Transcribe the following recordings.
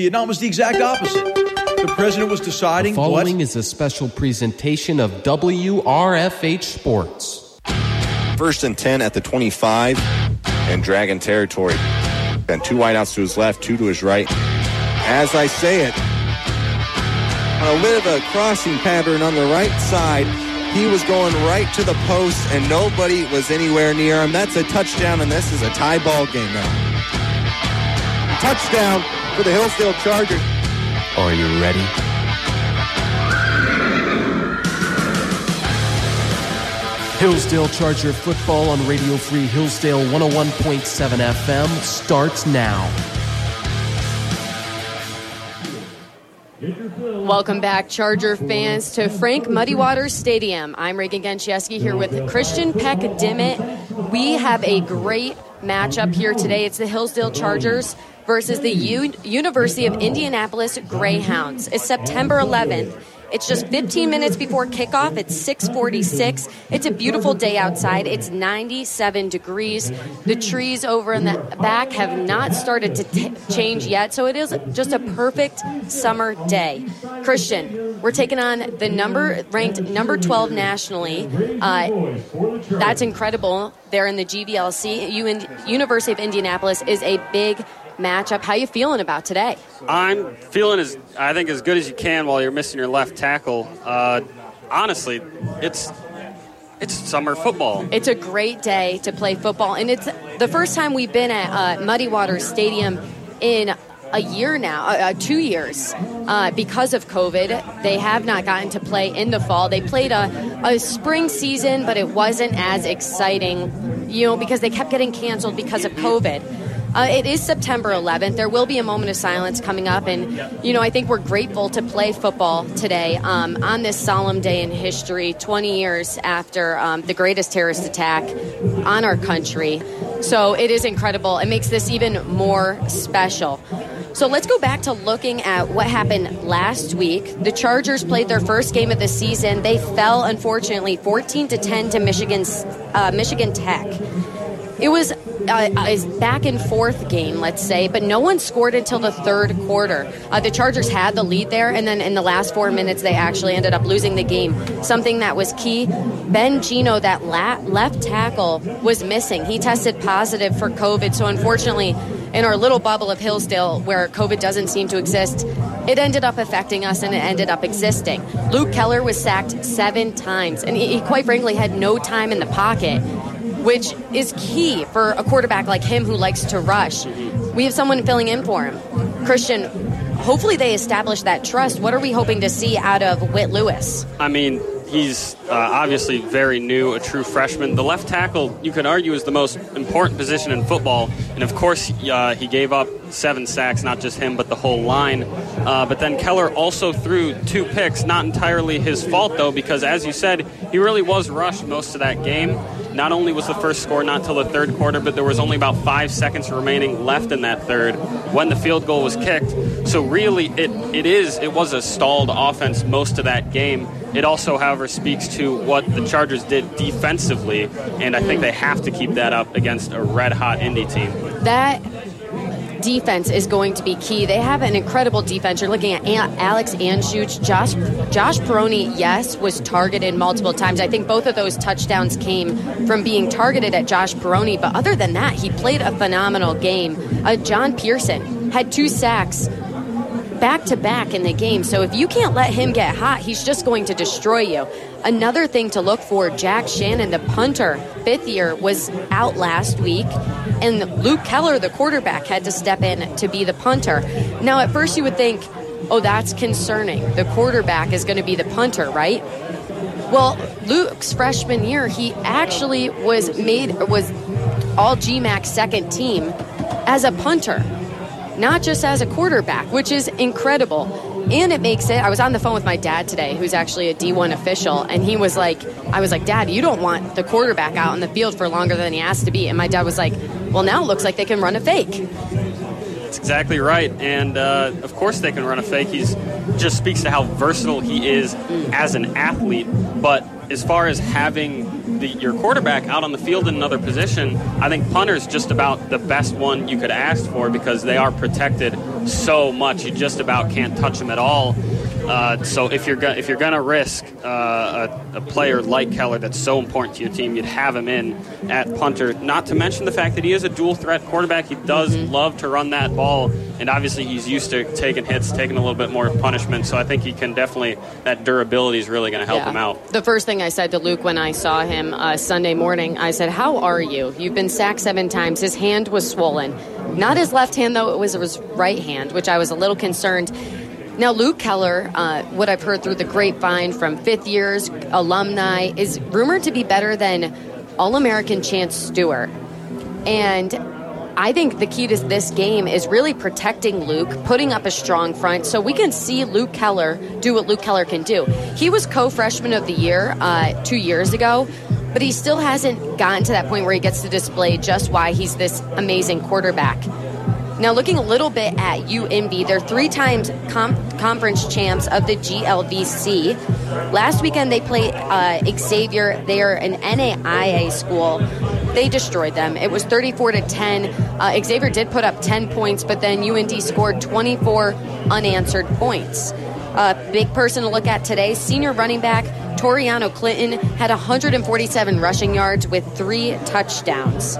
Vietnam was the exact opposite. The president was deciding Following what. is a special presentation of WRFH Sports. First and 10 at the 25 and Dragon territory. Then two wideouts to his left, two to his right. As I say it, a bit of a crossing pattern on the right side. He was going right to the post, and nobody was anywhere near him. That's a touchdown, and this is a tie ball game now. Touchdown for the Hillsdale Chargers. Are you ready? Hillsdale Charger football on Radio Free Hillsdale 101.7 FM starts now. Welcome back, Charger fans, to Frank Muddy Waters Stadium. I'm Reagan Genchieski here with Christian Peck Dimmitt. We have a great matchup here today. It's the Hillsdale Chargers versus the U- University of Indianapolis Greyhounds. It's September 11th. It's just 15 minutes before kickoff. It's 646. It's a beautiful day outside. It's 97 degrees. The trees over in the back have not started to t- change yet, so it is just a perfect summer day. Christian, we're taking on the number ranked number 12 nationally. Uh, that's incredible. They're in the GVLC. UN- University of Indianapolis is a big matchup. How you feeling about today? I'm feeling as I think as good as you can while you're missing your left tackle. Uh, honestly, it's it's summer football. It's a great day to play football, and it's the first time we've been at uh, Muddy Waters Stadium in a year now, uh, uh, two years, uh, because of COVID. They have not gotten to play in the fall. They played a, a spring season, but it wasn't as exciting, you know, because they kept getting canceled because of COVID. Uh, it is September 11th. There will be a moment of silence coming up, and you know I think we're grateful to play football today um, on this solemn day in history, 20 years after um, the greatest terrorist attack on our country. So it is incredible. It makes this even more special. So let's go back to looking at what happened last week. The Chargers played their first game of the season. They fell, unfortunately, 14 to 10 to Michigan's uh, Michigan Tech. It was uh, a back and forth game, let's say, but no one scored until the third quarter. Uh, the Chargers had the lead there, and then in the last four minutes, they actually ended up losing the game. Something that was key Ben Gino, that la- left tackle, was missing. He tested positive for COVID, so unfortunately, in our little bubble of Hillsdale where COVID doesn't seem to exist, it ended up affecting us and it ended up existing. Luke Keller was sacked seven times, and he, he quite frankly had no time in the pocket which is key for a quarterback like him who likes to rush. We have someone filling in for him. Christian, hopefully they establish that trust. What are we hoping to see out of Whit Lewis? I mean, he's uh, obviously very new, a true freshman. The left tackle, you could argue, is the most important position in football. And of course, uh, he gave up seven sacks, not just him, but the whole line. Uh, but then Keller also threw two picks, not entirely his fault, though, because as you said, he really was rushed most of that game. Not only was the first score not till the third quarter, but there was only about five seconds remaining left in that third when the field goal was kicked. So really, it, it is it was a stalled offense most of that game. It also, however, speaks to what the Chargers did defensively, and I think they have to keep that up against a red hot Indy team. That defense is going to be key. They have an incredible defense. You're looking at Alex Anschutz, Josh Josh Peroni. Yes, was targeted multiple times. I think both of those touchdowns came from being targeted at Josh Peroni. But other than that, he played a phenomenal game. Uh, John Pearson had two sacks back to back in the game. So if you can't let him get hot, he's just going to destroy you. Another thing to look for Jack Shannon, the punter, fifth year, was out last week. And Luke Keller, the quarterback, had to step in to be the punter. Now, at first, you would think, oh, that's concerning. The quarterback is going to be the punter, right? Well, Luke's freshman year, he actually was made, was all GMAC second team as a punter not just as a quarterback, which is incredible. And it makes it, I was on the phone with my dad today, who's actually a D1 official, and he was like, I was like, Dad, you don't want the quarterback out in the field for longer than he has to be. And my dad was like, Well, now it looks like they can run a fake. That's exactly right. And uh, of course, they can run a fake. He's just speaks to how versatile he is as an athlete. But as far as having the, your quarterback out on the field in another position, I think punter's just about the best one you could ask for because they are protected so much. You just about can't touch them at all. Uh, so if you're go- if you're gonna risk uh, a, player like Keller that's so important to your team, you'd have him in at punter. Not to mention the fact that he is a dual threat quarterback. He does mm-hmm. love to run that ball, and obviously he's used to taking hits, taking a little bit more punishment. So I think he can definitely that durability is really going to help yeah. him out. The first thing I said to Luke when I saw him uh, Sunday morning, I said, "How are you? You've been sacked seven times. His hand was swollen." Not his left hand, though, it was his right hand, which I was a little concerned. Now, Luke Keller, uh, what I've heard through the grapevine from fifth years alumni, is rumored to be better than All American Chance Stewart. And I think the key to this game is really protecting Luke, putting up a strong front so we can see Luke Keller do what Luke Keller can do. He was co freshman of the year uh, two years ago, but he still hasn't gotten to that point where he gets to display just why he's this amazing quarterback. Now, looking a little bit at UIndy, they're three times com- conference champs of the GLVC. Last weekend, they played uh, Xavier. They are an NAIA school. They destroyed them. It was 34 to 10. Uh, Xavier did put up 10 points, but then UIndy scored 24 unanswered points. A uh, big person to look at today, senior running back Toriano Clinton had 147 rushing yards with three touchdowns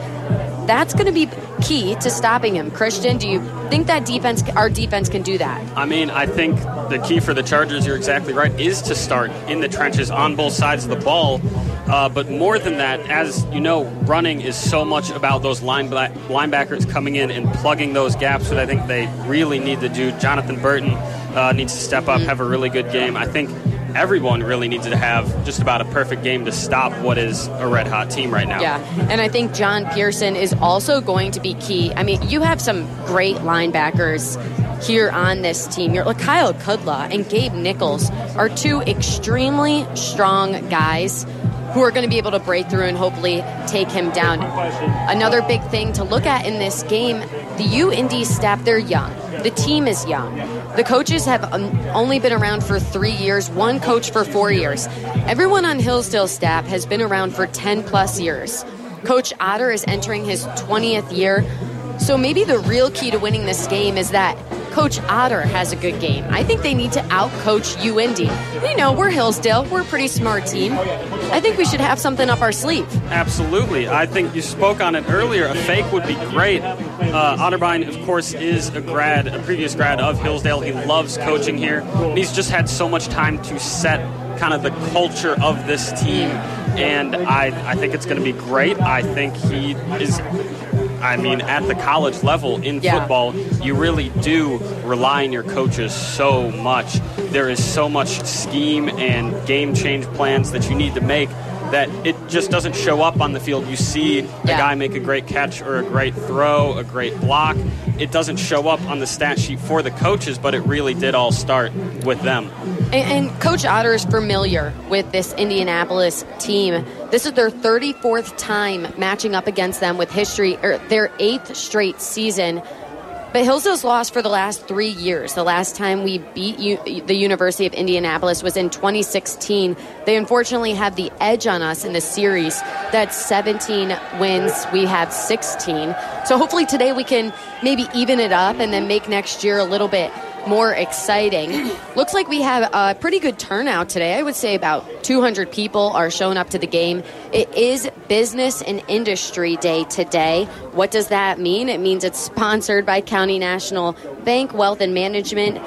that's going to be key to stopping him. Christian, do you think that defense, our defense, can do that? I mean, I think the key for the Chargers, you're exactly right, is to start in the trenches on both sides of the ball. Uh, but more than that, as you know, running is so much about those line linebackers coming in and plugging those gaps that I think they really need to do. Jonathan Burton uh, needs to step up, mm-hmm. have a really good game. I think everyone really needs to have just about a perfect game to stop what is a red hot team right now. Yeah, and I think John Pearson is also going to be key. I mean, you have some great linebackers here on this team. You're like Kyle Kudla and Gabe Nichols are two extremely strong guys who are going to be able to break through and hopefully take him down. Another big thing to look at in this game, the UIndy staff, they're young. The team is young. The coaches have um, only been around for three years, one coach for four years. Everyone on Hillsdale staff has been around for 10 plus years. Coach Otter is entering his 20th year. So maybe the real key to winning this game is that Coach Otter has a good game. I think they need to outcoach UIndy. You know, we're Hillsdale. We're a pretty smart team. I think we should have something up our sleeve. Absolutely. I think you spoke on it earlier. A fake would be great. Uh, Otterbein, of course, is a grad, a previous grad of Hillsdale. He loves coaching here. He's just had so much time to set kind of the culture of this team. And I, I think it's going to be great. I think he is I mean, at the college level in yeah. football, you really do rely on your coaches so much. There is so much scheme and game change plans that you need to make that it just doesn't show up on the field. You see a guy make a great catch or a great throw, a great block. It doesn't show up on the stat sheet for the coaches, but it really did all start with them. And, and Coach Otter is familiar with this Indianapolis team. This is their 34th time matching up against them with history, or their eighth straight season. But Hillsdale's lost for the last three years. The last time we beat U- the University of Indianapolis was in 2016. They unfortunately have the edge on us in the series. That's 17 wins. We have 16. So hopefully today we can maybe even it up and then make next year a little bit more exciting. Looks like we have a pretty good turnout today. I would say about 200 people are showing up to the game. It is Business and Industry Day today. What does that mean? It means it's sponsored by County National Bank Wealth and Management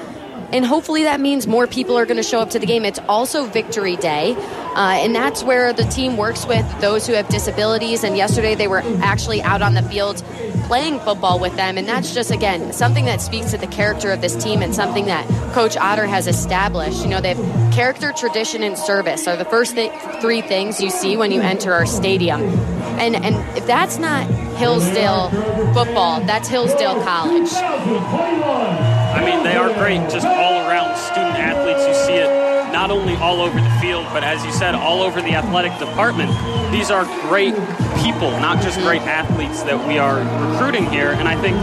and hopefully that means more people are going to show up to the game. It's also Victory Day, uh, and that's where the team works with those who have disabilities. And yesterday they were actually out on the field playing football with them, and that's just again something that speaks to the character of this team and something that Coach Otter has established. You know, they have character, tradition, and service are the first th- three things you see when you enter our stadium. And and if that's not Hillsdale football, that's Hillsdale College. I mean, they are great, just all around student athletes. You see it not only all over the field, but as you said, all over the athletic department. These are great people, not just great athletes that we are recruiting here. And I think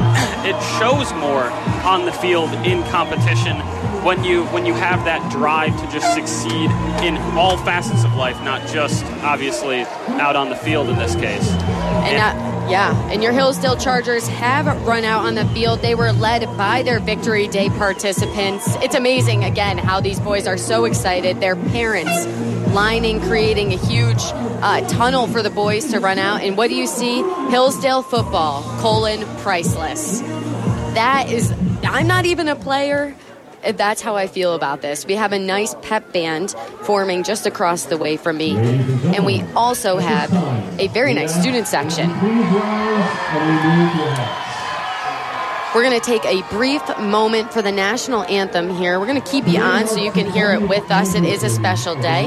it shows more on the field in competition when you when you have that drive to just succeed in all facets of life, not just obviously out on the field in this case. And, and Yeah, and your Hillsdale Chargers have run out on the field. They were led by their Victory Day participants. It's amazing, again, how these boys are so excited. Their parents lining, creating a huge uh, tunnel for the boys to run out. And what do you see? Hillsdale football, colon, priceless. That is, I'm not even a player. That's how I feel about this. We have a nice pep band forming just across the way from me. And we also have a very nice student section. We're going to take a brief moment for the national anthem here. We're going to keep you on so you can hear it with us. It is a special day.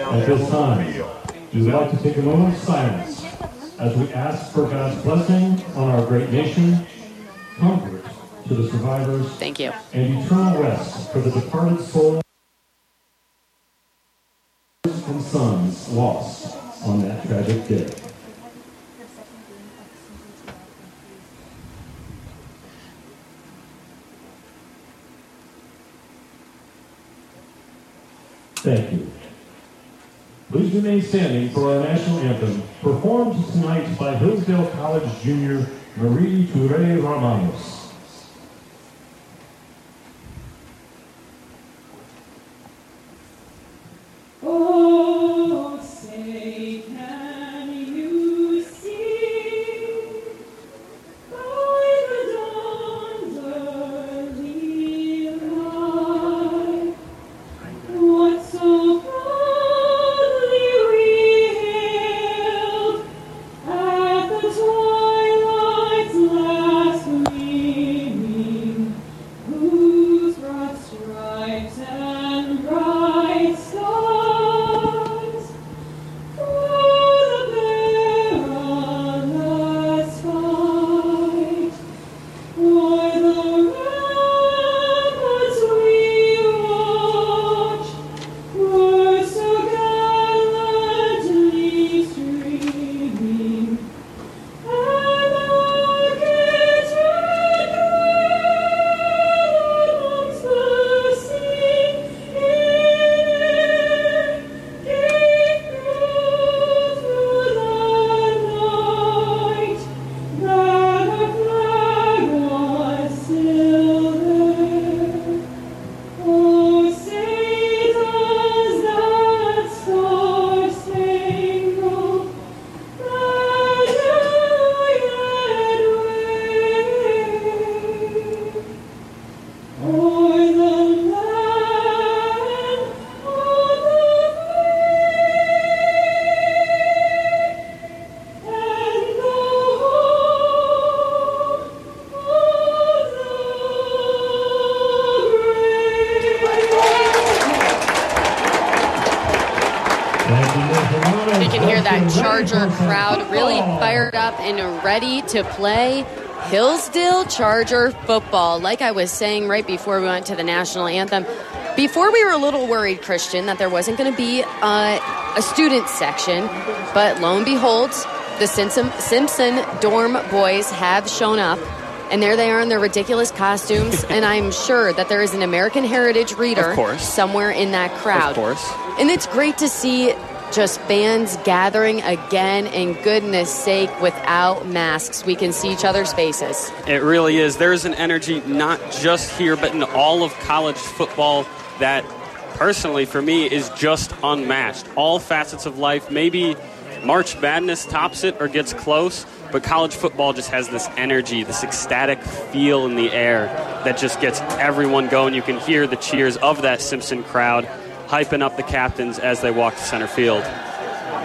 At this time, we would like to take a moment of silence as we ask for God's blessing on our great nation, comfort to the survivors, Thank you. and eternal rest for the departed souls and sons lost on that tragic day. Thank you. Please remain standing for our national anthem, performed tonight by Hillsdale College junior Marie Toure Ramos. Oh, say, to play Hillsdale Charger football. Like I was saying right before we went to the national anthem, before we were a little worried, Christian, that there wasn't going to be uh, a student section, but lo and behold, the Simpson, Simpson dorm boys have shown up. And there they are in their ridiculous costumes, and I'm sure that there is an American Heritage reader Of course. somewhere in that crowd. Of course. And it's great to see just fans gathering again, and goodness sake, without masks. We can see each other's faces. It really is. There's an energy not just here, but in all of college football that, personally, for me, is just unmatched. All facets of life. Maybe March Madness tops it or gets close, but college football just has this energy, this ecstatic feel in the air that just gets everyone going. You can hear the cheers of that Simpson crowd hyping up the captains as they walk to center field.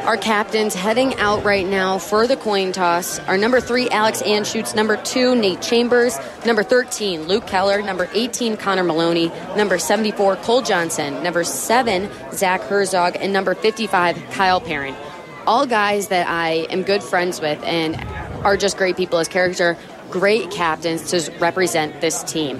Our captains heading out right now for the coin toss are number three, Alex Anschutz, number two, Nate Chambers, number 13, Luke Keller, number 18, Connor Maloney, number 74, Cole Johnson, number seven, Zach Herzog, and number 55, Kyle Parent. All guys that I am good friends with and are just great people as character, great captains to represent this team.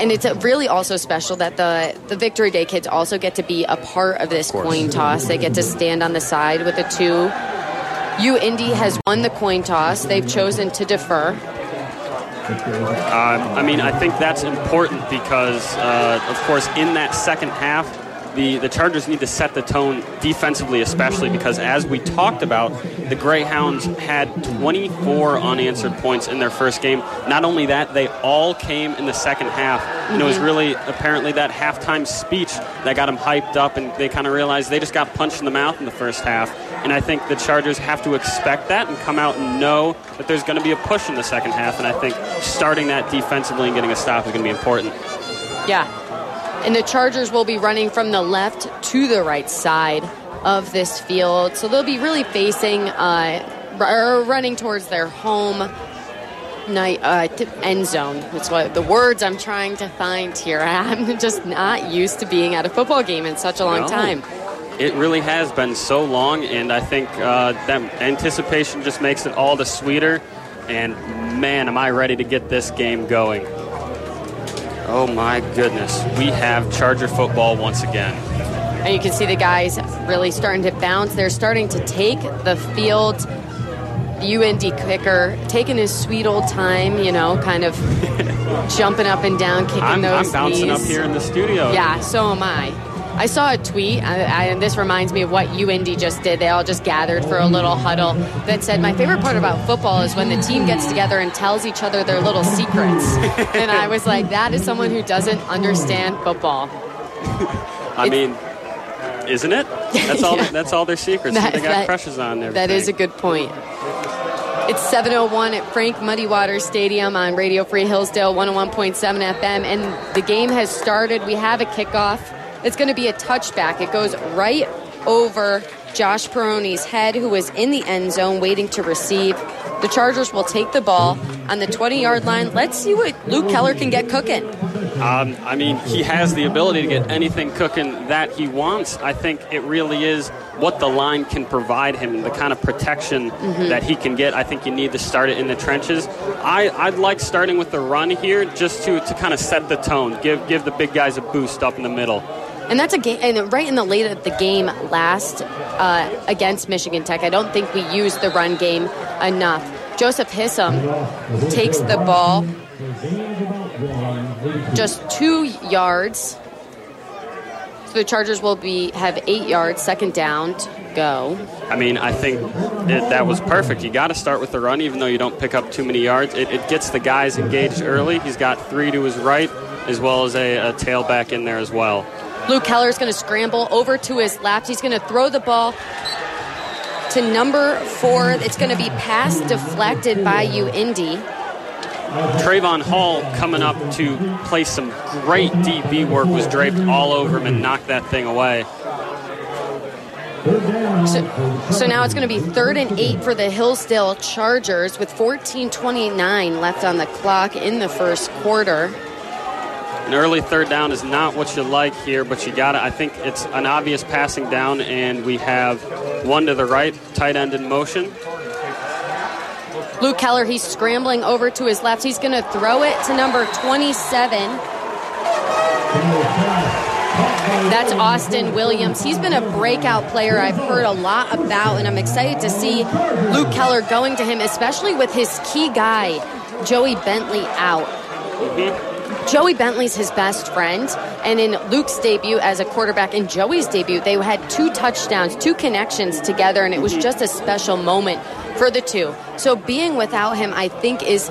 And it's uh, really also special that the, the Victory Day kids also get to be a part of this coin toss. They get to stand on the side with the two. U Indy has won the coin toss. They've chosen to defer. Uh, I mean, I think that's important because, uh, of course, in that second half, the, the Chargers need to set the tone defensively, especially because, as we talked about, the Greyhounds had 24 unanswered points in their first game. Not only that, they all came in the second half. And it was mm-hmm. really apparently that halftime speech that got them hyped up, and they kind of realized they just got punched in the mouth in the first half. And I think the Chargers have to expect that and come out and know that there's going to be a push in the second half. And I think starting that defensively and getting a stop is going to be important. Yeah. And the Chargers will be running from the left to the right side of this field. So they'll be really facing, uh, or running towards their home night uh, t- end zone. That's what the words I'm trying to find here. I'm just not used to being at a football game in such a long No. time. It really has been so long, and I think uh, that anticipation just makes it all the sweeter. And man, am I ready to get this game going! Oh my goodness, we have Charger football once again. And you can see the guys really starting to bounce. They're starting to take the field. The UIndy kicker taking his sweet old time, you know, kind of jumping up and down, kicking I'm, those I'm bouncing knees. up here in the studio. Yeah, so am I. I saw a tweet, and this reminds me of what UIndy just did. They all just gathered for a little huddle that said, My favorite part about football is when the team gets together and tells each other their little secrets. and I was like, That is someone who doesn't understand football. I mean, isn't it? That's all. Yeah. That's all their secrets. That- they got that- crushes on there. That is a good point. It's 7:01 at Frank Muddy Waters Stadium on Radio Free Hillsdale 101.7 FM, and the game has started. We have a kickoff. It's going to be a touchback. It goes right over Josh Peroni's head, who is in the end zone waiting to receive. The Chargers will take the ball on the 20-yard line. Let's see what Luke Keller can get cooking. Um, I mean, he has the ability to get anything cooking that he wants. I think it really is what the line can provide him, the kind of protection that he can get. I think you need to start it in the trenches. I, I'd like starting with the run here just to, to kind of set the tone, give give the big guys a boost up in the middle. And that's a game, and right in the late of the game last uh, against Michigan Tech. I don't think we used the run game enough. Joseph Hissam takes the ball just two yards. So the Chargers will be have eight yards, second down to go. I mean, I think it, that was perfect. You got to start with the run, even though you don't pick up too many yards. It, it gets the guys engaged early. He's got three to his right, as well as a, a tailback in there as well. Luke is going to scramble over to his left. He's going to throw the ball to number four. It's going to be pass deflected by you, Indy. Trayvon Hall coming up to play some great DB work was draped all over him and knocked that thing away. So, so now it's going to be third and eight for the Hillsdale Chargers with 14:29 left on the clock in the first quarter. An early third down is not what you like here, but you got it. I think it's an obvious passing down, and we have one to the right, tight end in motion. Luke Keller, he's scrambling over to his left. He's going to throw it to number 27. That's Austin Williams. He's been a breakout player I've heard a lot about, and I'm excited to see Luke Keller going to him, especially with his key guy, Joey Bentley, out. Mm-hmm. Joey Bentley's his best friend, and in Luke's debut as a quarterback and Joey's debut, they had two touchdowns, two connections together, and it was just a special moment for the two. So being without him, I think, is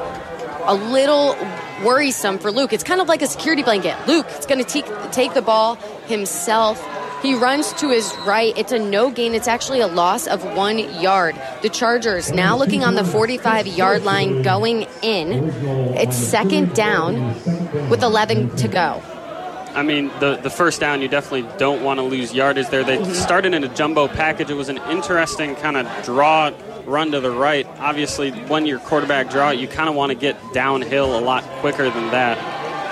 a little worrisome for Luke. It's kind of like a security blanket. Luke is going to take take the ball himself. He runs to his right. It's a no gain. It's actually a loss of one yard. The Chargers now looking on the 45 yard line going in. It's second down with 11 to go. I mean, the, the first down, you definitely don't want to lose yardage there. They mm-hmm. started in a jumbo package. It was an interesting kind of draw run to the right. Obviously, when your quarterback draw, you kind of want to get downhill a lot quicker than that.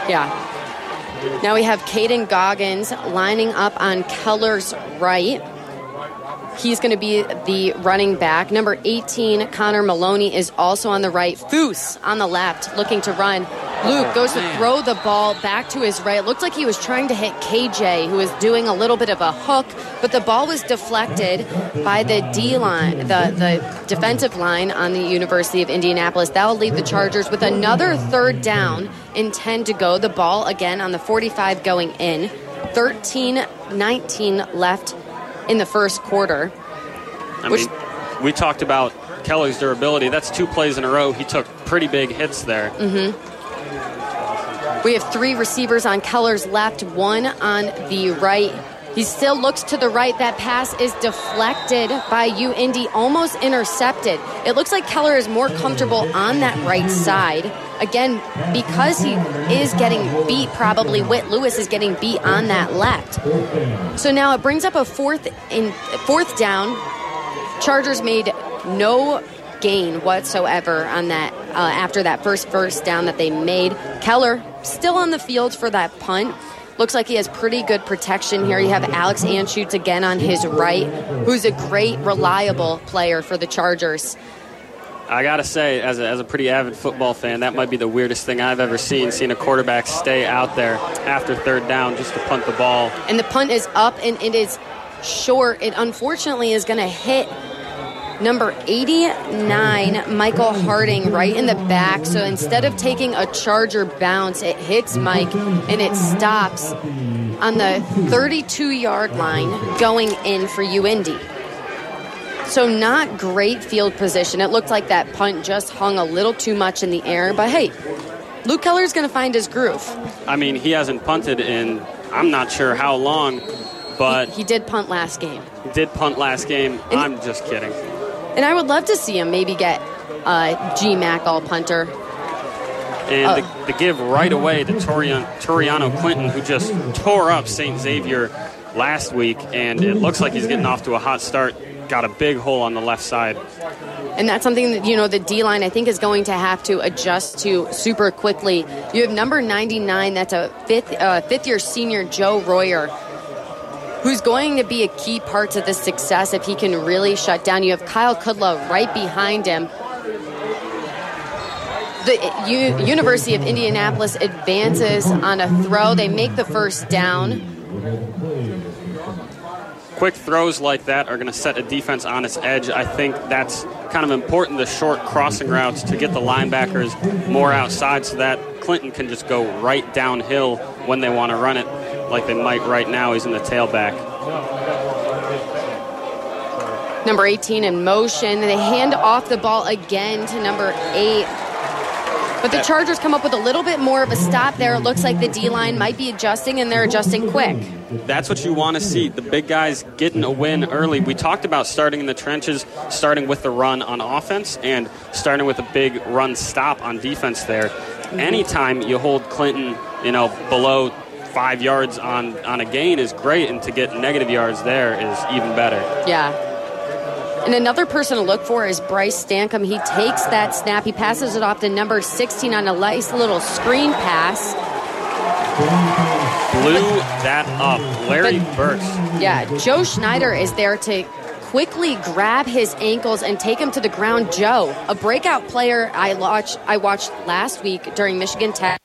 Yeah. Now we have Caden Goggins lining up on Keller's right. He's going to be the running back. Number 18, Connor Maloney, is also on the right. Foose on the left, looking to run. Luke goes to oh, throw the ball back to his right. It looked like he was trying to hit KJ, who was doing a little bit of a hook, but the ball was deflected by the D line, the, the defensive line on the University of Indianapolis. That will leave the Chargers with another third down and 10 to go. The ball again on the 45 going in. 13 19 left in the first quarter. I Which- mean, we talked about Keller's durability. That's two plays in a row. He took pretty big hits there. Mm-hmm. We have three receivers on Keller's left, one on the right. He still looks to the right. That pass is deflected by U Indy, almost intercepted. It looks like Keller is more comfortable on that right side. Again, because he is getting beat, probably Whit Lewis is getting beat on that left. So now it brings up a fourth in fourth down. Chargers made no gain whatsoever on that uh, after that first first down that they made. Keller still on the field for that punt. Looks like he has pretty good protection here. You have Alex Anschutz again on his right, who's a great, reliable player for the Chargers. I gotta say, as a, as a pretty avid football fan, that might be the weirdest thing I've ever seen. Seeing a quarterback stay out there after third down just to punt the ball. And the punt is up and it is short. It unfortunately is going to hit number 89, Michael Harding, right in the back. So instead of taking a Charger bounce, it hits Mike and it stops on the 32 yard line going in for UIndy. So not great field position. It looked like that punt just hung a little too much in the air, but hey, Luke Keller's going to find his groove. I mean, he hasn't punted in I'm not sure how long, but He did punt last game. he did punt last game. I'm just kidding. And I would love to see him maybe get uh, GMAC all punter. And Oh. the, the give right away to Torian, Toriano Clinton, who just tore up St. Xavier last week, and it looks like he's getting off to a hot start. Got a big hole on the left side. And that's something that, you know, the D line I think is going to have to adjust to super quickly. You have number 99, that's a fifth, uh, fifth year senior, Joe Royer, who's going to be a key part to this success if he can really shut down. You have Kyle Kudla right behind him. The U- University of Indianapolis advances on a throw. They make the first down. Quick throws like that are going to set a defense on its edge. I think that's kind of important, the short crossing routes to get the linebackers more outside so that Clinton can just go right downhill when they want to run it, like they might right now. He's in the tailback. Number 18 in motion. They hand off the ball again to number 8. But the Chargers come up with a little bit more of a stop there. It looks like the D line might be adjusting, and they're adjusting quick. That's what you want to see. The big guys getting a win early. We talked about starting in the trenches, starting with the run on offense, and starting with a big run stop on defense there. Mm-hmm. Anytime you hold Clinton, you know, below five yards on, on a gain is great, and to get negative yards there is even better. Yeah. And another person to look for is Bryce Stankham. He takes that snap, he passes it off to number 16 on a nice little screen pass. Blew that up. Larry But- Burks. Yeah, Joe Schneider is there to quickly grab his ankles and take him to the ground. Joe, a breakout player I watched I watched last week during Michigan Tech.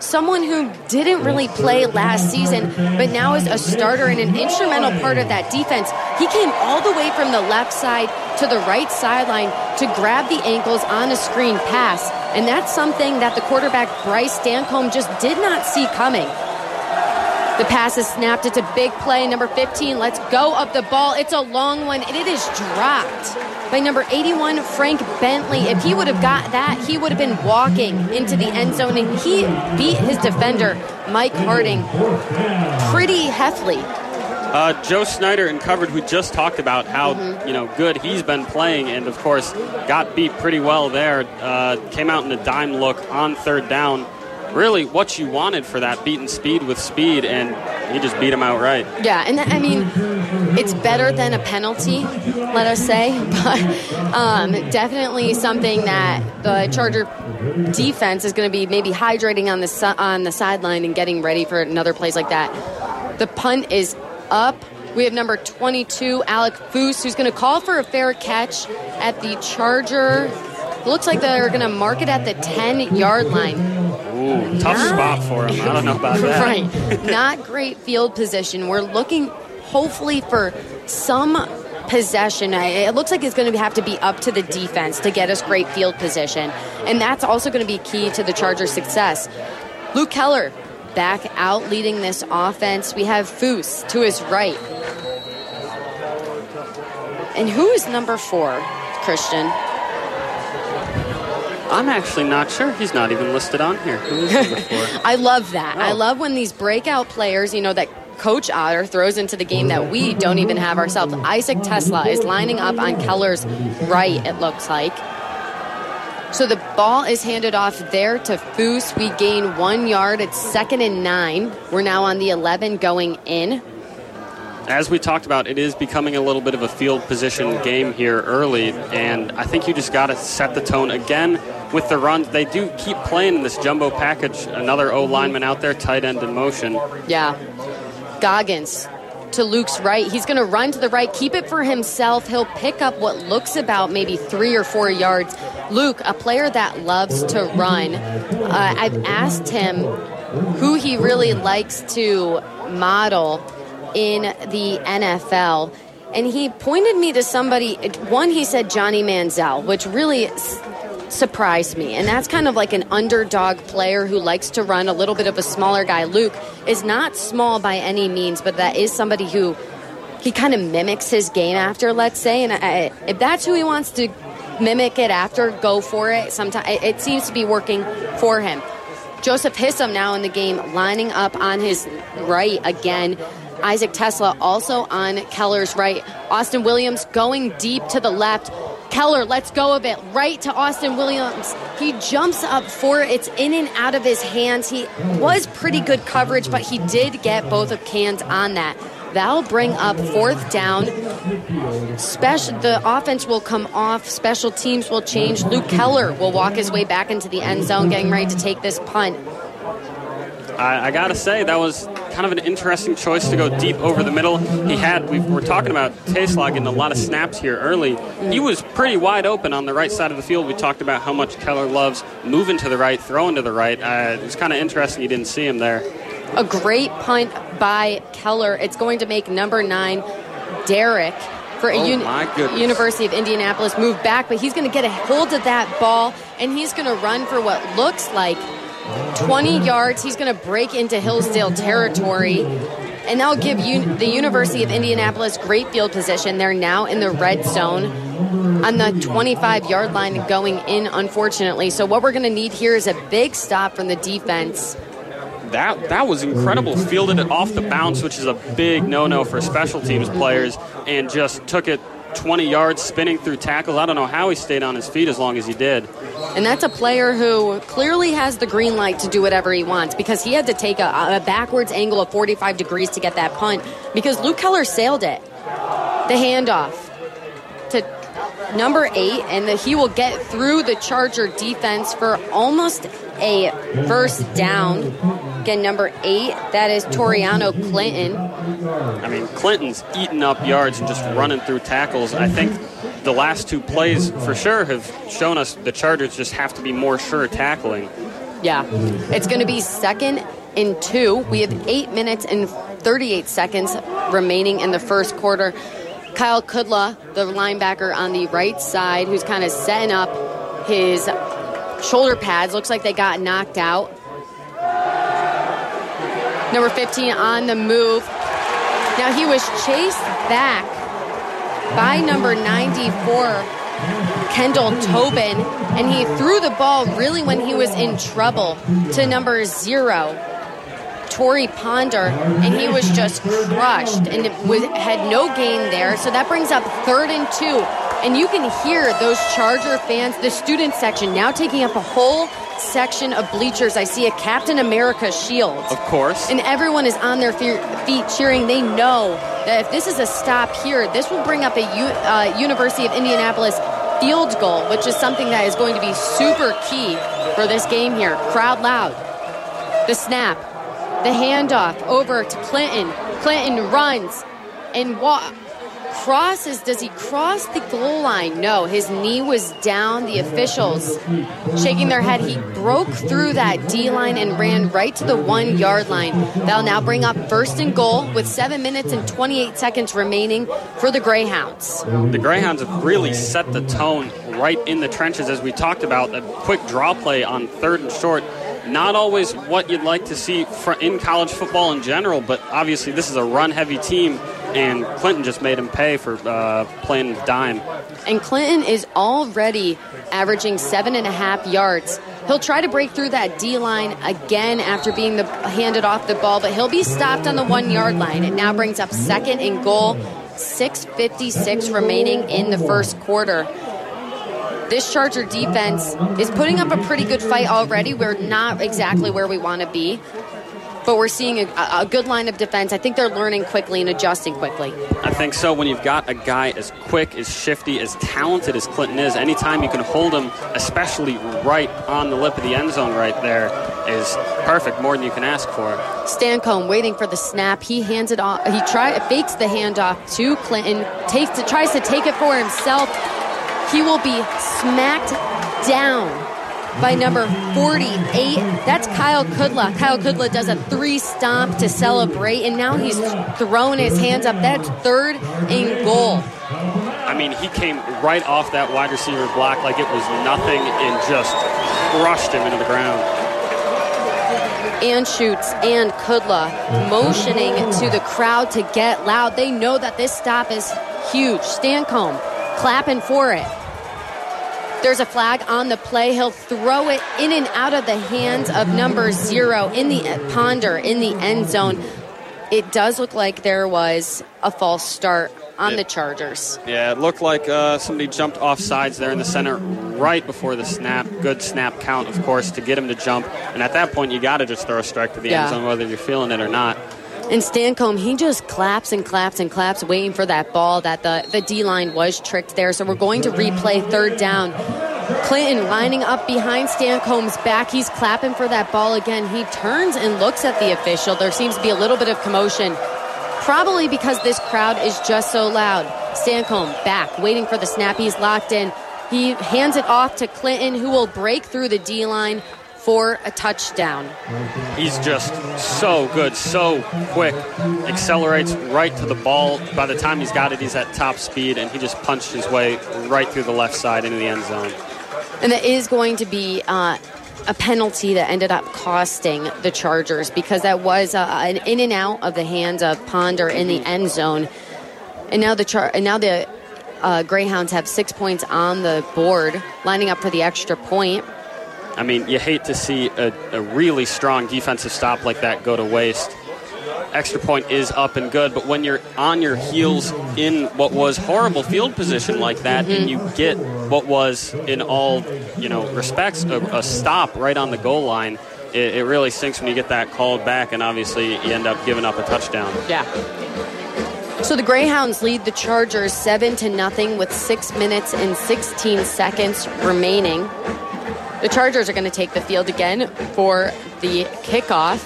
Someone who didn't really play last season, but now is a starter and an instrumental part of that defense. He came all the way from the left side to the right sideline to grab the ankles on a screen pass. And that's something that the quarterback Bryce Stancombe just did not see coming. The pass is snapped. It's a big play. Number 15, let's go up the ball. It's a long one, and it is dropped by number 81, Frank Bentley. If he would have got that, he would have been walking into the end zone, and he beat his defender, Mike Harding, pretty heftily. Uh, Joe Snyder in covered, we just talked about how Mm-hmm. you know good he's been playing, and of course got beat pretty well there. Uh, came out in a dime look on third down. Really, what you wanted for that beaten speed with speed, and he just beat him outright. Yeah, and I mean, it's better than a penalty, let us say, but um, definitely something that the Charger defense is going to be maybe hydrating on the si- on the sideline and getting ready for another place like that. The punt is up. We have number 22, Alec Foose, who's going to call for a fair catch at the Charger. Looks like they're going to mark it at the 10 yard line. Ooh, tough spot for him. I don't know about that. right. Not great field position. We're looking hopefully for some possession. It looks like it's going to have to be up to the defense to get us great field position. And that's also going to be key to the Chargers' success. Luke Keller back out leading this offense. We have Foose to his right. And who is number four, Christian? I'm actually not sure. He's not even listed on here. Who is number four? I love that. I Oh. love when these breakout players, you know, that Coach Otter throws into the game that we don't even have ourselves. Isaac Tesla is lining up on Keller's right, it looks like. So the ball is handed off there to Foose. We gain one yard. It's second and nine. We're now on the 11 going in. As we talked about, it is becoming a little bit of a field position game here early, and I think you just got to set the tone again with the runs. They do keep playing in this jumbo package. Another O lineman out there, tight end in motion. Yeah. Goggins to Luke's right. He's going to run to the right, keep it for himself. He'll pick up what looks about maybe three or four yards. Luke, a player that loves to run, uh, I've asked him who he really likes to model in the NFL. And he pointed me to somebody. One, he said Johnny Manziel, which really surprised me. And that's kind of like an underdog player who likes to run, a little bit of a smaller guy. Luke is not small by any means, but that is somebody who he kind of mimics his game after, let's say. And I, if that's who he wants to mimic it after, go for it. Sometimes it, seems to be working for him. Joseph Hissam now in the game, lining up on his right again. Isaac Tesla also on Keller's right. Austin Williams going deep to the left. Keller lets go of it right to Austin Williams. He jumps up for it. It's in and out of his hands. He was pretty good coverage, but he did get both of cans on that. That'll bring up fourth down. Special, the offense will come off. Special teams will change. Luke Keller will walk his way back into the end zone, getting ready to take this punt. I, I gotta say that was kind of an interesting choice to go deep over the middle. He had we were talking about Taslog getting a lot of snaps here early. He was pretty wide open on the right side of the field. We talked about how much Keller loves moving to the right, throwing to the right. Uh, it was kind of interesting you didn't see him there. A great punt by Keller. It's going to make number nine, Derek, for a Oh, uni- University of Indianapolis move back, but he's going to get a hold of that ball and he's going to run for what looks like 20 yards. He's going to break into Hillsdale territory. And that'll give un- the University of Indianapolis great field position. They're now in the red zone on the 25 yard line going in, unfortunately. So, what we're going to need here is a big stop from the defense. That that was incredible. Fielded it off the bounce, which is a big no-no for special teams players, and just took it 20 yards, spinning through tackles. I don't know how he stayed on his feet as long as he did. And that's a player who clearly has the green light to do whatever he wants because he had to take a, a backwards angle of 45 degrees to get that punt because Luke Keller sailed it. The handoff to number eight, and that he will get through the Charger defense for almost a first down. Again, number eight, that is Toriano Clinton. I mean, Clinton's eating up yards and just running through tackles. I think the last two plays for sure have shown us the Chargers just have to be more sure tackling. Yeah. It's going to be second and two. We have eight minutes and 38 seconds remaining in the first quarter. Kyle Kudla, the linebacker on the right side, who's kind of setting up his shoulder pads. Looks like they got knocked out. Number 15 on the move. Now he was chased back by number 94, Kendall Tobin, and he threw the ball really when he was in trouble to number zero, Tori Ponder, and he was just crushed and it was, had no gain there. So that brings up third and two. And you can hear those Charger fans, the student section, now taking up a whole section of bleachers. I see a Captain America shield. Of course. And everyone is on their fe- feet cheering. They know that if this is a stop here, this will bring up a U- uh, University of Indianapolis field goal, which is something that is going to be super key for this game here. Crowd loud. The snap, the handoff over to Clinton. Clinton runs and crosses. Does he cross the goal line? No, his knee was down. The officials shaking their head. He broke through that D line and ran right to the one yard line. That'll now bring up first and goal with seven minutes and 28 seconds remaining for the Greyhounds. The Greyhounds have really set the tone right in the trenches, as we talked about. A quick draw play on third and short not always what you'd like to see in college football in general, but obviously this is a run heavy team, and Clinton just made him pay for uh, playing dime. And Clinton is already averaging seven and a half yards. He'll try to break through that D line again after being the, handed off the ball, but he'll be stopped on the one yard line. It now brings up second and goal, 6.56 remaining in the first quarter. This Charger defense is putting up a pretty good fight already. We're not exactly where we want to be, but we're seeing a, a good line of defense. I think they're learning quickly and adjusting quickly. I think so. When you've got a guy as quick, as shifty, as talented as Clinton is, anytime you can hold him, especially right on the lip of the end zone, right there, is perfect. More than you can ask for. Stancombe waiting for the snap. He hands it off. He try fakes the handoff to Clinton. Takes it, tries to take it for himself. He will be smacked down by number 48. That's Kyle Kudla. Kyle Kudla does a three stomp to celebrate, and now he's throwing his hands up. That's third and goal. I mean, he came right off that wide receiver block like it was nothing and just crushed him into the ground. and shoots and Kudla motioning to the crowd to get loud. They know that this stop is huge. Stancombe clapping for it. There's a flag on the play. He'll throw it in and out of the hands of number zero in the Ponder in the end zone. It does look like there was a false start on the Chargers. Yeah, it looked like uh, somebody jumped off sides there in the center right before the snap. Good snap count, of course, to get him to jump. And at that point, you got to just throw a strike to the Yeah. end zone, whether you're feeling it or not. And Stancombe, he just claps and claps and claps, waiting for that ball that the, the D line was tricked there. So we're going to replay third down. Clinton lining up behind Stancombe's back. He's clapping for that ball again. He turns and looks at the official. There seems to be a little bit of commotion. Probably because this crowd is just so loud. Stancombe back, waiting for the snap. He's locked in. He hands it off to Clinton, who will break through the D line for a touchdown. He's just so good, so quick, accelerates right to the ball. By the time he's got it, he's at top speed, and he just punched his way right through the left side into the end zone. And that is going to be uh, a penalty that ended up costing the Chargers because that was uh, an in and out of the hands of Ponder in the end zone. And now the char- and now the uh, Greyhounds have six points on the board, lining up for the extra point. I mean, you hate to see a, a really strong defensive stop like that go to waste. Extra point is up and good, but when you're on your heels in what was horrible field position like that, and you get what was, in all you know respects, a, a stop right on the goal line, it, it really stinks when you get that called back, and obviously you end up giving up a touchdown. Yeah. So the Greyhounds lead the Chargers seven to nothing with six minutes and 16 seconds remaining. The Chargers are going to take the field again for the kickoff.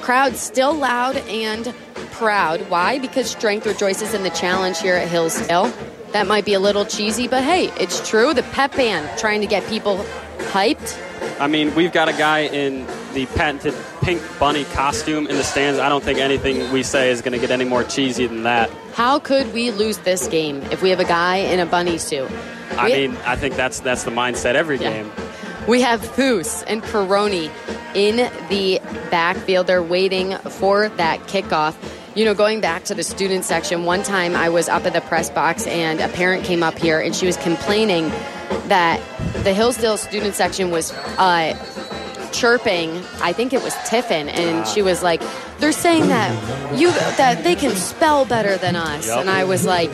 Crowd still loud and proud. Why? Because strength rejoices in the challenge here at Hillsdale. That might be a little cheesy, but hey, it's true. The pep band trying to get people hyped. I mean, we've got a guy in the patented pink bunny costume in the stands. I don't think anything we say is going to get any more cheesy than that. How could we lose this game if we have a guy in a bunny suit? I We- mean, I think that's that's the mindset every Yeah. game. We have Foose and Peroni in the backfield. They're waiting for that kickoff. You know, going back to the student section, one time I was up at the press box and a parent came up here and she was complaining that the Hillsdale student section was uh, chirping. I think it was Tiffin, and she was like, "They're saying that you that they can spell better than us." Yup. And I was like,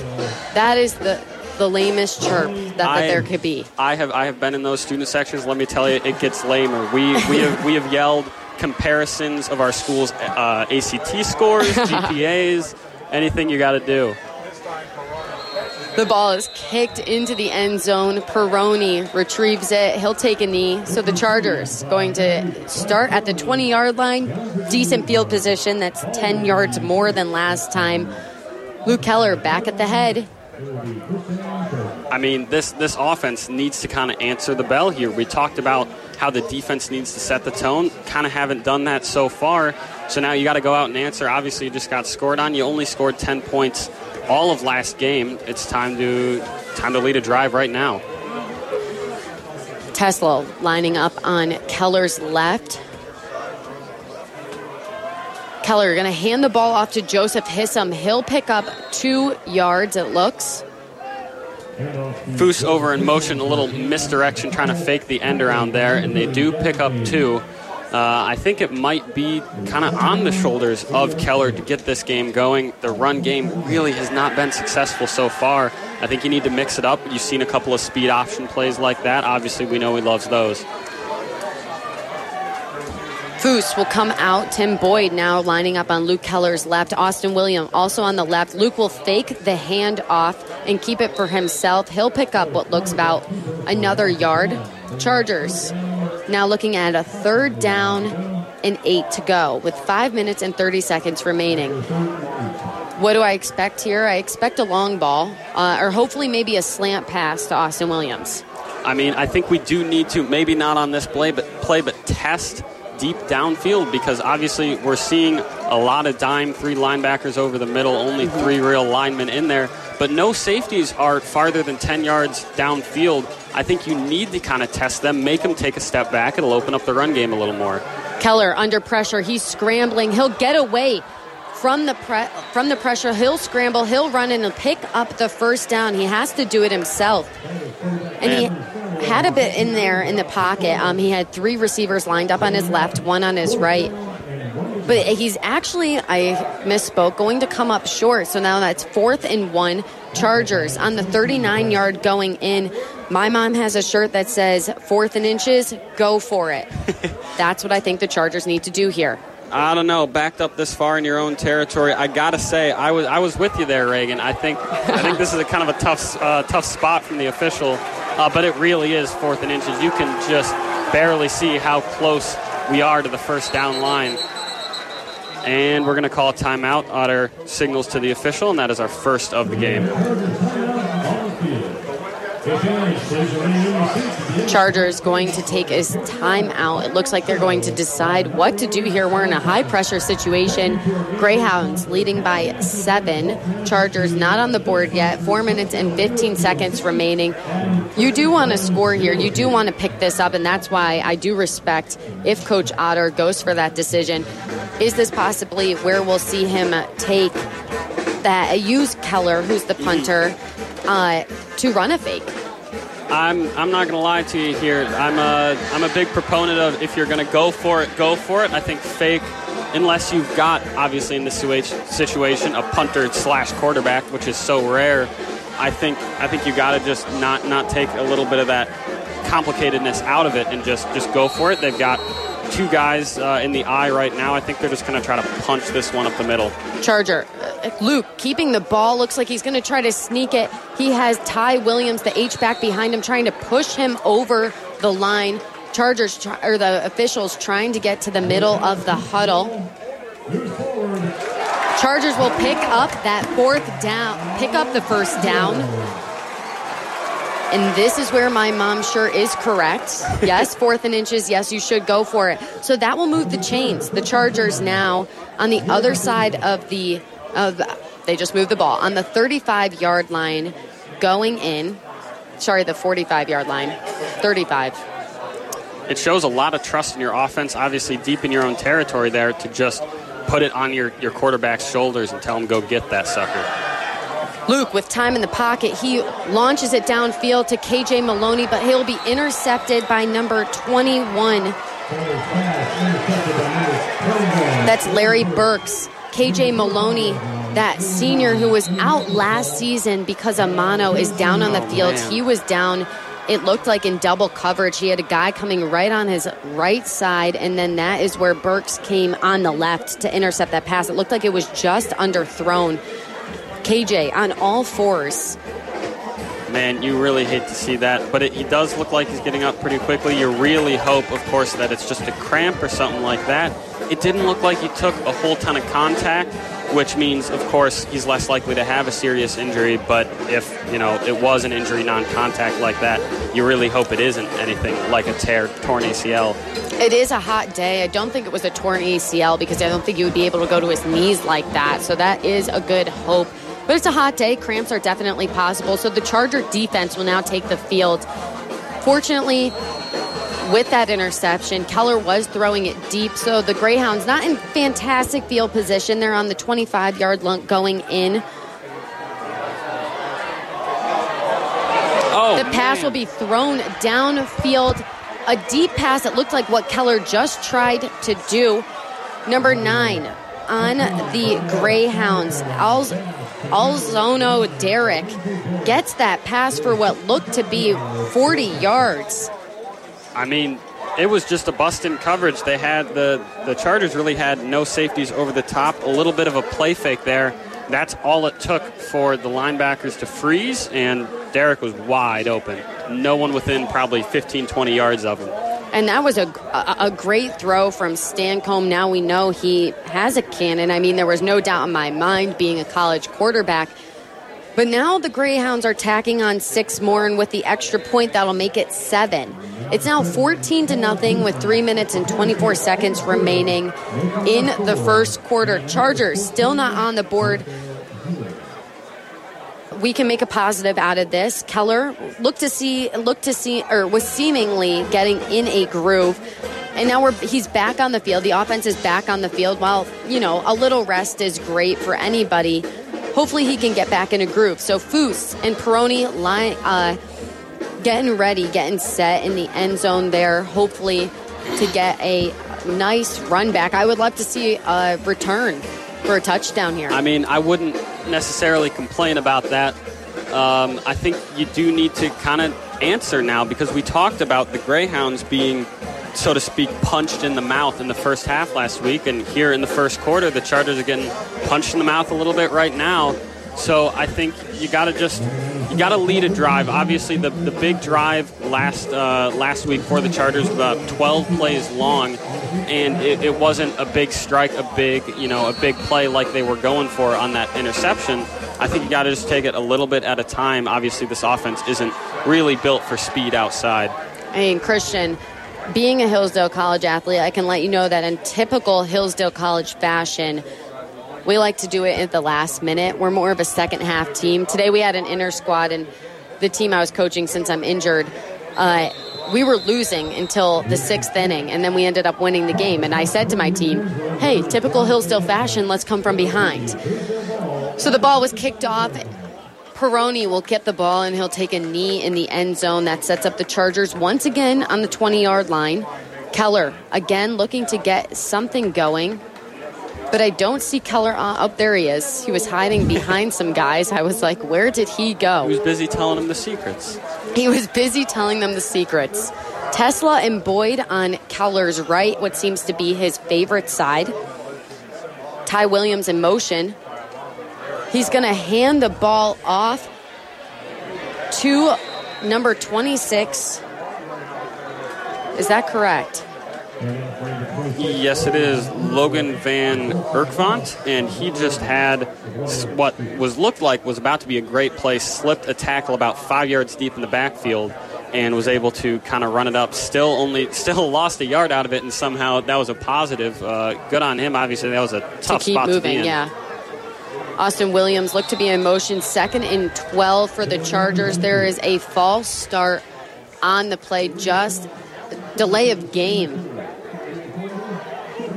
"That is the the lamest chirp that, that I- there could be." I have I have been in those student sections. Let me tell you, it gets lamer. We we have we have yelled comparisons of our schools' uh, ACT scores, GPAs, anything you got to do. The ball is kicked into the end zone. Peroni retrieves it. He'll take a knee. So the Chargers going to start at the 20 yard line. Decent field position. That's 10 yards more than last time. Luke Keller back at the head. I mean, this this offense needs to kind of answer the bell here. We talked about how the defense needs to set the tone. Kind of haven't done that so far. So now you got to go out and answer. Obviously, you just got scored on. You only scored 10 points all of last game. It's time to time to lead a drive right now. Tesla lining up on Keller's left. Keller are going to hand the ball off to Joseph Hissam. He'll pick up two yards, it looks. Foose over in motion, a little misdirection, trying to fake the end around there, and they do pick up two. Uh, I think it might be kind of on the shoulders of Keller to get this game going. The run game really has not been successful so far. I think you need to mix it up. You've seen a couple of speed option plays like that. Obviously, we know he loves those. Foose will come out. Tim Boyd now lining up on Luke Keller's left. Austin William also on the left. Luke will fake the hand off and keep it for himself. He'll pick up what looks about another yard. Chargers now looking at a third down and eight to go with five minutes and 30 seconds remaining. What do I expect here? I expect a long ball, uh, or hopefully maybe a slant pass to Austin Williams. I mean, I think we do need to maybe not on this play, but play, but test deep downfield because obviously we're seeing a lot of dime three linebackers over the middle, only mm-hmm. three real linemen in there, but no safeties are farther than 10 yards downfield. I think you need to kind of test them, make them take a step back. It'll open up the run game a little more. Keller under pressure. He's scrambling. He'll get away from the pre- from the pressure. He'll scramble. He'll run and pick up the first down. He has to do it himself. And he had a bit in there in the pocket. Um, he had three receivers lined up on his left, one on his right. But he's actually, I misspoke, going to come up short. So now that's fourth and one. Chargers on the 39 yard going in. My mom has a shirt that says fourth and inches, go for it. That's what I think the Chargers need to do here. I don't know. Backed up this far in your own territory, I gotta say, I was I was with you there, Reagan. I think I think this is a kind of a tough uh, tough spot from the official, uh, but it really is fourth and inches. You can just barely see how close we are to the first down line. And we're to call timeout our signals to the official, and that is our first of the game. Chargers going to take a time out. It looks like they're going to decide what to do here. We're in a high pressure situation. Greyhounds leading by seven. Chargers not on the board yet. Four minutes and 15 seconds remaining. You do want to score here. You do want to pick this up, and that's why I do respect if Coach Otter goes for that decision. Is this possibly where we'll see him take that, use Keller, who's the punter, uh, to run a fake? I'm I'm not gonna lie to you here. I'm a I'm a big proponent of if you're gonna go for it, go for it. I think fake, unless you've got obviously in this situation a punter slash quarterback, which is so rare. I think I think you got to just not not take a little bit of that complicatedness out of it and just just go for it. They've got two guys uh, in the I right now. I think they're just going to try to punch this one up the middle. Charger. Uh, Luke keeping the ball. Looks like he's going to try to sneak it. He has Ty Williams, the H back behind him, trying to push him over the line. Chargers try, or the officials trying to get to the middle of the huddle. Chargers will pick up that fourth down, pick up the first down. And this is where my mom sure is correct. Yes, fourth and inches. Yes, you should go for it. So that will move the chains. The Chargers now on the other side of the of they just moved the ball on the 35 yard line, going in. Sorry, the 45 yard line, 35. It shows a lot of trust in your offense, obviously deep in your own territory there, to just put it on your, your quarterback's shoulders and tell him go get that sucker. Luke, with time in the pocket, he launches it downfield to KJ Maloney, but he'll be intercepted by number 21. That's Larry Burks. KJ Maloney, that senior who was out last season because Amano is down on the oh, field. man. He was down, it looked like in double coverage. He had a guy coming right on his right side, and then that is where Burks came on the left to intercept that pass. It looked like it was just underthrown. KJ on all fours. Man, you really hate to see that, but it, he does look like he's getting up pretty quickly. You really hope, of course, that it's just a cramp or something like that. It didn't look like he took a whole ton of contact, which means, of course, he's less likely to have a serious injury. But if you know it was an injury, non-contact like that, you really hope it isn't anything like a tear, torn ACL. It is a hot day. I don't think it was a torn ACL because I don't think he would be able to go to his knees like that. So that is a good hope. But it's a hot day. Cramps are definitely possible. So the Charger defense will now take the field. Fortunately, with that interception. Keller was throwing it deep, so the Greyhounds not in fantastic field position. They're on the 25 yard line going in. Oh, The pass man. will be thrown downfield. A deep pass that looked like what Keller just tried to do. Number nine on the Greyhounds, Alz- Alzono Derek gets that pass for what looked to be 40 yards. I mean, it was just a bust in coverage. They had the the Chargers really had no safeties over the top. A little bit of a play fake there. That's all it took for the linebackers to freeze, and Derek was wide open. No one within probably 15, 20 yards of him. And that was a, a, a great throw from Stancomb. Now we know he has a cannon. I mean, there was no doubt in my mind being a college quarterback. But now the Greyhounds are tacking on six more, and with the extra point, that'll make it seven. It's now 14 to nothing with three minutes and 24 seconds remaining in the first quarter. Chargers still not on the board. We can make a positive out of this. Keller looked to see, looked to see, or was seemingly getting in a groove, and now we're he's back on the field. The offense is back on the field. While you know a little rest is great for anybody, hopefully he can get back in a groove. So Foose and Peroni line, uh, getting ready, getting set in the end zone there. Hopefully to get a nice run back. I would love to see a return for a touchdown here. I mean, I wouldn't necessarily complain about that. Um, I think you do need to kind of answer now because we talked about the Greyhounds being, so to speak, punched in the mouth in the first half last week, and here in the first quarter, the Chargers are getting punched in the mouth a little bit right now. So I think you got to just you got to lead a drive. Obviously, the, the big drive last uh, last week for the Chargers about 12 plays long, and it, it wasn't a big strike, a big you know a big play like they were going for on that interception. I think you got to just take it a little bit at a time. Obviously, this offense isn't really built for speed outside. I mean, Christian, being a Hillsdale College athlete, I can let you know that in typical Hillsdale College fashion, we like to do it at the last minute. We're more of a second half team. Today we had an inner squad, and the team I was coaching since I'm injured, uh, we were losing until the sixth inning, and then we ended up winning the game. And I said to my team, hey, typical Hillsdale fashion, let's come from behind. So the ball was kicked off. Peroni will get the ball and he'll take a knee in the end zone. That sets up the Chargers once again on the 20 yard line. Keller again looking to get something going. But I don't see Keller. Uh, up there he is. He was hiding behind some guys. I was like, where did he go? He was busy telling them the secrets. He was busy telling them the secrets. Tesla and Boyd on Keller's right, what seems to be his favorite side. Ty Williams in motion. He's going to hand the ball off to number 26. Is that correct? Yes, it is Logan Van Erkvant, and he just had what was looked like was about to be a great play, slipped a tackle about five yards deep in the backfield, and was able to kind of run it up. Still only, still lost a yard out of it, and somehow that was a positive. Uh, good on him. Obviously, that was a tough to keep spot to be moving, in. yeah. Austin Williams looked to be in motion, second and 12 for the Chargers. There is a false start on the play, just delay of game.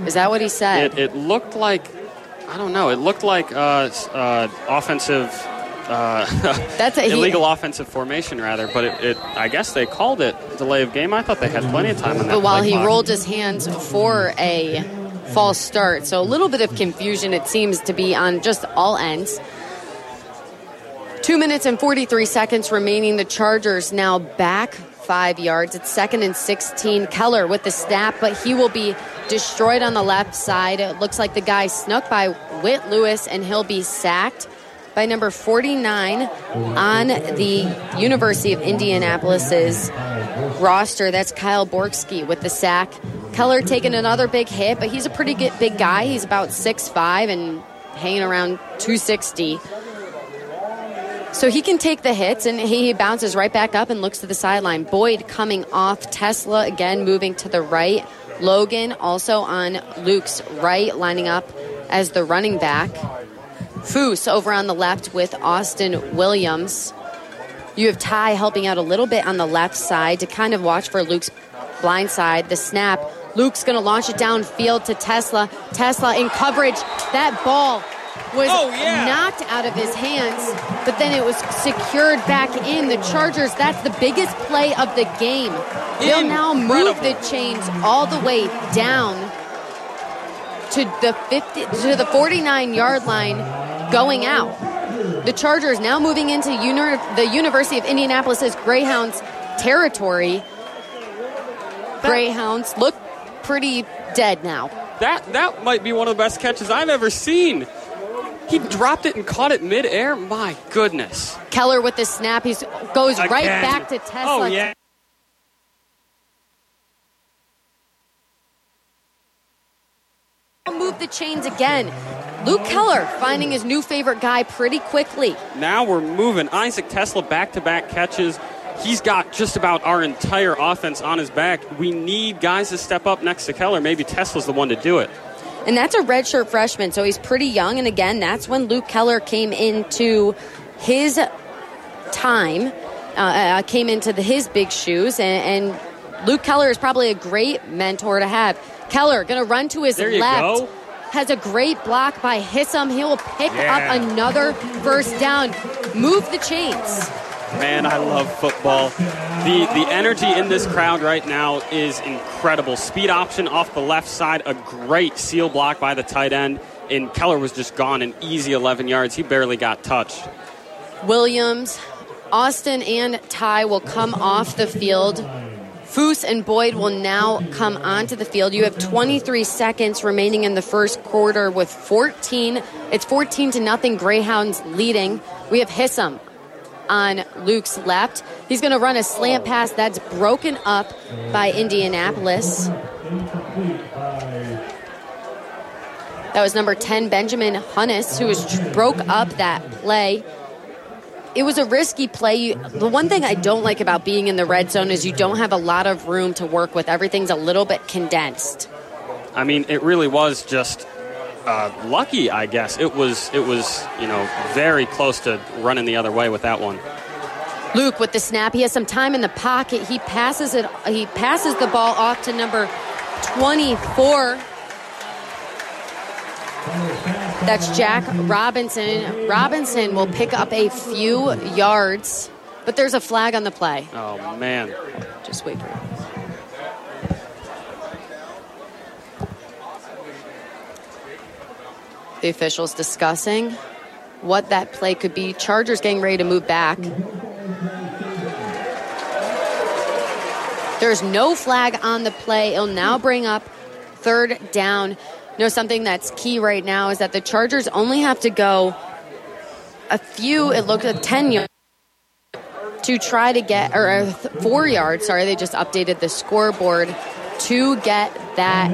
Is that what he said? It, it looked like, I don't know, it looked like uh, uh, offensive. Uh, That's a he- illegal offensive formation, rather, but it, it. I guess they called it delay of game. I thought they had plenty of time on that. But while he clock. rolled his hands for a false start, so a little bit of confusion it seems to be on just all ends. Two minutes and 43 seconds remaining. The Chargers now back five yards. It's second and 16. Keller with the snap, but he will be destroyed on the left side. It looks like the guy snuck by Whit Lewis, and he'll be sacked by number 49 on the University of Indianapolis's roster. That's Kyle Borgsky with the sack. Keller taking another big hit, but he's a pretty good big guy. He's about 6'5 and hanging around 260. So he can take the hits and he bounces right back up and looks to the sideline. Boyd coming off. Tesla again moving to the right. Logan also on Luke's right, lining up as the running back. Foose over on the left with Austin Williams. You have Ty helping out a little bit on the left side to kind of watch for Luke's blind side. The snap. Luke's going to launch it downfield to Tesla. Tesla in coverage. That ball was Oh, yeah. knocked out of his hands, but then it was secured back in. The Chargers, that's the biggest play of the game. They'll now move the chains all the way down to the 50 to the 49 yard line going out. The Chargers now moving into uni- the University of Indianapolis's Greyhounds territory. Greyhounds look pretty dead now. That that might be one of the best catches I've ever seen. He dropped it and caught it midair. My goodness. Keller with the snap, he goes right back to Tesla. Oh yeah. Move the chains again. Luke Keller finding his new favorite guy pretty quickly. Now we're moving. Isaac Tesla back to back catches. He's got just about our entire offense on his back. We need guys to step up next to Keller. Maybe Tesla's the one to do it. And that's a redshirt freshman, so he's pretty young. And again, that's when Luke Keller came into his time, uh, uh, came into the, his big shoes. And, and Luke Keller is probably a great mentor to have. Keller going to run to his There left. go. Has a great block by Hissam. He will pick Yeah. up another first down. Move the chains. Man, I love football. The the energy in this crowd right now is incredible. Speed option off the left side, a great seal block by the tight end, and Keller was just gone an easy 11 yards. He barely got touched. Williams, Austin, and Ty will come off the field. Foose and Boyd will now come onto the field. You have 23 seconds remaining in the first quarter with 14. It's 14 to nothing. Greyhounds leading. We have Hissam on Luke's left. He's going to run a slant pass that's broken up by Indianapolis. That was number 10, Benjamin Hunnis, who was broke up that play. It was a risky play. The one thing I don't like about being in the red zone is you don't have a lot of room to work with. Everything's a little bit condensed. I mean, it really was just uh, lucky, I guess. It was it was you know very close to running the other way with that one. Luke with the snap. He has some time in the pocket. He passes it. He passes the ball off to number 24. That's Jack Robinson. Robinson will pick up a few yards, but there's a flag on the play. Oh man, Just wait for it. The officials discussing what that play could be. Chargers getting ready to move back. There's no flag on the play. It'll now bring up third down. You know, something that's key right now is that the Chargers only have to go a few, it looked at 10 yards to try to get, or four yards, sorry, they just updated the scoreboard to get that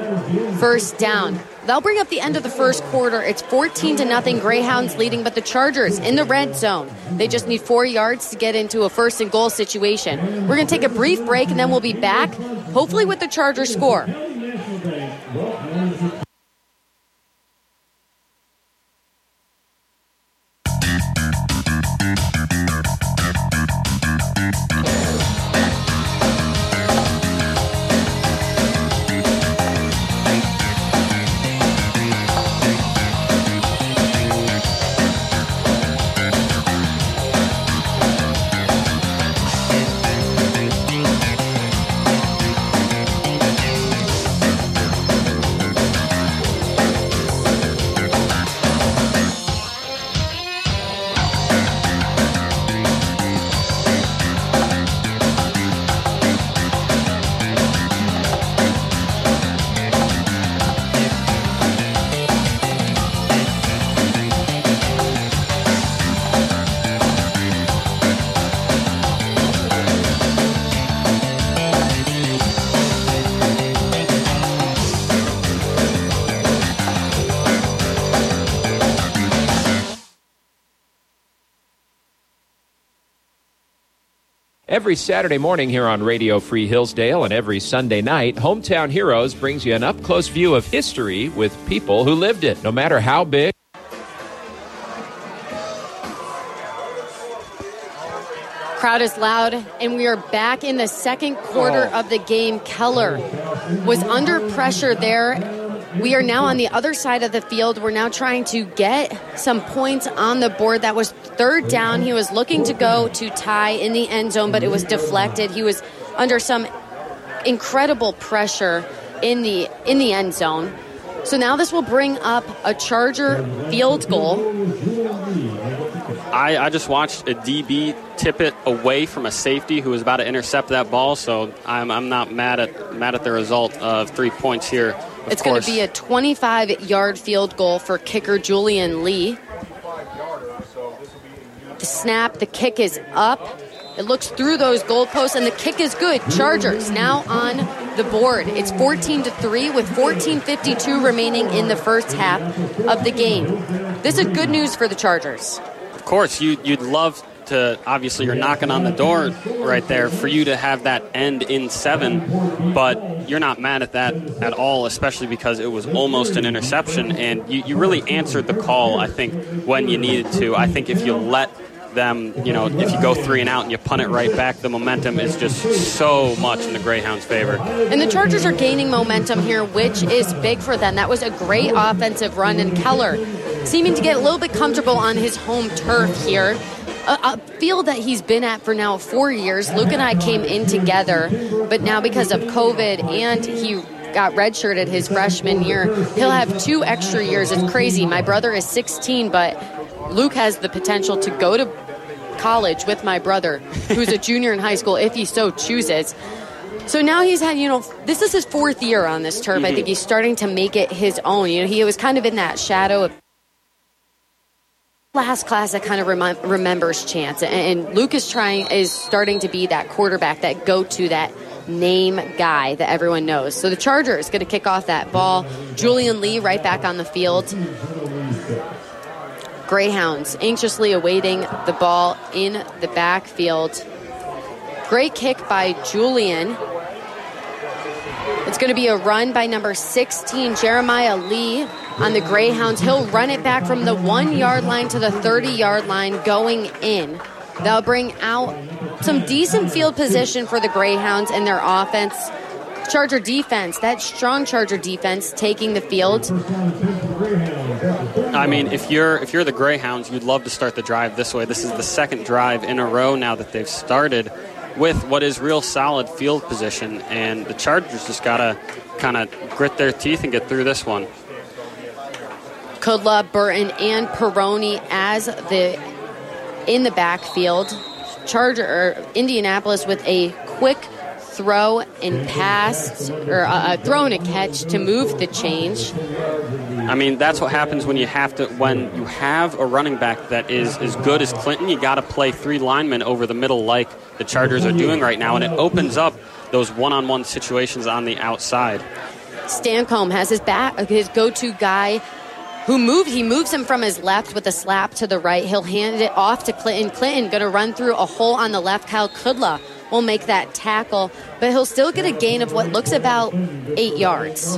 first down. They'll bring up the end of the first quarter. It's 14 to nothing. Greyhounds leading, but the Chargers in the red zone. They just need four yards to get into a first and goal situation. We're going to take a brief break and then we'll be back, hopefully with the Chargers score. Every Saturday morning here on Radio Free Hillsdale and every Sunday night, Hometown Heroes brings you an up close view of history with people who lived it, no matter how big. Crowd is loud, and we are back in the second quarter Oh. of the game. Keller was under pressure there. We are now on the other side of the field. We're now trying to get some points on the board. That was third down. He was looking to go to Ty in the end zone, but it was deflected. He was under some incredible pressure in the in the end zone. So now this will bring up a Charger field goal. I, I just watched a DB tip it away from a safety who was about to intercept that ball, so I'm, I'm not mad at mad at the result of three points here. Of It's going to be a 25 yard field goal for kicker Julian Lee. The snap, the kick is up. It looks through those goalposts, and the kick is good. Chargers now on the board. It's 14 to 3 with 14.52 remaining in the first half of the game. This is good news for the Chargers. Of course, you, you'd love to. Obviously, you're knocking on the door right there for you to have that end in seven, but you're not mad at that at all, especially because it was almost an interception, and you, you really answered the call. I think when you needed to. I think if you let them, you know, if you go three and out and you punt it right back, the momentum is just so much in the Greyhounds' favor. And the Chargers are gaining momentum here, which is big for them. That was a great offensive run, and Keller seeming to get a little bit comfortable on his home turf here. A, a field that he's been at for now four years. Luke and I came in together, but now because of COVID and he got redshirted his freshman year, he'll have two extra years. It's crazy. My brother is 16, but Luke has the potential to go to college with my brother, who's a junior in high school, if he so chooses. So now he's had, you know, this is his fourth year on this turf. I think mm-hmm. he's starting to make it his own. You know, he was kind of in that shadow of last class that kind of remi- remembers Chance, and, and Luke is trying is starting to be that quarterback, that go to that name guy that everyone knows. So the Chargers going to kick off that ball. Julian Lee right back on the field. Greyhounds anxiously awaiting the ball in the backfield. Great kick by Julian. It's going to be a run by number 16, Jeremiah Lee, on the Greyhounds. He'll run it back from the one yard line to the 30 yard line going in. They'll bring out some decent field position for the Greyhounds and their offense. Charger defense, that strong Charger defense taking the field. I mean, if you're if you're the Greyhounds, you'd love to start the drive this way. This is the second drive in a row now that they've started with what is real solid field position, and the Chargers just gotta kind of grit their teeth and get through this one. Kudla, Burton, and Peroni as the in the backfield. Charger or Indianapolis with a quick throw and pass or a, a throw and a catch to move the change. I mean, that's what happens when you have to when you have a running back that is as good as Clinton. You got to play three linemen over the middle, like the Chargers are doing right now, and it opens up those one-on-one situations on the outside. Stancomb has his back, his go-to guy who moved. He moves him from his left with a slap to the right. He'll hand it off to Clinton. Clinton going to run through a hole on the left. Kyle Kudla will make that tackle, but he'll still get a gain of what looks about eight yards.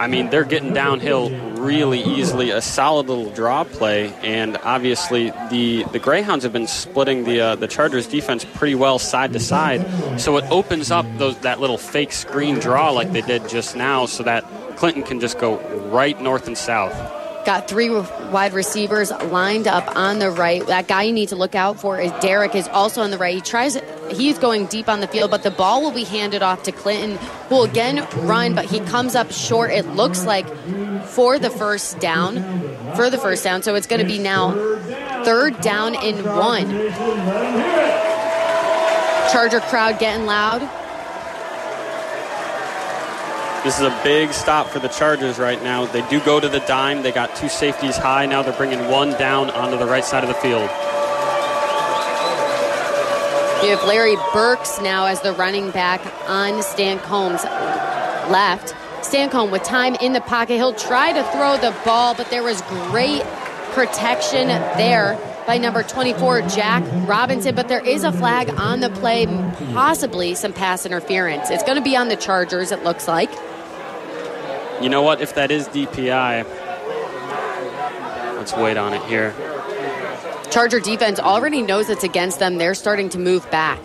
I mean, they're getting downhill really easily. A solid little draw play, and obviously the, the Greyhounds have been splitting the uh, the Chargers defense pretty well side to side. So it opens up those that little fake screen draw like they did just now, so that Clinton can just go right north and south. Got three wide receivers lined up on the right. That guy you need to look out for is Derek is also on the right. He tries he's going deep on the field, but the ball will be handed off to Clinton, who will again run, but he comes up short. It looks like for the first down. For the first down. So it's gonna be now third down in one. Charger crowd getting loud. This is a big stop for the Chargers right now. They do go to the dime. They got two safeties high. Now they're bringing one down onto the right side of the field. You have Larry Burks now as the running back on Stancombe's left. Stancombe with time in the pocket. He'll try to throw the ball, but there was great protection there by number 24, Jack Robinson. But there is a flag on the play, possibly some pass interference. It's going to be on the Chargers, it looks like. You know what? If that is DPI, let's wait on it here. Charger defense already knows it's against them. They're starting to move back.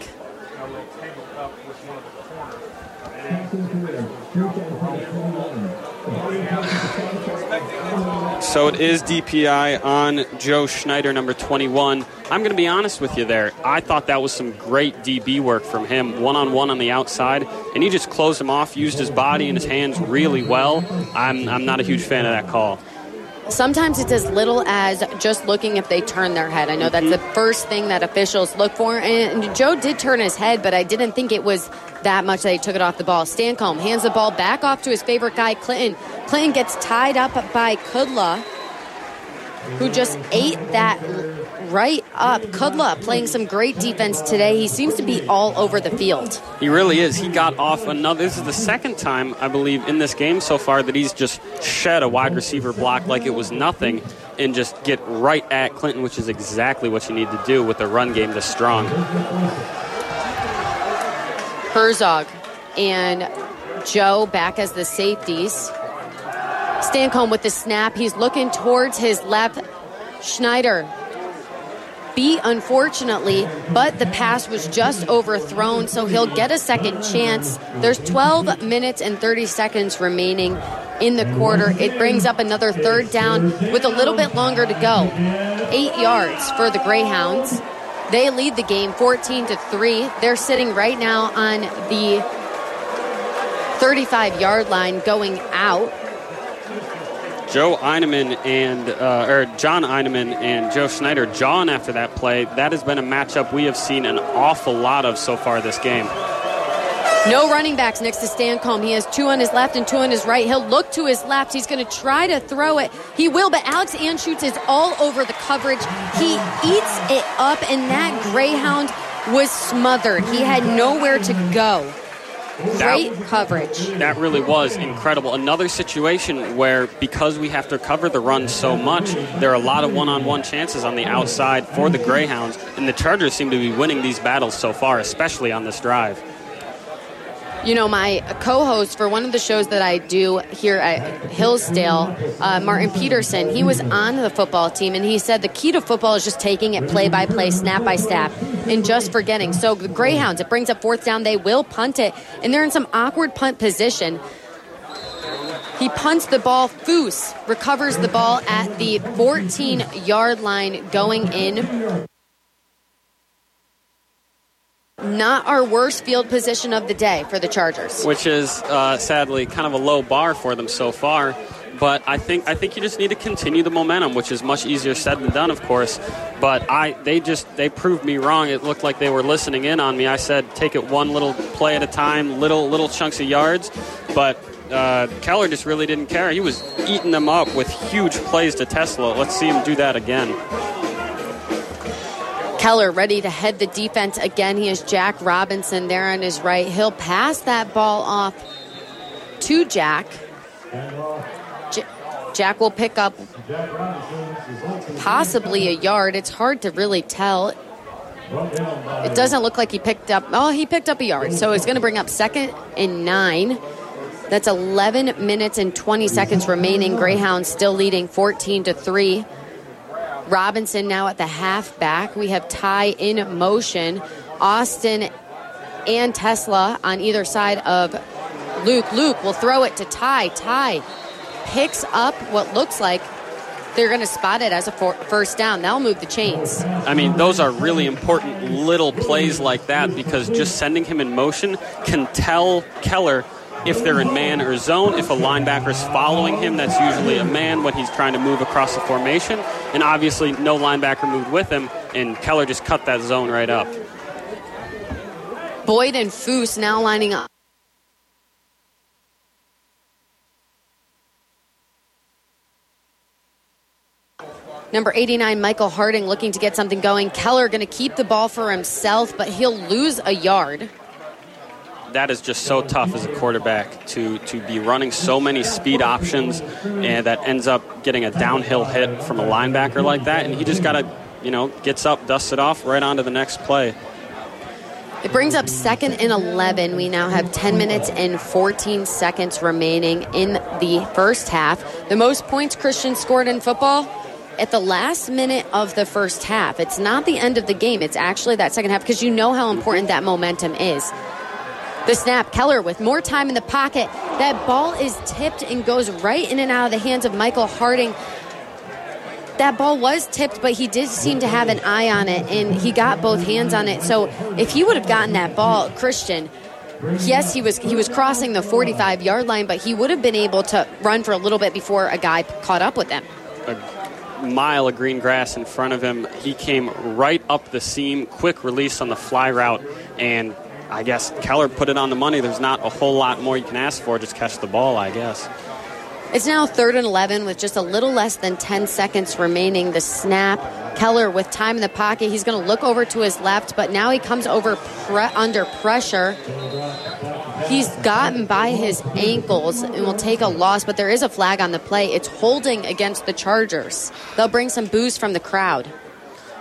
So it is DPI on Joe Schneider, number 21. I'm going to be honest with you there. I thought that was some great DB work from him, one on one on the outside, and he just closed him off, used his body and his hands really well. I'm, I'm not a huge fan of that call. Sometimes it's as little as just looking if they turn their head. I know that's the mm-hmm. first thing that officials look for. And Joe did turn his head, but I didn't think it was that much that he took it off the ball. Stancomb hands the ball back off to his favorite guy, Clinton. Clinton gets tied up by Kudla, who just ate that right up. Kudla playing some great defense today. He seems to be all over the field. He really is. He got off another. This is the second time, I believe, in this game so far that he's just shed a wide receiver block like it was nothing and just get right at Clinton, which is exactly what you need to do with a run game this strong. Herzog and Joe back as the safeties. Stancomb with the snap. He's looking towards his left. Schneider beat, unfortunately, but the pass was just overthrown, so he'll get a second chance. There's 12 minutes and 30 seconds remaining in the quarter. It brings up another third down with a little bit longer to go. Eight yards for the Greyhounds. They lead the game 14 to 3. They're sitting right now on the 35 yard line going out. Joe Eineman and uh, or John Eineman and Joe Schneider John, after that play. That has been a matchup we have seen an awful lot of so far this game. No running backs next to Stancomb. He has two on his left and two on his right. He'll look to his left. He's going to try to throw it. He will, but Alex Anschutz is all over the coverage. He eats it up, and that Greyhound was smothered. He had nowhere to go. Great coverage. That really was incredible. Another situation where, because we have to cover the run so much, there are a lot of one on one chances on the outside for the Greyhounds, and the Chargers seem to be winning these battles so far, especially on this drive. You know, my co host for one of the shows that I do here at Hillsdale, uh, Martin Peterson, he was on the football team and he said the key to football is just taking it play by play, snap by snap, and just forgetting. So the Greyhounds, it brings up fourth down, they will punt it, and they're in some awkward punt position. He punts the ball. Foose recovers the ball at the 14 yard line going in. Not our worst field position of the day for the Chargers. which is uh, sadly kind of a low bar for them so far. But I think I think you just need to continue the momentum, which is much easier said than done, of course. But I they just they proved me wrong. It looked like they were listening in on me. I said take it one little play at a time, little little chunks of yards. But uh, Keller just really didn't care. He was eating them up with huge plays to Tesla. Let's see him do that again. Keller ready to head the defense again. He has Jack Robinson there on his right. He'll pass that ball off to Jack. J- Jack will pick up possibly a yard. It's hard to really tell. It doesn't look like he picked up. Oh, he picked up a yard. So it's going to bring up second and nine. That's 11 minutes and 20 seconds remaining. Greyhounds still leading 14 to 3. Robinson now at the halfback. We have Ty in motion. Austin and Tesla on either side of Luke. Luke will throw it to Ty. Ty picks up what looks like they're going to spot it as a for- first down. That'll move the chains. I mean, those are really important little plays like that because just sending him in motion can tell Keller if they're in man or zone. If a linebacker is following him, that's usually a man when he's trying to move across the formation. And obviously, no linebacker moved with him, and Keller just cut that zone right up. Boyd and Foose now lining up. Number 89, Michael Harding, looking to get something going. Keller going to keep the ball for himself, but he'll lose a yard. That is just so tough as a quarterback to to be running so many speed options and that ends up getting a downhill hit from a linebacker like that and he just got to you know gets up dusts it off right on to the next play It brings up second and 11. We now have 10 minutes and 14 seconds remaining in the first half. The most points Christian scored in football at the last minute of the first half. It's not the end of the game. It's actually that second half because you know how important that momentum is. The snap, Keller with more time in the pocket. That ball is tipped and goes right in and out of the hands of Michael Harding. That ball was tipped, but he did seem to have an eye on it, and he got both hands on it. So if he would have gotten that ball, Christian, yes, he was he was crossing the 45 yard line, but he would have been able to run for a little bit before a guy caught up with him. A mile of green grass in front of him. He came right up the seam, quick release on the fly route, and I guess Keller put it on the money. There's not a whole lot more you can ask for. Just catch the ball, I guess. It's now third and 11 with just a little less than 10 seconds remaining. The snap, Keller with time in the pocket. He's going to look over to his left, but now he comes over pre- under pressure. He's gotten by his ankles and will take a loss, but there is a flag on the play. It's holding against the Chargers. They'll bring some boos from the crowd.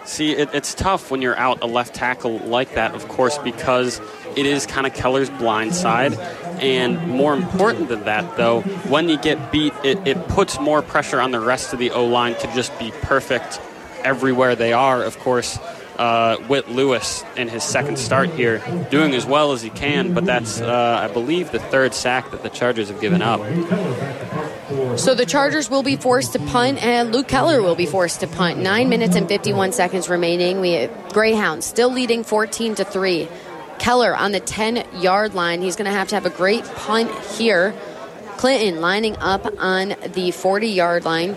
See, it, it's tough when you're out a left tackle like that, of course, because it is kind of Keller's blind side. And more important than that, though, when you get beat, it, it puts more pressure on the rest of the O line to just be perfect everywhere they are. Of course, uh, Whit Lewis in his second start here, doing as well as he can, but that's, uh, I believe, the third sack that the Chargers have given up. So the Chargers will be forced to punt, and Luke Keller will be forced to punt. Nine minutes and 51 seconds remaining. We Greyhounds still leading 14 to three. Keller on the 10 yard line. He's going to have to have a great punt here. Clinton lining up on the 40 yard line.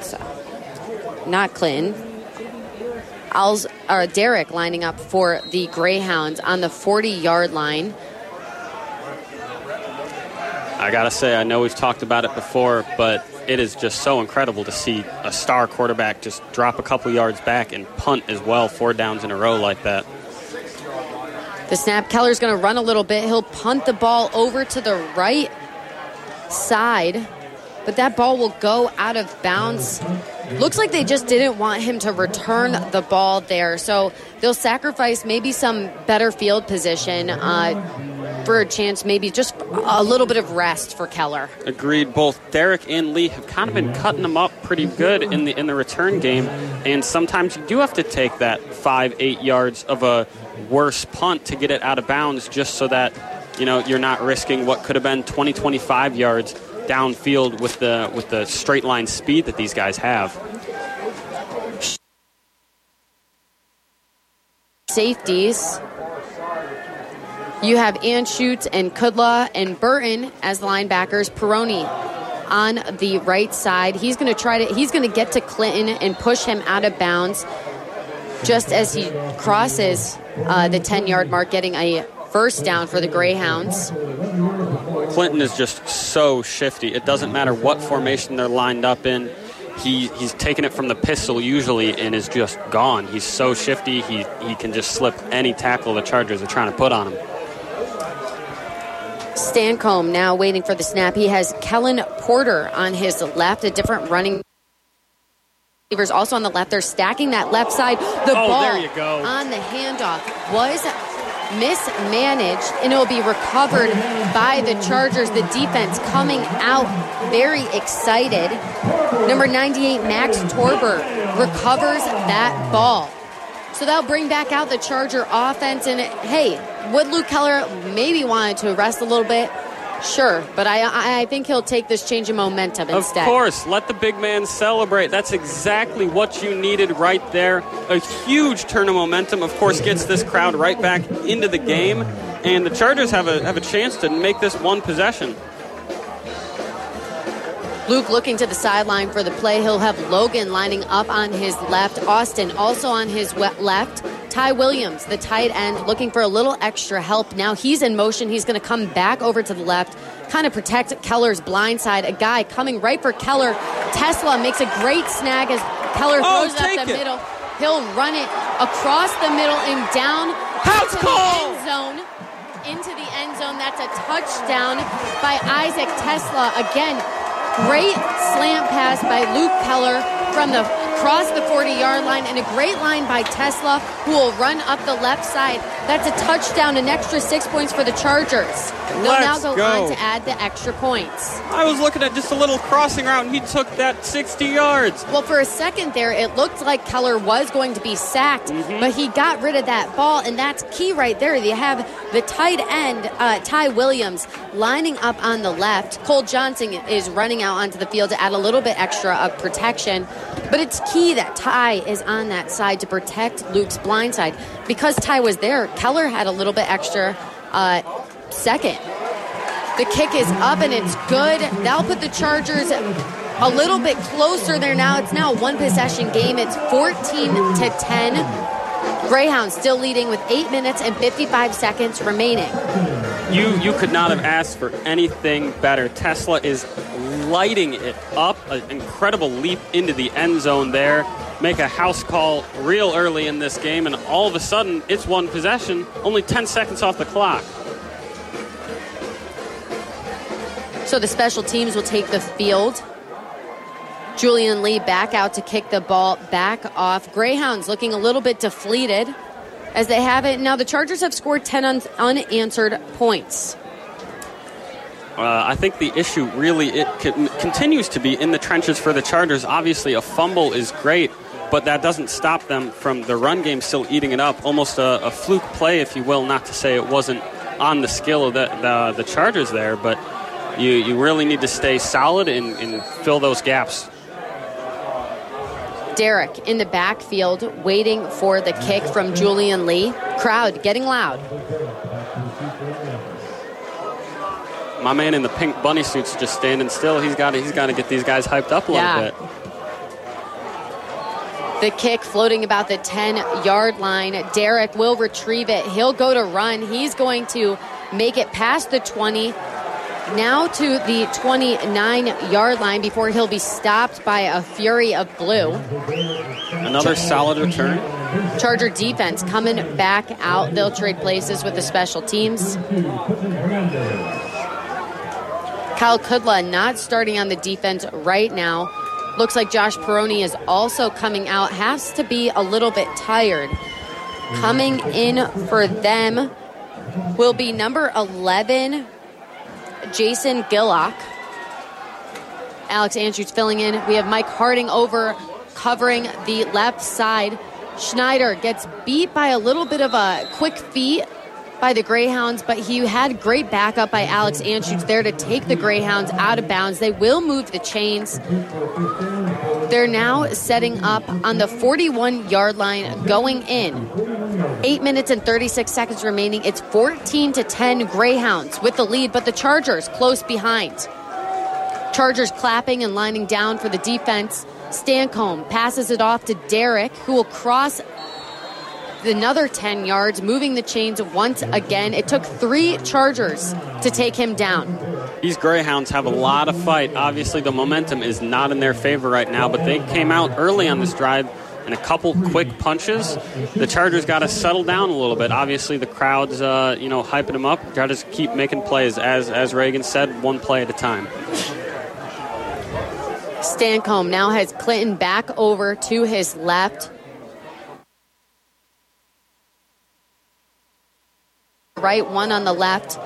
Not Clinton. Al's, or uh, Derek lining up for the Greyhounds on the 40 yard line. I gotta say, I know we've talked about it before, but it is just so incredible to see a star quarterback just drop a couple yards back and punt as well, four downs in a row like that. The snap, Keller's going to run a little bit. He'll punt the ball over to the right side, but that ball will go out of bounds. Looks like they just didn't want him to return the ball there, so they'll sacrifice maybe some better field position uh, for a chance, maybe just a little bit of rest for Keller. Agreed. Both Derek and Lee have kind of been cutting them up pretty good in the in the return game, and sometimes you do have to take that five, eight yards of a worse punt to get it out of bounds, just so that you know you're not risking what could have been 20, 25 yards downfield with the with the straight line speed that these guys have. Safeties. You have Anschutz and Kudla and Burton as linebackers. Peroni on the right side. He's going to try to. He's going to get to Clinton and push him out of bounds, just as he crosses uh, the 10 yard mark, getting a first down for the Greyhounds. Clinton is just so shifty. It doesn't matter what formation they're lined up in. He he's taking it from the pistol usually and is just gone. He's so shifty. He he can just slip any tackle the Chargers are trying to put on him. Stancomb now waiting for the snap. He has Kellen Porter on his left, a different running. Receivers also on the left. They're stacking that left side. The Oh, ball there you go. on the handoff was mismanaged, and it will be recovered by the Chargers. The defense coming out very excited. Number 98, Max Torber, recovers that ball. So that'll bring back out the Charger offense. And hey, would Luke Keller maybe wanted to rest a little bit? Sure, but I, I I think he'll take this change in momentum Of course, let the big man celebrate. That's exactly what you needed right there. A huge turn of momentum, of course, gets this crowd right back into the game, and the Chargers have a have a chance to make this one possession. Luke looking to the sideline for the play. He'll have Logan lining up on his left. Austin also on his left. Ty Williams, the tight end, looking for a little extra help. Now he's in motion. He's going to come back over to the left, kind of protect Keller's blind side. A guy coming right for Keller. Tesla makes a great snag as Keller Oh, throws it take up the it. middle. He'll run it across the middle and down House into call! the end zone. Into the end zone. That's a touchdown by Isaac Tesla. Again, Great slant pass by Luke Keller from the cross the 40 yard line, and a great line by Tesla, who will run up the left side. That's a touchdown, an extra six points for the Chargers. They'll now Let's go, go. on to add the extra points. I was looking at just a little crossing route, and he took that 60 yards. Well, for a second there, it looked like Keller was going to be sacked, Mm-hmm. but he got rid of that ball, and that's key right there. You have the tight end, uh, Ty Williams, lining up on the left. Cole Johnson is running out onto the field to add a little bit extra of protection, but it's key that Ty is on that side to protect Luke's blind side. Because Ty was there, Keller had a little bit extra uh, second. The kick is up and it's good. That'll put the Chargers a little bit closer there now. It's now a one possession game. It's 14 to 10. Greyhounds still leading with 8 minutes and 55 seconds remaining. You you could not have asked for anything better. Tesla is lighting it up. An incredible leap into the end zone there. Make a house call real early in this game, and all of a sudden it's one possession, only 10 seconds off the clock. So the special teams will take the field. Julian Lee back out to kick the ball back off. Greyhounds looking a little bit deflated as they have it. Now the Chargers have scored 10 un- unanswered points. Uh, I think the issue really it con- continues to be in the trenches for the Chargers. Obviously, a fumble is great, but that doesn't stop them from the run game still eating it up. Almost a, a fluke play, if you will. Not to say it wasn't on the skill of the, the, the Chargers there, but you, you really need to stay solid and, and fill those gaps. Derek in the backfield waiting for the kick from Julian Lee. Crowd getting loud. My man in the pink bunny suit's just standing still. He's got to he's got to get these guys hyped up a little Yeah. bit. The kick floating about the 10 yard line. Derek will retrieve it. He'll go to run. He's going to make it past the 20, now to the 29 yard line before he'll be stopped by a fury of blue. Another solid return. Charger defense coming back out. They'll trade places with the special teams. Kyle Kudla not starting on the defense right now. Looks like Josh Peroni is also coming out. Has to be a little bit tired. Coming in for them will be number 11, Jason Gillock. Alex Andrews filling in. We have Mike Harding over covering the left side. Schneider gets beat by a little bit of a quick feet by the Greyhounds, but he had great backup by Alex Andrews there to take the Greyhounds out of bounds. They will move the chains. They're now setting up on the 41 yard line going in. Eight minutes and 36 seconds remaining. It's 14 to 10 Greyhounds with the lead, but the Chargers close behind. Chargers clapping and lining down for the defense. Stancomb passes it off to Derek, who will cross another 10 yards, moving the chains once again. It took three Chargers to take him down. These Greyhounds have a lot of fight. Obviously, the momentum is not in their favor right now, but they came out early on this drive and a couple quick punches. The Chargers got to settle down a little bit. Obviously, the crowd's uh, you know hyping them up. Got to keep making plays, as as Reagan said, one play at a time. Stancomb now has Clinton back over to his left. Right, one on the left.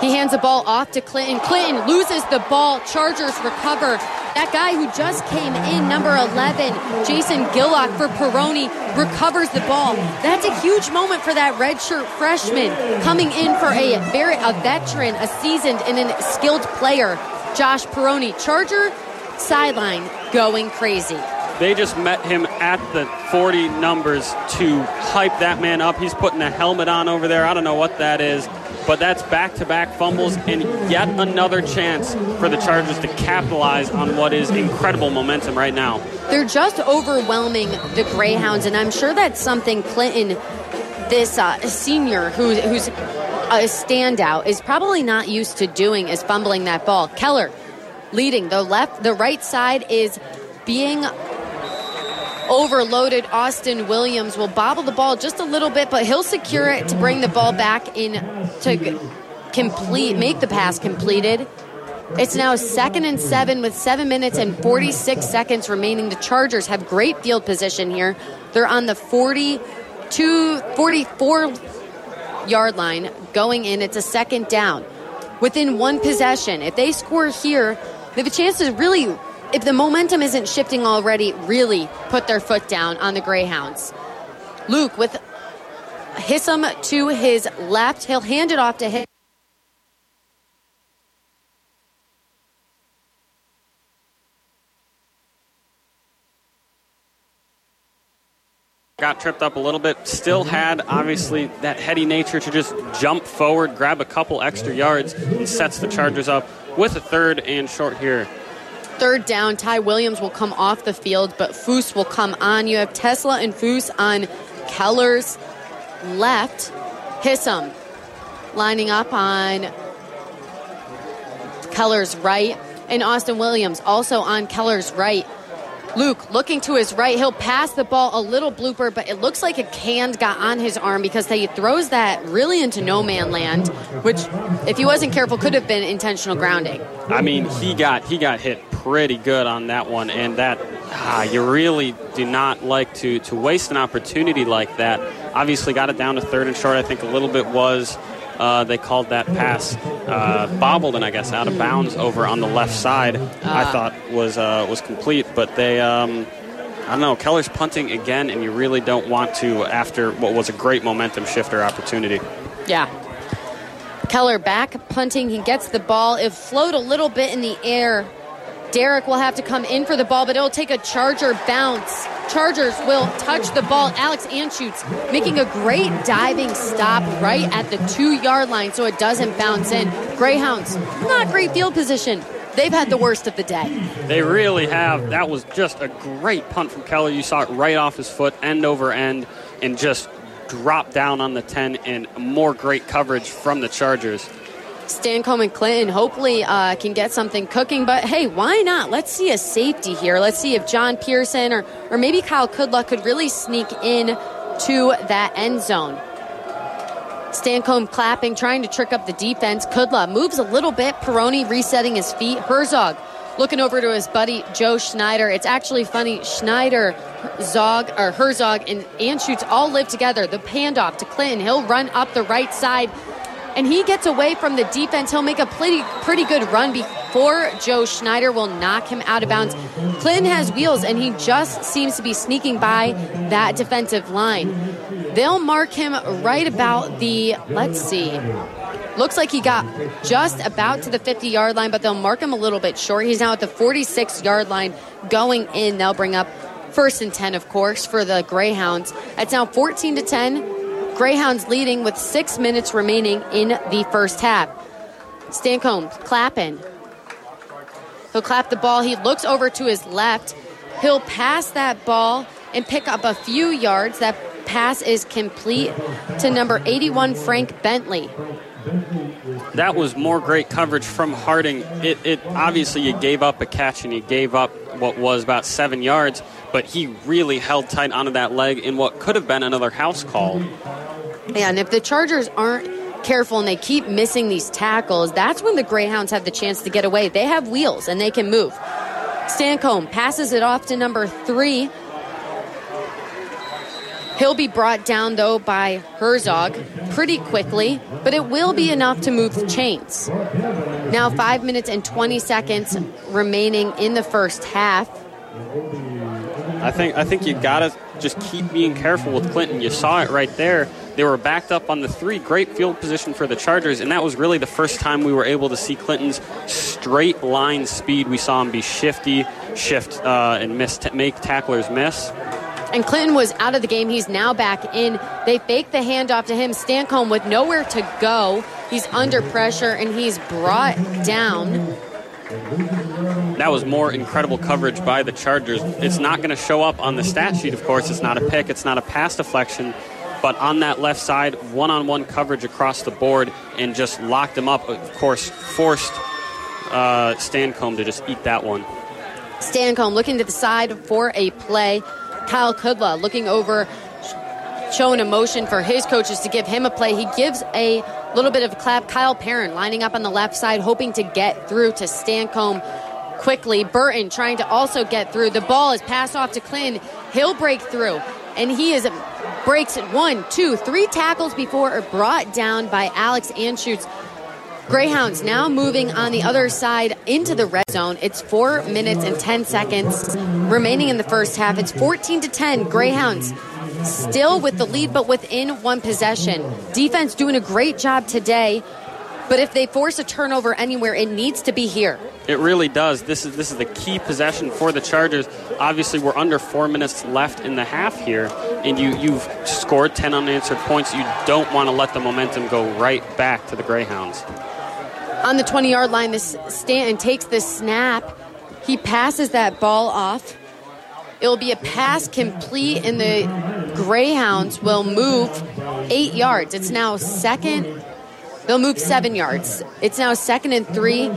He hands the ball off to Clinton. Clinton loses the ball. Chargers recover. That guy who just came in, number 11, Jason Gillock for Peroni, recovers the ball. That's a huge moment for that redshirt freshman coming in for a very a veteran, a seasoned and a skilled player, Josh Peroni. Charger sideline going crazy. They just met him at the 40 numbers to hype that man up. He's putting a helmet on over there. I don't know what that is, but that's back to back fumbles and yet another chance for the Chargers to capitalize on what is incredible momentum right now. They're just overwhelming the Greyhounds, and I'm sure that's something Clinton, this uh, senior who, who's a standout, is probably not used to doing is fumbling that ball. Keller leading the left, the right side is being overloaded. Austin Williams will bobble the ball just a little bit, but he'll secure it to bring the ball back in to complete, make the pass completed. It's now second and seven with seven minutes and 46 seconds remaining. The Chargers have great field position here. They're on the 42, 44 yard line going in. It's a second down. Within one possession, if they score here, they have a chance to really, if the momentum isn't shifting already, really put their foot down on the Greyhounds. Luke with Hissam to his left. He'll hand it off to him. Got tripped up a little bit. Still mm-hmm. had, obviously, that heady nature to just jump forward, grab a couple extra yards, and sets the Chargers up with a third and short here. Third down, Ty Williams will come off the field, but Foose will come on. You have Tesla and Foose on Keller's left. Hissam lining up on Keller's right. And Austin Williams also on Keller's right. Luke looking to his right. He'll pass the ball a little blooper, but it looks like a can got on his arm because he throws that really into no man land, which, if he wasn't careful, could have been intentional grounding. I mean, he got he got hit pretty good on that one, and that ah, you really do not like to to waste an opportunity like that. Obviously, got it down to third and short. I think a little bit was uh, they called that pass uh, bobbled and I guess out of bounds over on the left side. I thought was uh, was complete, but they. Um, I don't know. Keller's punting again, and you really don't want to after what was a great momentum shifter opportunity. Yeah. Keller back punting. He gets the ball. It float a little bit in the air. Derek will have to come in for the ball, but it'll take a Charger bounce. Chargers will touch the ball. Alex Anschutz making a great diving stop right at the two yard line so it doesn't bounce in. Greyhounds, not great field position. They've had the worst of the day. They really have. That was just a great punt from Keller. You saw it right off his foot, end over end, and just drop down on the 10 and more great coverage from the Chargers. Stancombe and Clinton hopefully uh, can get something cooking, but hey, why not? Let's see a safety here. Let's see if John Pearson or, or maybe Kyle Kudla could really sneak in to that end zone. Stancombe clapping, trying to trick up the defense. Kudla moves a little bit. Peroni resetting his feet. Herzog looking over to his buddy Joe Schneider. It's actually funny. Schneider, Zog, or Herzog, and Anschutz all live together. The handoff to Clinton. He'll run up the right side and he gets away from the defense. He'll make a pretty pretty good run before Joe Schneider will knock him out of bounds. Clinton has wheels, and he just seems to be sneaking by that defensive line. They'll mark him right about the let's see. Looks like he got just about to the 50 yard line, but they'll mark him a little bit short. He's now at the 46 yard line going in. They'll bring up first and 10, of course, for the Greyhounds. It's now 14 to 10. Greyhounds leading with six minutes remaining in the first half. Stancombe clapping. He'll clap the ball. He looks over to his left. He'll pass that ball and pick up a few yards. That pass is complete to number 81, Frank Bentley. That was more great coverage from Harding. It, it obviously you gave up a catch and you gave up what was about seven yards, but he really held tight onto that leg in what could have been another house call. And if the Chargers aren't careful and they keep missing these tackles, that's when the Greyhounds have the chance to get away. They have wheels and they can move. Stancombe passes it off to number three. He'll be brought down, though, by Herzog pretty quickly, but it will be enough to move the chains. Now, five minutes and 20 seconds remaining in the first half. I think I think you gotta just keep being careful with Clinton. You saw it right there. They were backed up on the three. Great field position for the Chargers, and that was really the first time we were able to see Clinton's straight line speed. We saw him be shifty, shift, uh, and miss t- make tacklers miss. And Clinton was out of the game. He's now back in. They fake the handoff to him. Stancombe with nowhere to go. He's under pressure and he's brought down. That was more incredible coverage by the Chargers. It's not going to show up on the stat sheet, of course. It's not a pick, it's not a pass deflection. But on that left side, one on one coverage across the board and just locked him up. Of course, forced uh, Stancombe to just eat that one. Stancombe looking to the side for a play. Kyle Kudla looking over showing emotion for his coaches to give him a play. He gives a little bit of a clap. Kyle Perrin lining up on the left side, hoping to get through to Stancomb quickly. Burton trying to also get through. The ball is passed off to Clinton. He'll break through. And he is breaks it one, two, three tackles before are brought down by Alex Anschutz. Greyhounds now moving on the other side into the red zone. It's four minutes and 10 seconds remaining in the first half. It's 14 to 10. Greyhounds still with the lead, but within one possession. Defense doing a great job today. But if they force a turnover anywhere, it needs to be here. It really does. This is this is the key possession for the Chargers. Obviously, we're under four minutes left in the half here, and you you've scored ten unanswered points. You don't want to let the momentum go right back to the Greyhounds. On the 20 yard line, this Stanton takes the snap. He passes that ball off. It will be a pass complete, and the Greyhounds will move eight yards. It's now second. They'll move seven yards. It's now second and three.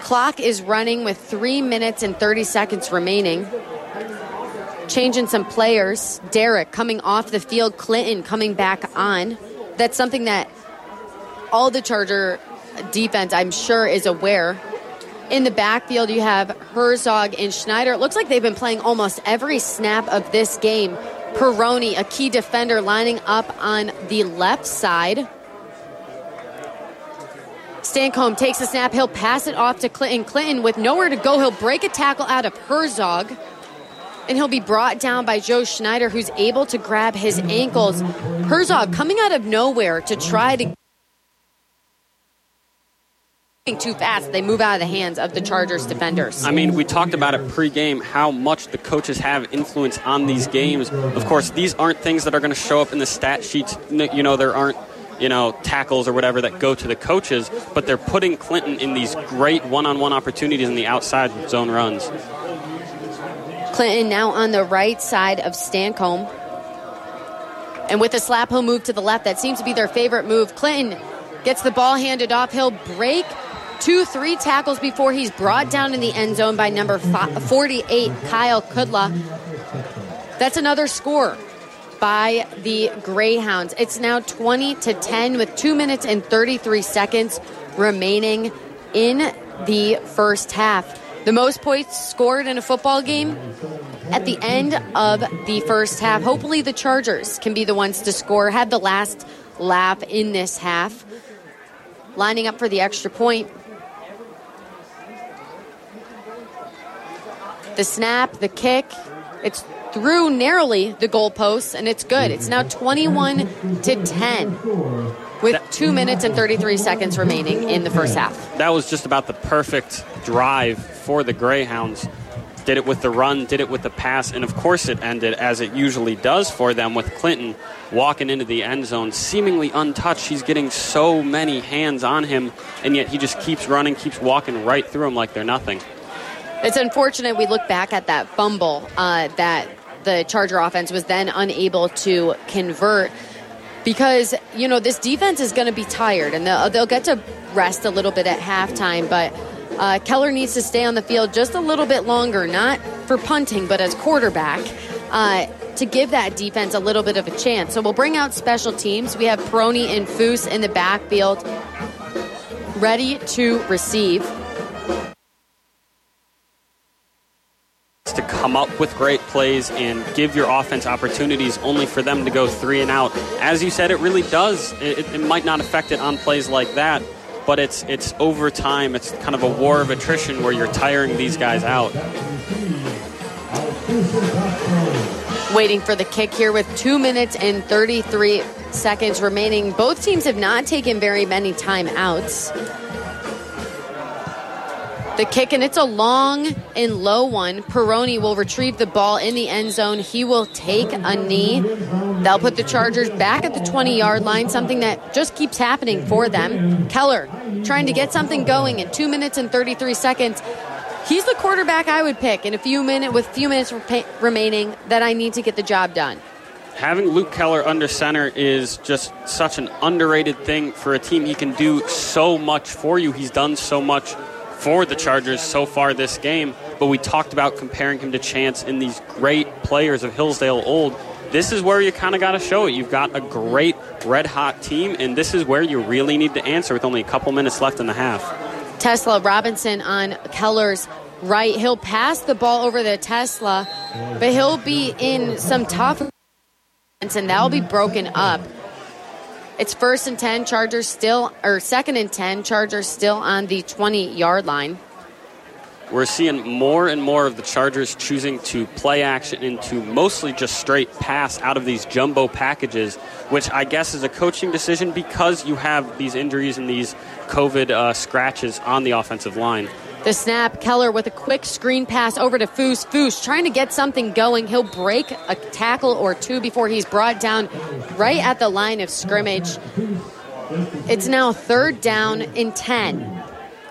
Clock is running with three minutes and 30 seconds remaining. Changing some players. Derek coming off the field. Clinton coming back on. That's something that all the Charger defense, I'm sure, is aware. In the backfield, you have Herzog and Schneider. It looks like they've been playing almost every snap of this game. Peroni, a key defender, lining up on the left side. Stancomb takes the snap. He'll pass it off to Clinton. Clinton, with nowhere to go, he'll break a tackle out of Herzog. And he'll be brought down by Joe Schneider, who's able to grab his ankles. Herzog coming out of nowhere to try to too fast. They move out of the hands of the Chargers defenders. I mean, we talked about it pregame how much the coaches have influence on these games. Of course, these aren't things that are going to show up in the stat sheets. You know, there aren't you know tackles or whatever that go to the coaches, but they're putting Clinton in these great one-on-one opportunities in the outside zone runs. Clinton now on the right side of Stancomb. And with a slap, he'll move to the left. That seems to be their favorite move. Clinton gets the ball handed off. He'll break two, three tackles before he's brought down in the end zone by number 48, Kyle Kudla. That's another score by the Greyhounds. It's now 20 to 10 with 2 minutes and 33 seconds remaining in the first half. The most points scored in a football game at the end of the first half. Hopefully, the Chargers can be the ones to score. Had the last laugh in this half. Lining up for the extra point. The snap, the kick, it's through narrowly the goalposts, and it's good. It's now 21 to 10 with two minutes and 33 seconds remaining in the first half. That was just about the perfect drive for the Greyhounds. Did it with the run, did it with the pass, and of course it ended as it usually does for them with Clinton walking into the end zone seemingly untouched. He's getting so many hands on him, and yet he just keeps running, keeps walking right through them like they're nothing. It's unfortunate we look back at that fumble uh, that the Charger offense was then unable to convert because you know this defense is going to be tired and they'll, they'll, get to rest a little bit at halftime but uh, keller needs to stay on the field just a little bit longer not for punting but as quarterback uh, to give that defense a little bit of a chance. So we'll bring out special teams. We have Peroni and Foose in the backfield ready to receive to come up with great plays and give your offense opportunities only for them to go three and out. As you said, it really does. It, it might not affect it on plays like that, but it's it's over time. It's kind of a war of attrition where you're tiring these guys out. Waiting for the kick here with two minutes and 33 seconds remaining. Both teams have not taken very many timeouts. The kick, and it's a long and low one. Peroni will retrieve the ball in the end zone. He will take a knee. They'll put the Chargers back at the 20 yard line, something that just keeps happening for them. Keller trying to get something going in two minutes and 33 seconds. He's the quarterback I would pick in a few minutes with few minutes remaining that I need to get the job done. Having Luke Keller under center is just such an underrated thing for a team. He can do so much for you. He's done so much for the Chargers so far this game. But we talked about comparing him to Chance in these great players of Hillsdale Old. this is where you kind of got to show it. You've got a great red hot team, and this is where you really need to answer with only a couple minutes left in the half. Tesla Robinson on Keller's right. He'll pass the ball over to Tesla, but he'll be in some tough and that'll be broken up. It's first and 10, Chargers still, or second and 10, Chargers still on the 20 yard line. We're seeing more and more of the Chargers choosing to play action into mostly just straight pass out of these jumbo packages, which I guess is a coaching decision because you have these injuries and these COVID uh, scratches on the offensive line. The snap, Keller with a quick screen pass over to Foose. Foose trying to get something going. He'll break a tackle or two before he's brought down right at the line of scrimmage. It's now third down in 10.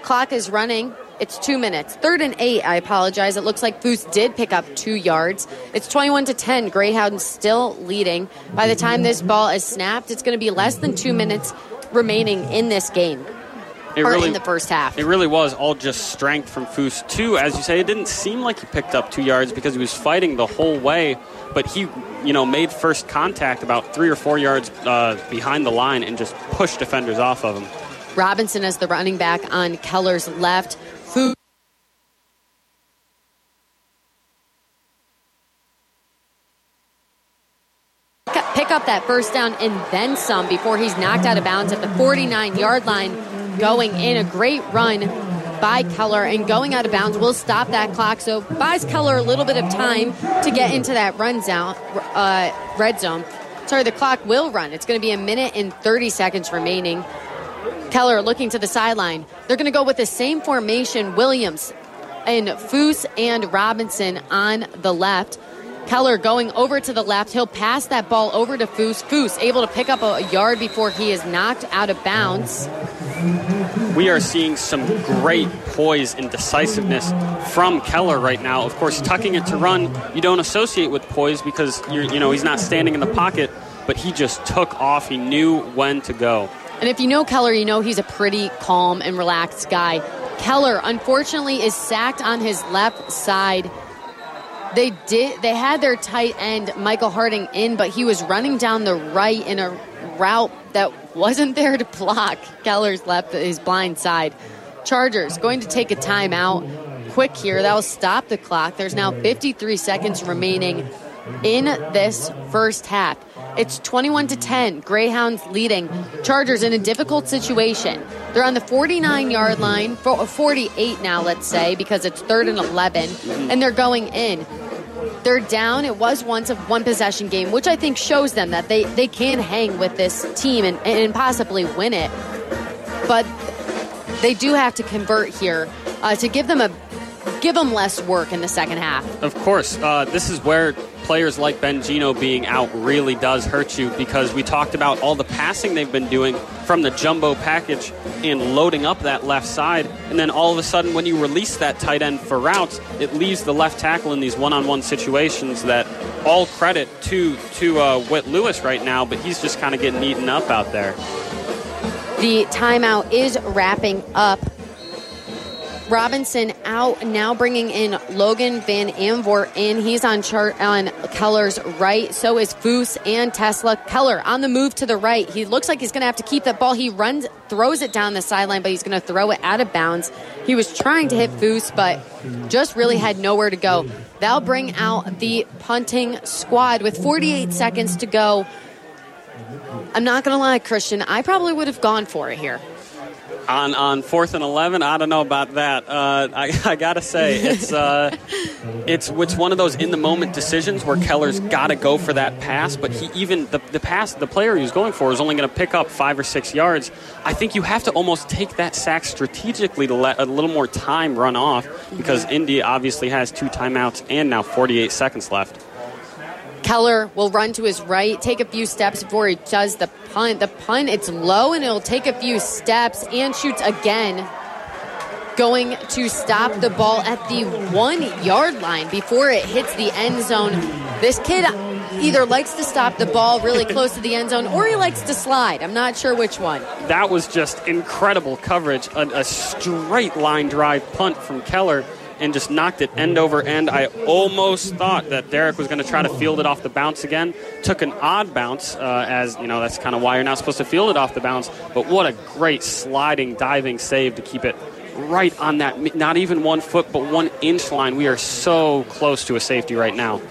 Clock is running. It's two minutes. Third and eight, I apologize. It looks like Foose did pick up two yards. It's 21 to 10. Greyhounds still leading. By the time this ball is snapped, it's going to be less than two minutes remaining in this game. It really- in the first half. It really was all just strength from Foose. Two, as you say, it didn't seem like he picked up two yards because he was fighting the whole way, but he, you know, made first contact about three or four yards uh, behind the line and just pushed defenders off of him. Robinson as the running back on Keller's left. Foose pick up that first down and then some before he's knocked out of bounds at the 49 yard line. Going in a great run by Keller and going out of bounds will stop that clock. So buys Keller a little bit of time to get into that run zone, uh, red zone. Sorry, the clock will run. It's going to be a minute and 30 seconds remaining. Keller looking to the sideline. They're going to go with the same formation Williams and Foose and Robinson on the left. Keller going over to the left. He'll pass that ball over to Foose. Foose able to pick up a yard before he is knocked out of bounds. We are seeing some great poise and decisiveness from Keller right now. Of course, tucking it to run, you don't associate with poise because you're, you know he's not standing in the pocket, but he just took off. He knew when to go. And if you know Keller, you know he's a pretty calm and relaxed guy. Keller, unfortunately, is sacked on his left side. They did. They had their tight end Michael Harding in, but he was running down the right in a route that wasn't there to block Keller's left, his blind side. Chargers going to take a timeout. Quick here. That will stop the clock. There's now 53 seconds remaining in this first half. It's 21 to 10. Greyhounds leading. Chargers in a difficult situation. They're on the 49 yard line, fo- 48 now, let's say, because it's third and 11, and they're going in. They're down. It was once a one possession game, which I think shows them that they, they can hang with this team and, and possibly win it. But they do have to convert here uh, to give them a give them less work in the second half. Of course, uh, this is where players like Ben Gino being out really does hurt you because we talked about all the passing they've been doing from the jumbo package and loading up that left side. And then all of a sudden, when you release that tight end for routes, it leaves the left tackle in these one on one situations that all credit to, to uh, Whit Lewis right now, but he's just kind of getting eaten up out there. The timeout is wrapping up. Robinson out now, bringing in Logan Van Amvor in. He's on chart on Keller's right. So is Foose and Tesla. Keller on the move to the right. He looks like he's going to have to keep that ball. He runs, throws it down the sideline, but he's going to throw it out of bounds. He was trying to hit Foose, but just really had nowhere to go. That'll bring out the punting squad with 48 seconds to go. I'm not going to lie, Christian. I probably would have gone for it here. On on fourth and eleven. I don't know about that. Uh, I, I gotta say it's uh, it's it's one of those in the moment decisions where Keller's got to go for that pass, but he even the, the pass the player he's going for is only going to pick up five or six yards. I think you have to almost take that sack strategically to let a little more time run off because Indy obviously has two timeouts and now 48 seconds left. Keller will run to his right, take a few steps before he does the punt. The punt, it's low and it'll take a few steps and shoots again. Going to stop the ball at the one yard line before it hits the end zone. This kid either likes to stop the ball really close to the end zone or he likes to slide. I'm not sure which one. that was just incredible coverage. A, a straight line drive punt from Keller. And just knocked it end over end. I almost thought that Derek was going to try to field it off the bounce again. Took an odd bounce, uh, as you know, that's kind of why you're not supposed to field it off the bounce. But what a great sliding, diving save to keep it right on that, not even one foot, but one inch line. We are so close to a safety right now.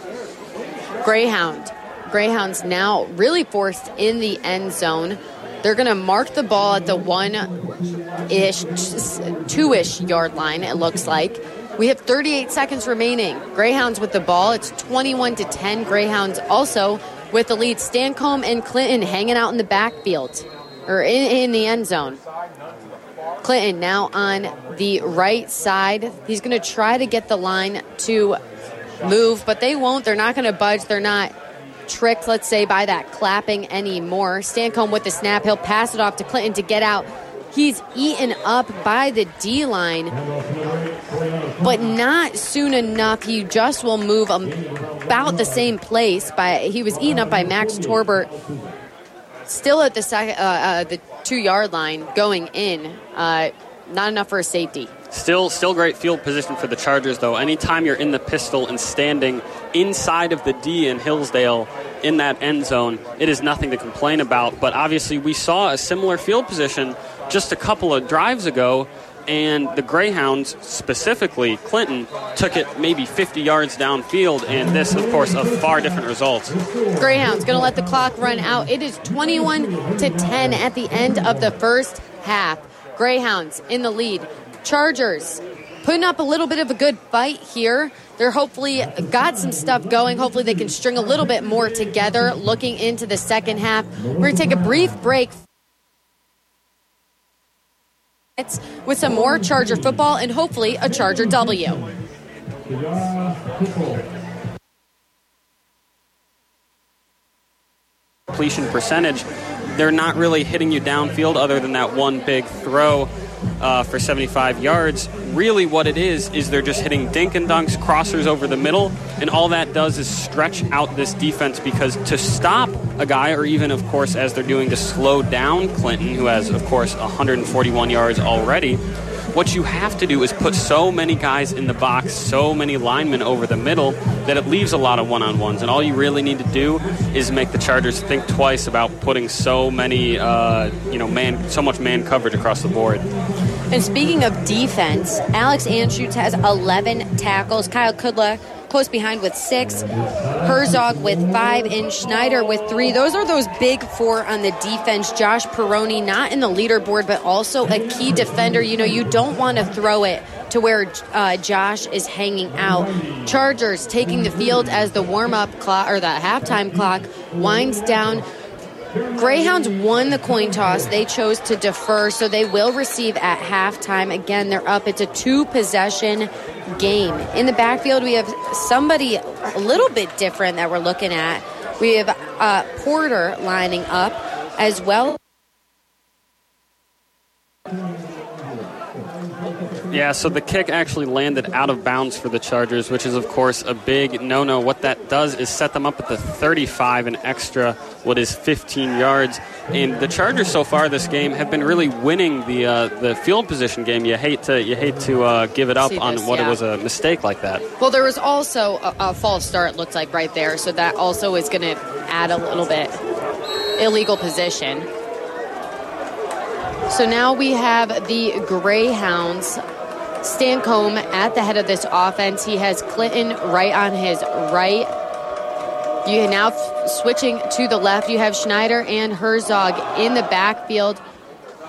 Greyhound. Greyhounds now really forced in the end zone. They're going to mark the ball at the one ish, two ish yard line, it looks like. We have 38 seconds remaining. Greyhounds with the ball. It's 21 to 10. Greyhounds also with the lead. Stancomb and Clinton hanging out in the backfield or in, in the end zone. Clinton now on the right side. He's going to try to get the line to move, but they won't. They're not going to budge. They're not tricked, let's say, by that clapping anymore. Stancomb with the snap. He'll pass it off to Clinton to get out. He's eaten up by the D line, but not soon enough. He just will move about the same place. By he was eaten up by Max Torbert, still at the uh, uh, the two yard line going in. Uh, not enough for a safety. Still, still great field position for the Chargers, though. Anytime you're in the pistol and standing inside of the D in Hillsdale in that end zone, it is nothing to complain about. But obviously, we saw a similar field position just a couple of drives ago, and the Greyhounds, specifically Clinton, took it maybe 50 yards downfield, and this, of course, a far different result. Greyhounds going to let the clock run out. It is 21 to 10 at the end of the first half. Greyhounds in the lead. Chargers putting up a little bit of a good fight here. They're hopefully got some stuff going. Hopefully, they can string a little bit more together looking into the second half. We're going to take a brief break with some more Charger football and hopefully a Charger W. Completion percentage, they're not really hitting you downfield other than that one big throw uh, for 75 yards. Really, what it is, is they're just hitting dink and dunks, crossers over the middle, and all that does is stretch out this defense because to stop a guy, or even, of course, as they're doing to slow down Clinton, who has, of course, 141 yards already, what you have to do is put so many guys in the box, so many linemen over the middle, that it leaves a lot of one on ones. And all you really need to do is make the Chargers think twice about putting so many, uh, you know, man, so much man coverage across the board. And speaking of defense, Alex Anschutz has 11 tackles. Kyle Kudla close behind with six. Herzog with five, and Schneider with three. Those are those big four on the defense. Josh Peroni not in the leaderboard, but also a key defender. You know, you don't want to throw it to where uh, Josh is hanging out. Chargers taking the field as the warm up clock or the halftime clock winds down. Greyhounds won the coin toss. They chose to defer, so they will receive at halftime. Again, they're up. It's a two possession game. In the backfield, we have somebody a little bit different that we're looking at. We have uh, Porter lining up as well. Yeah, so the kick actually landed out of bounds for the Chargers, which is, of course, a big no no. What that does is set them up at the 35, and extra, what is 15 yards. And the Chargers so far this game have been really winning the uh, the field position game. You hate to you hate to uh, give it up See on what yeah. it was a mistake like that. Well, there was also a, a false start, looked like right there, so that also is going to add a little bit illegal position. So now we have the Greyhounds. Stancomb at the head of this offense. He has Clinton right on his right. You now f- switching to the left. You have Schneider and Herzog in the backfield.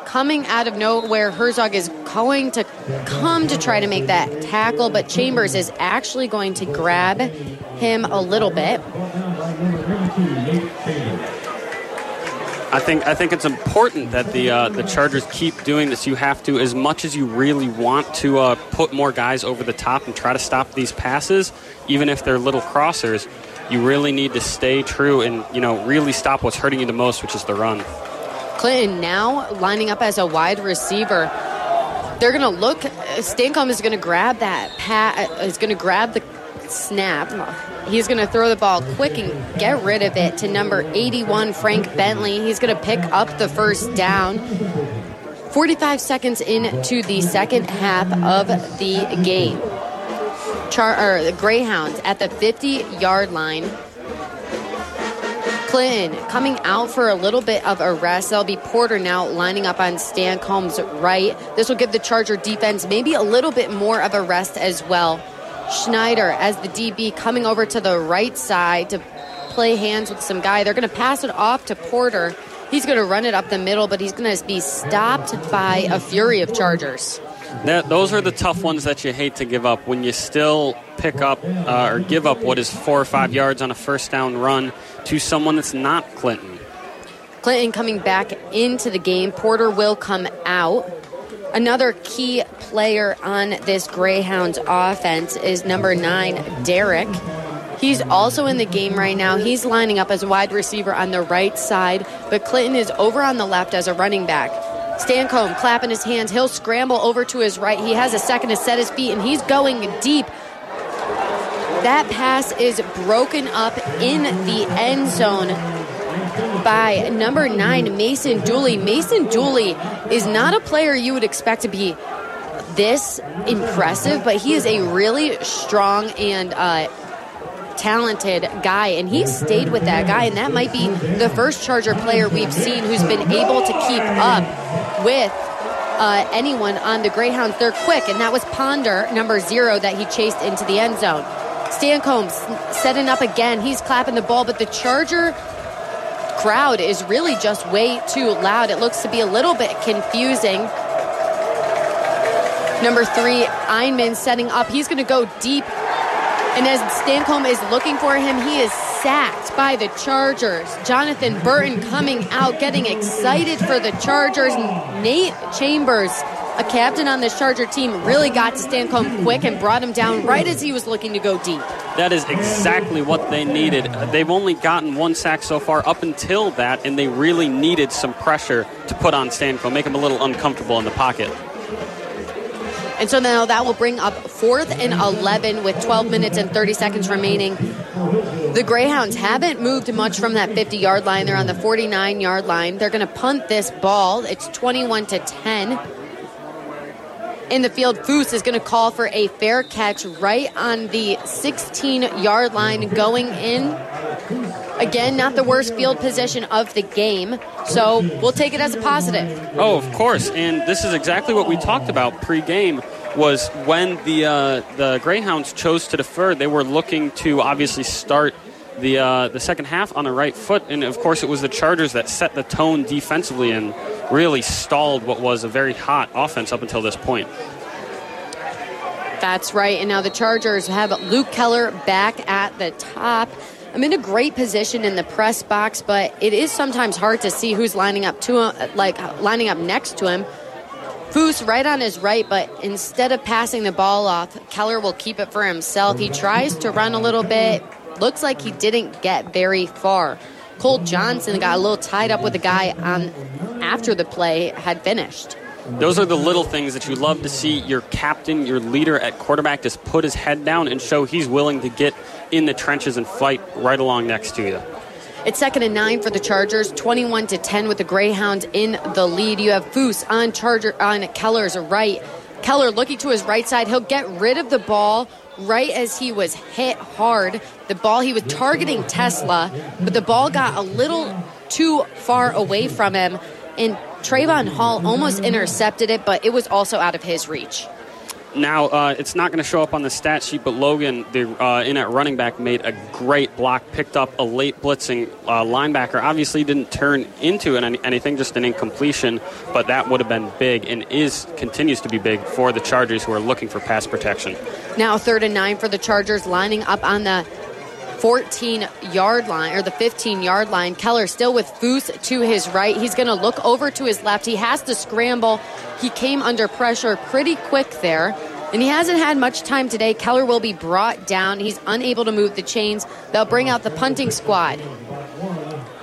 Coming out of nowhere, Herzog is going to come to try to make that tackle, but Chambers is actually going to grab him a little bit. I think I think it's important that the uh, the Chargers keep doing this. You have to, as much as you really want to uh, put more guys over the top and try to stop these passes, even if they're little crossers. You really need to stay true and you know really stop what's hurting you the most, which is the run. Clinton now lining up as a wide receiver. They're going to look. Stancomb is going to grab that. Pat is going to grab the snap. He's going to throw the ball quick and get rid of it to number 81, Frank Bentley. He's going to pick up the first down. 45 seconds into the second half of the game. Char- the Greyhounds at the 50 yard line. Clinton coming out for a little bit of a rest. That'll be Porter now lining up on Stancombe's right. This will give the Charger defense maybe a little bit more of a rest as well. Schneider as the DB coming over to the right side to play hands with some guy. They're going to pass it off to Porter. He's going to run it up the middle, but he's going to be stopped by a fury of Chargers. That, those are the tough ones that you hate to give up when you still pick up uh, or give up what is four or five yards on a first down run to someone that's not Clinton. Clinton coming back into the game. Porter will come out. Another key player on this Greyhounds offense is number nine, Derek. He's also in the game right now. He's lining up as a wide receiver on the right side, but Clinton is over on the left as a running back. Stancombe clapping his hands. He'll scramble over to his right. He has a second to set his feet, and he's going deep. That pass is broken up in the end zone by number nine, Mason Dooley. Mason Dooley is not a player you would expect to be this impressive, but he is a really strong and uh, talented guy, and he stayed with that guy, and that might be the first Charger player we've seen who's been able to keep up with uh, anyone on the Greyhounds. They're quick, and that was Ponder, number zero, that he chased into the end zone. Stancombe setting up again. He's clapping the ball, but the Charger crowd is really just way too loud. It looks to be a little bit confusing. Number three, Einman setting up. He's going to go deep. And as Stancombe is looking for him, he is sacked by the Chargers. Jonathan Burton coming out, getting excited for the Chargers. Nate Chambers, a captain on this Charger team, really got to Stancombe quick and brought him down right as he was looking to go deep. That is exactly what they needed. They've only gotten one sack so far up until that, and they really needed some pressure to put on Stancombe, make him a little uncomfortable in the pocket. And so now that will bring up fourth and 11 with 12 minutes and 30 seconds remaining. The Greyhounds haven't moved much from that 50 yard line. They're on the 49 yard line. They're going to punt this ball. It's 21 to 10. In the field, Foose is going to call for a fair catch right on the 16 yard line going in. Again, not the worst field position of the game, so we'll take it as a positive. Oh, of course, and this is exactly what we talked about pre-game. Was when the uh, the Greyhounds chose to defer, they were looking to obviously start the uh, the second half on the right foot, and of course it was the Chargers that set the tone defensively and really stalled what was a very hot offense up until this point. That's right. And now the Chargers have Luke Keller back at the top. I'm in a great position in the press box, but it is sometimes hard to see who's lining up to him, like lining up next to him. Foose right on his right, but instead of passing the ball off, Keller will keep it for himself. He tries to run a little bit. Looks like he didn't get very far. Cole Johnson got a little tied up with the guy on after the play had finished. Those are the little things that you love to see your captain, your leader at quarterback, just put his head down and show he's willing to get in the trenches and fight right along next to you. It's second and nine for the Chargers, 21 to 10 with the Greyhounds in the lead. You have Foose on Charger on Keller's right. Keller looking to his right side. He'll get rid of the ball right as he was hit hard. The ball he was targeting Tesla, but the ball got a little too far away from him, and Trayvon Hall almost intercepted it, but it was also out of his reach. Now, uh, it's not going to show up on the stat sheet, but Logan, the uh, in at running back, made a great block, picked up a late blitzing uh, linebacker. Obviously, didn't turn into an, anything, just an incompletion, but that would have been big and is continues to be big for the Chargers who are looking for pass protection. Now, third and nine for the Chargers, lining up on the 14 yard line or the 15 yard line. Keller still with Foose to his right. He's going to look over to his left. He has to scramble. He came under pressure pretty quick there. And he hasn't had much time today. Keller will be brought down. He's unable to move the chains. They'll bring out the punting squad.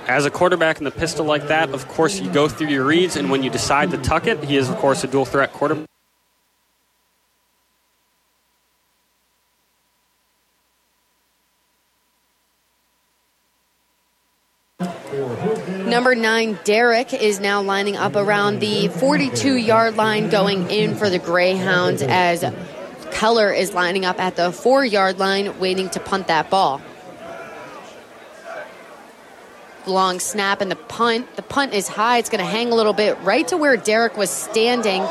As a quarterback in the pistol like that, of course, you go through your reads, and when you decide to tuck it, he is, of course, a dual threat quarterback. Number nine, Derek, is now lining up around the 42 yard line going in for the Greyhounds as Keller is lining up at the four yard line waiting to punt that ball. Long snap and the punt. The punt is high. It's going to hang a little bit right to where Derek was standing.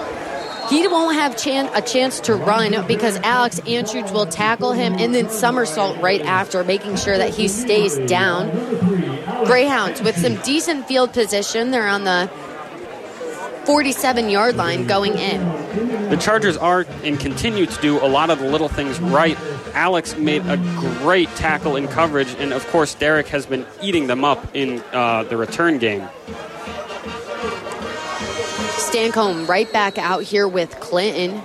He won't have chan- a chance to run because Alex Andrews will tackle him and then somersault right after, making sure that he stays down. Greyhounds with some decent field position. They're on the 47 yard line going in. The Chargers are and continue to do a lot of the little things right. Alex made a great tackle in coverage, and of course, Derek has been eating them up in uh, the return game. Stancomb right back out here with Clinton.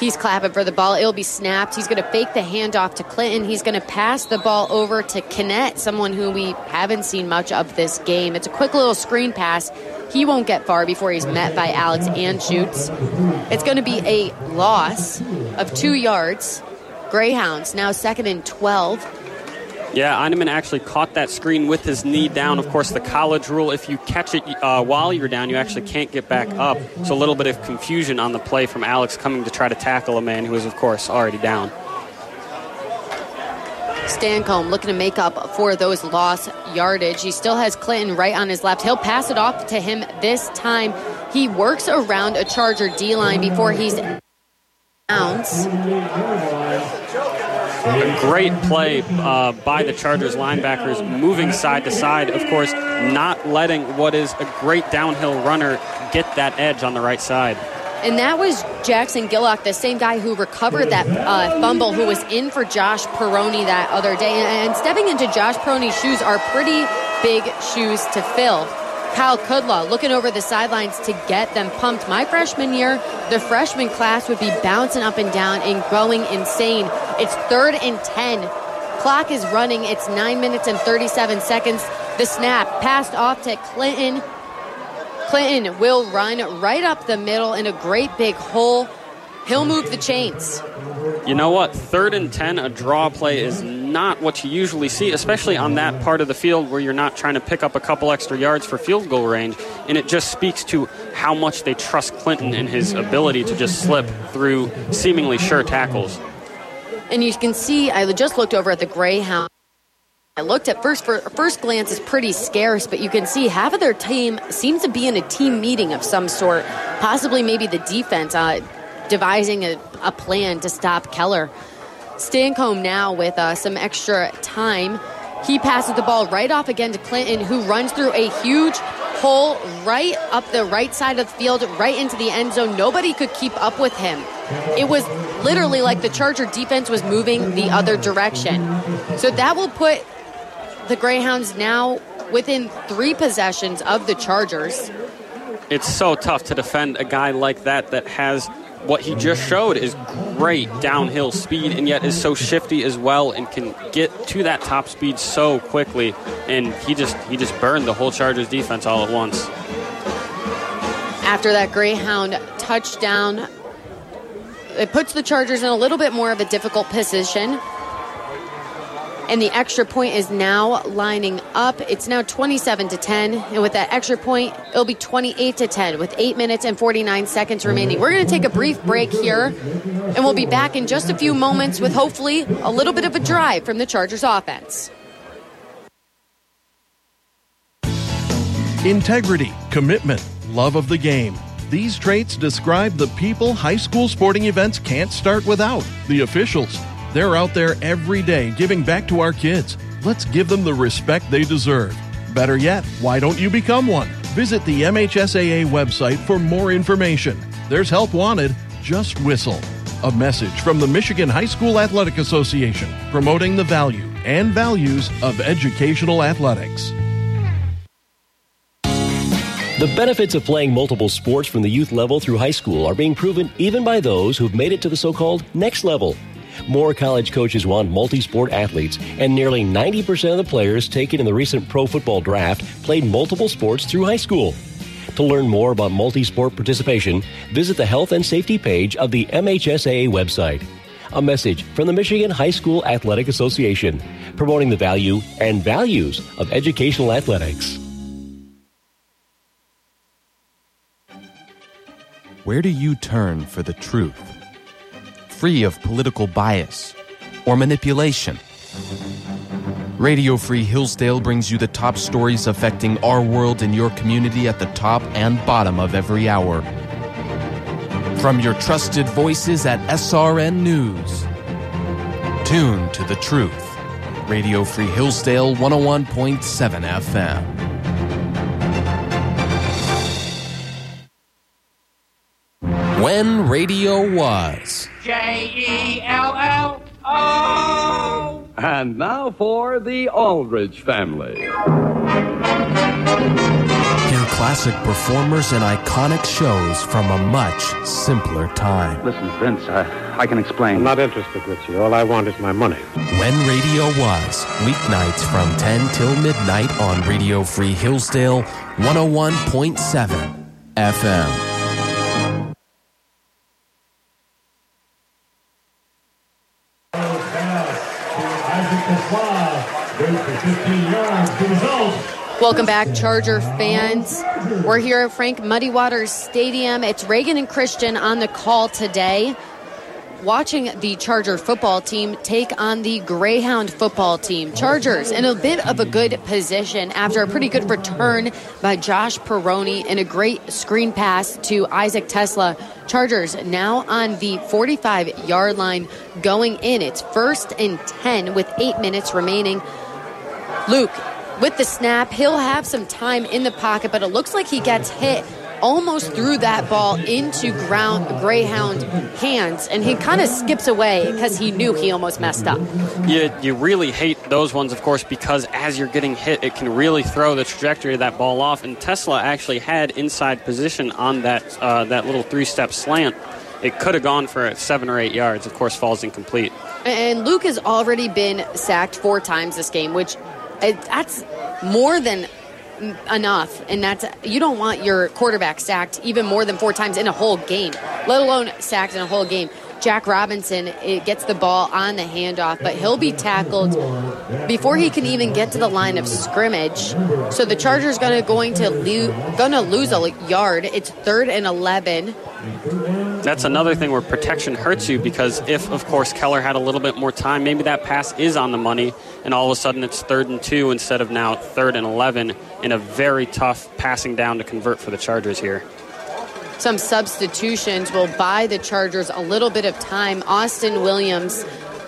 He's clapping for the ball. It'll be snapped. He's going to fake the handoff to Clinton. He's going to pass the ball over to Kinnett, someone who we haven't seen much of this game. It's a quick little screen pass. He won't get far before he's met by Alex Anschutz. It's going to be a loss of two yards. Greyhounds now second and 12. Yeah, Eineman actually caught that screen with his knee down. Of course, the college rule if you catch it uh, while you're down, you actually can't get back up. So a little bit of confusion on the play from Alex coming to try to tackle a man who is, of course, already down. Stancomb looking to make up for those lost yardage. He still has Clinton right on his left. He'll pass it off to him this time. He works around a Charger D line before he's ounce. A great play uh, by the Chargers linebackers, moving side to side. Of course, not letting what is a great downhill runner get that edge on the right side. And that was Jackson Gillock, the same guy who recovered that uh, fumble, who was in for Josh Peroni that other day. And stepping into Josh Peroni's shoes are pretty big shoes to fill. Kyle Kudla looking over the sidelines to get them pumped. My freshman year, the freshman class would be bouncing up and down and going insane. It's third and 10. Clock is running. It's 9 minutes and 37 seconds. The snap passed off to Clinton. Clinton will run right up the middle in a great big hole. He'll move the chains. You know what? Third and 10, a draw play is not what you usually see, especially on that part of the field where you're not trying to pick up a couple extra yards for field goal range. And it just speaks to how much they trust Clinton and his ability to just slip through seemingly sure tackles. And you can see, I just looked over at the Greyhound. I looked at first for first glance is pretty scarce, but you can see half of their team seems to be in a team meeting of some sort. Possibly maybe the defense uh, devising a, a plan to stop Keller. Stancomb now with uh, some extra time. He passes the ball right off again to Clinton, who runs through a huge hole right up the right side of the field, right into the end zone. Nobody could keep up with him. It was literally like the Charger defense was moving the other direction. So that will put the Greyhounds now within three possessions of the Chargers. It's so tough to defend a guy like that that has what he just showed is great downhill speed and yet is so shifty as well and can get to that top speed so quickly and he just he just burned the whole Chargers defense all at once. After that Greyhound touchdown, it puts the Chargers in a little bit more of a difficult position. And the extra point is now lining up. It's now 27 to 10. And with that extra point, it'll be 28 to 10 with 8 minutes and 49 seconds remaining. We're going to take a brief break here, and we'll be back in just a few moments with hopefully a little bit of a drive from the Chargers offense. Integrity, commitment, love of the game. These traits describe the people high school sporting events can't start without the officials. They're out there every day giving back to our kids. Let's give them the respect they deserve. Better yet, why don't you become one? Visit the MHSAA website for more information. There's help wanted, just whistle. A message from the Michigan High School Athletic Association promoting the value and values of educational athletics. The benefits of playing multiple sports from the youth level through high school are being proven even by those who've made it to the so called next level. More college coaches want multi sport athletes, and nearly 90% of the players taken in the recent pro football draft played multiple sports through high school. To learn more about multi sport participation, visit the health and safety page of the MHSAA website. A message from the Michigan High School Athletic Association, promoting the value and values of educational athletics. Where do you turn for the truth? Free of political bias or manipulation. Radio Free Hillsdale brings you the top stories affecting our world and your community at the top and bottom of every hour. From your trusted voices at SRN News. Tune to the truth. Radio Free Hillsdale 101.7 FM. When radio was. J E L L O. And now for the Aldrich family. Hear classic performers and iconic shows from a much simpler time. Listen, Vince, I, I can explain. I'm not interested, Richie. All I want is my money. When Radio Was, weeknights from 10 till midnight on Radio Free Hillsdale 101.7 FM. Welcome back, Charger fans. We're here at Frank Muddy Waters Stadium. It's Reagan and Christian on the call today, watching the Charger football team take on the Greyhound football team. Chargers in a bit of a good position after a pretty good return by Josh Peroni and a great screen pass to Isaac Tesla. Chargers now on the 45 yard line going in. It's first and 10 with eight minutes remaining. Luke, with the snap, he'll have some time in the pocket, but it looks like he gets hit almost threw that ball into ground Greyhound hands, and he kind of skips away because he knew he almost messed up. You, you really hate those ones, of course, because as you're getting hit, it can really throw the trajectory of that ball off. And Tesla actually had inside position on that uh, that little three-step slant. It could have gone for seven or eight yards. Of course, falls incomplete. And Luke has already been sacked four times this game, which that's more than enough. And that's you don't want your quarterback sacked even more than four times in a whole game, let alone sacked in a whole game. Jack Robinson it gets the ball on the handoff, but he'll be tackled before he can even get to the line of scrimmage. So the Chargers gonna going to lo- gonna lose a yard. It's third and eleven. That's another thing where protection hurts you because if, of course, Keller had a little bit more time, maybe that pass is on the money, and all of a sudden it's third and two instead of now third and 11 in a very tough passing down to convert for the Chargers here. Some substitutions will buy the Chargers a little bit of time. Austin Williams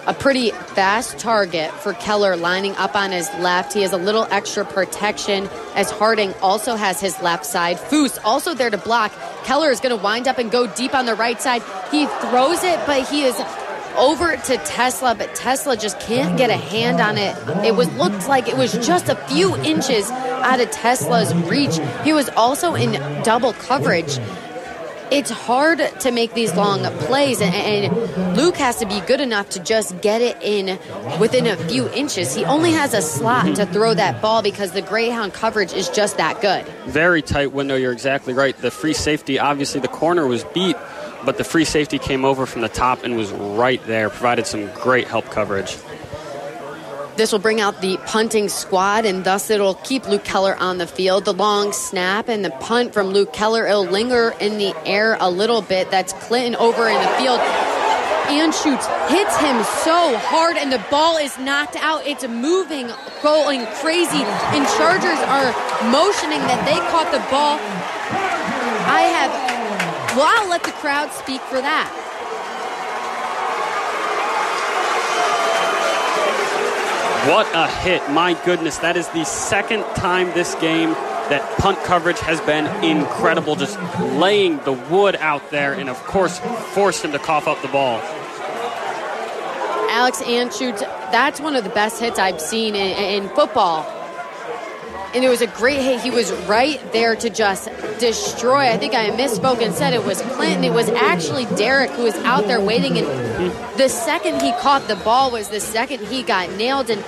a pretty fast target for Keller lining up on his left. He has a little extra protection as Harding also has his left side. Foose also there to block. Keller is going to wind up and go deep on the right side. He throws it, but he is over to Tesla, but Tesla just can't get a hand on it. It was looked like it was just a few inches out of Tesla's reach. He was also in double coverage it's hard to make these long plays, and, and, Luke has to be good enough to just get it in within a few inches. He only has a slot to throw that ball because the Greyhound coverage is just that good. Very tight window, you're exactly right. The free safety, obviously, the corner was beat, but the free safety came over from the top and was right there, provided some great help coverage. This will bring out the punting squad, and thus it'll keep Luke Keller on the field. The long snap and the punt from Luke Keller, it'll linger in the air a little bit. That's Clinton over in the field. Anschutz, hits him so hard, and the ball is knocked out. It's moving, going crazy, and Chargers are motioning that they caught the ball. I have, well, I'll let the crowd speak for that. What a hit. My goodness, that is the second time this game that punt coverage has been incredible, just laying the wood out there and, of course, forced him to cough up the ball. Alex Anschutz, that's one of the best hits I've seen in, in football. And it was a great hit. He was right there to just destroy. I think I misspoke and said it was Clinton. It was actually Derek who was out there waiting. And the second he caught the ball was the second he got nailed. And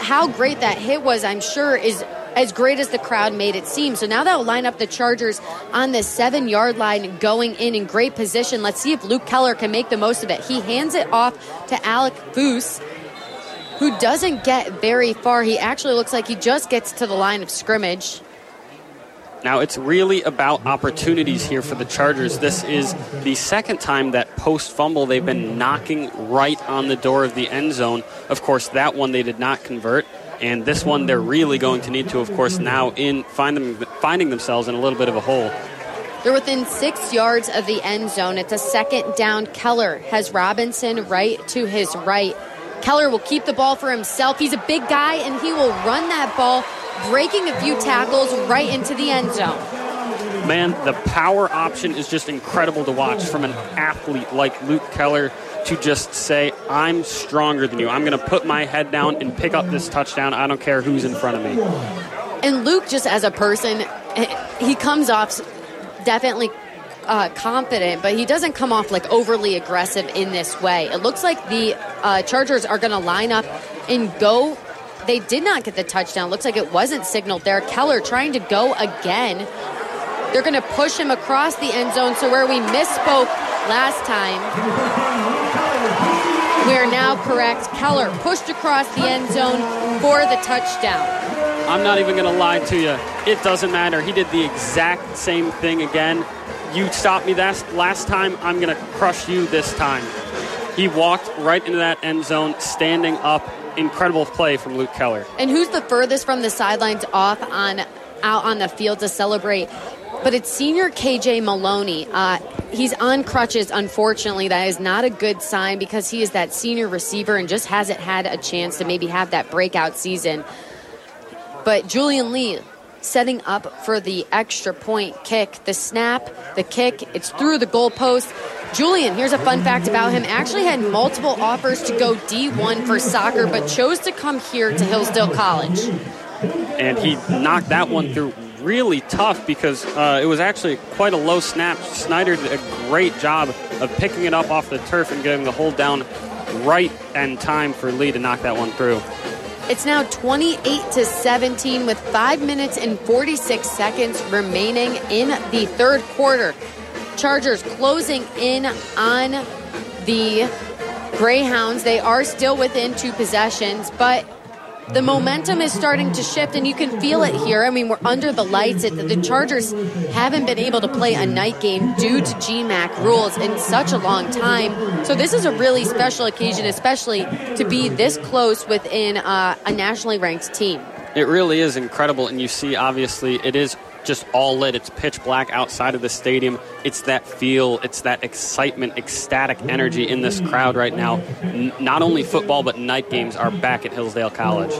how great that hit was, I'm sure, is as great as the crowd made it seem. So now that will line up the Chargers on the seven yard line going in in great position. Let's see if Luke Keller can make the most of it. He hands it off to Alec Foose, who doesn't get very far. He actually looks like he just gets to the line of scrimmage. Now, it's really about opportunities here for the Chargers. This is the second time that post fumble they've been knocking right on the door of the end zone. Of course, that one they did not convert. And this one, they're really going to need to, of course, now in find them, finding themselves in a little bit of a hole. They're within six yards of the end zone. It's a second down. Keller has Robinson right to his right. Keller will keep the ball for himself. He's a big guy, and he will run that ball, breaking a few tackles right into the end zone. Man, the power option is just incredible to watch from an athlete like Luke Keller to just say, I'm stronger than you. I'm going to put my head down and pick up this touchdown. I don't care who's in front of me. And Luke, just as a person, he comes off definitely uh, confident, but he doesn't come off like overly aggressive in this way. It looks like the uh, Chargers are going to line up and go. They did not get the touchdown. Looks like it wasn't signaled there. Keller trying to go again. They're going to push him across the end zone. So where we misspoke last time, we are now correct. Keller pushed across the end zone for the touchdown. I'm not even going to lie to you. It doesn't matter. He did the exact same thing again. You stopped me last, last time, I'm going to crush you this time. He walked right into that end zone, standing up. Incredible play from Luke Keller. And who's the furthest from the sidelines off on out on the field to celebrate? But it's senior KJ Maloney. Uh, he's on crutches, unfortunately. That is not a good sign because he is that senior receiver and just hasn't had a chance to maybe have that breakout season. But Julian Lee setting up for the extra point kick. The snap, the kick, it's through the goalpost. Julian, here's a fun fact about him, actually had multiple offers to go D1 for soccer, but chose to come here to Hillsdale College. And he knocked that one through really tough because uh, it was actually quite a low snap. Snyder did a great job of picking it up off the turf and getting the hold down right in time for Lee to knock that one through. It's now 28 to 17 with 5 minutes and 46 seconds remaining in the third quarter. Chargers closing in on the Greyhounds. They are still within two possessions, but the momentum is starting to shift, and you can feel it here. I mean, we're under the lights. It, the Chargers haven't been able to play a night game due to GMAC rules in such a long time. So this is a really special occasion, especially to be this close within uh, a nationally ranked team. It really is incredible, and you see, obviously, it is just all lit. It's pitch black outside of the stadium. It's that feel, it's that excitement, ecstatic energy in this crowd right now. N- not only football, but night games are back at Hillsdale College.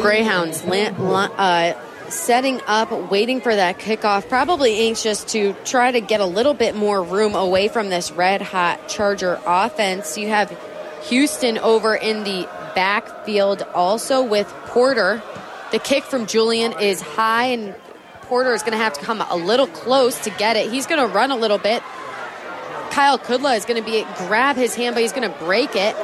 Greyhounds uh, setting up, waiting for that kickoff, probably anxious to try to get a little bit more room away from this red hot Charger offense. You have Houston over in the backfield also with Porter. The kick from Julian is high, and Porter is going to have to come a little close to get it. He's going to run a little bit. Kyle Kudla is going to be grab his hand, but he's going to break it.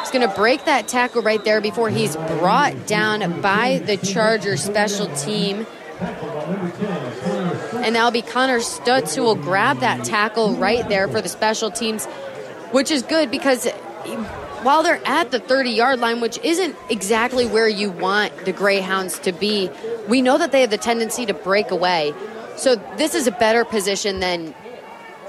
He's going to break that tackle right there before he's brought down by the Charger special team. And that'll be Connor Stutz who will grab that tackle right there for the special teams, which is good because while they're at the 30 yard line, which isn't exactly where you want the Greyhounds to be, we know that they have the tendency to break away. So this is a better position than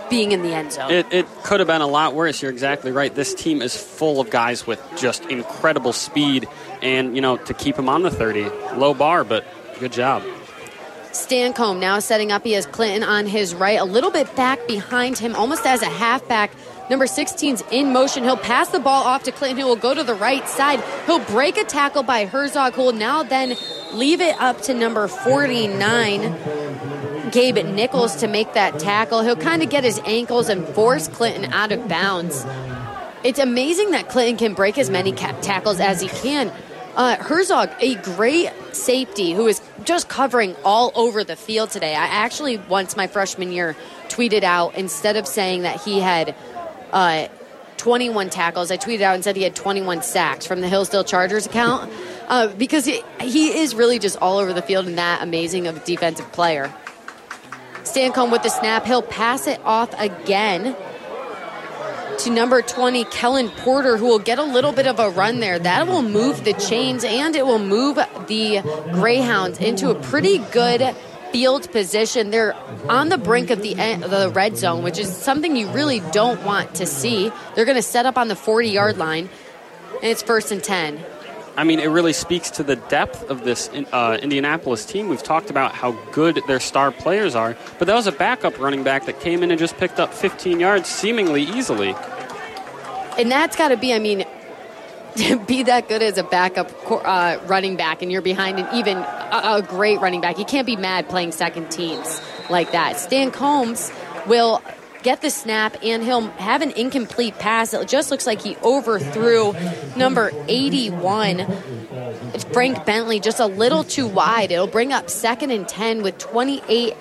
being in the end zone. It, it could have been a lot worse. You're exactly right. This team is full of guys with just incredible speed, and, you know, to keep them on the 30, low bar, but good job. Stancomb now setting up. He has Clinton on his right, a little bit back behind him, almost as a halfback. Number 16's in motion. He'll pass the ball off to Clinton, who will go to the right side. He'll break a tackle by Herzog, who will now then leave it up to number 49, Gabe Nichols, to make that tackle. He'll kind of get his ankles and force Clinton out of bounds. It's amazing that Clinton can break as many tackles as he can. Uh, Herzog, a great safety who is just covering all over the field today. I actually, once my freshman year, tweeted out instead of saying that he had uh, 21 tackles, I tweeted out and said he had 21 sacks from the Hillsdale Chargers account uh, because he, he is really just all over the field and that amazing of a defensive player. Stancomb with the snap, he'll pass it off again to number 20, Kellen Porter, who will get a little bit of a run there. That will move the chains and it will move the Greyhounds into a pretty good field position. They're on the brink of the end, the red zone, which is something you really don't want to see. They're going to set up on the 40 yard line, and it's first and 10. I mean, it really speaks to the depth of this uh, Indianapolis team. We've talked about how good their star players are, but that was a backup running back that came in and just picked up 15 yards seemingly easily. And that's got to be, I mean, to be that good as a backup uh, running back and you're behind an even a, great running back, you can't be mad playing second teams like that. Stan Combs will get the snap and he'll have an incomplete pass. It just looks like he overthrew number 81. It's Frank Bentley just a little too wide. It'll bring up second and 10 with 28.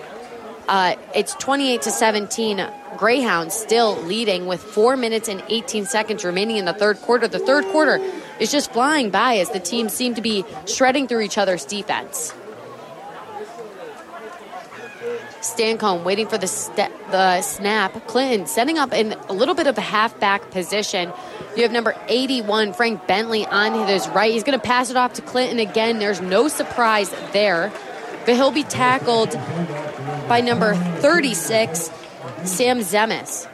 Uh, it's 28 to 17. Greyhounds still leading with four minutes and 18 seconds remaining in the third quarter. The third quarter is just flying by as the teams seem to be shredding through each other's defense. Stancombe waiting for the ste- the snap. Clinton setting up in a little bit of a halfback position. You have number 81, Frank Bentley, on his right. He's going to pass it off to Clinton again. There's no surprise there. But he'll be tackled by number 36, Sam Zemis.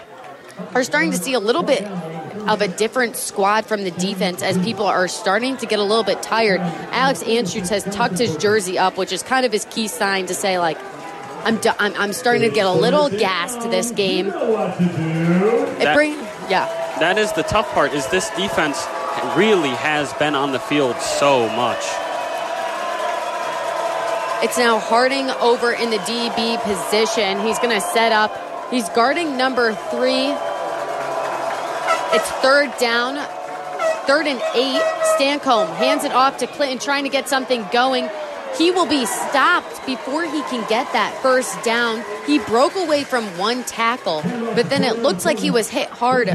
We're starting to see a little bit of a different squad from the defense as people are starting to get a little bit tired. Alex Anschutz has tucked his jersey up, which is kind of his key sign to say, like, I'm, do- I'm, I'm starting to get a little gassed to this game. It bring, yeah. That is the tough part. Is this defense really has been on the field so much? It's now Harding over in the DB position. He's going to set up. He's guarding number three. It's third down, third and eight. Stancombe hands it off to Clinton, trying to get something going. He will be stopped before he can get that first down. He broke away from one tackle, but then it looks like he was hit hard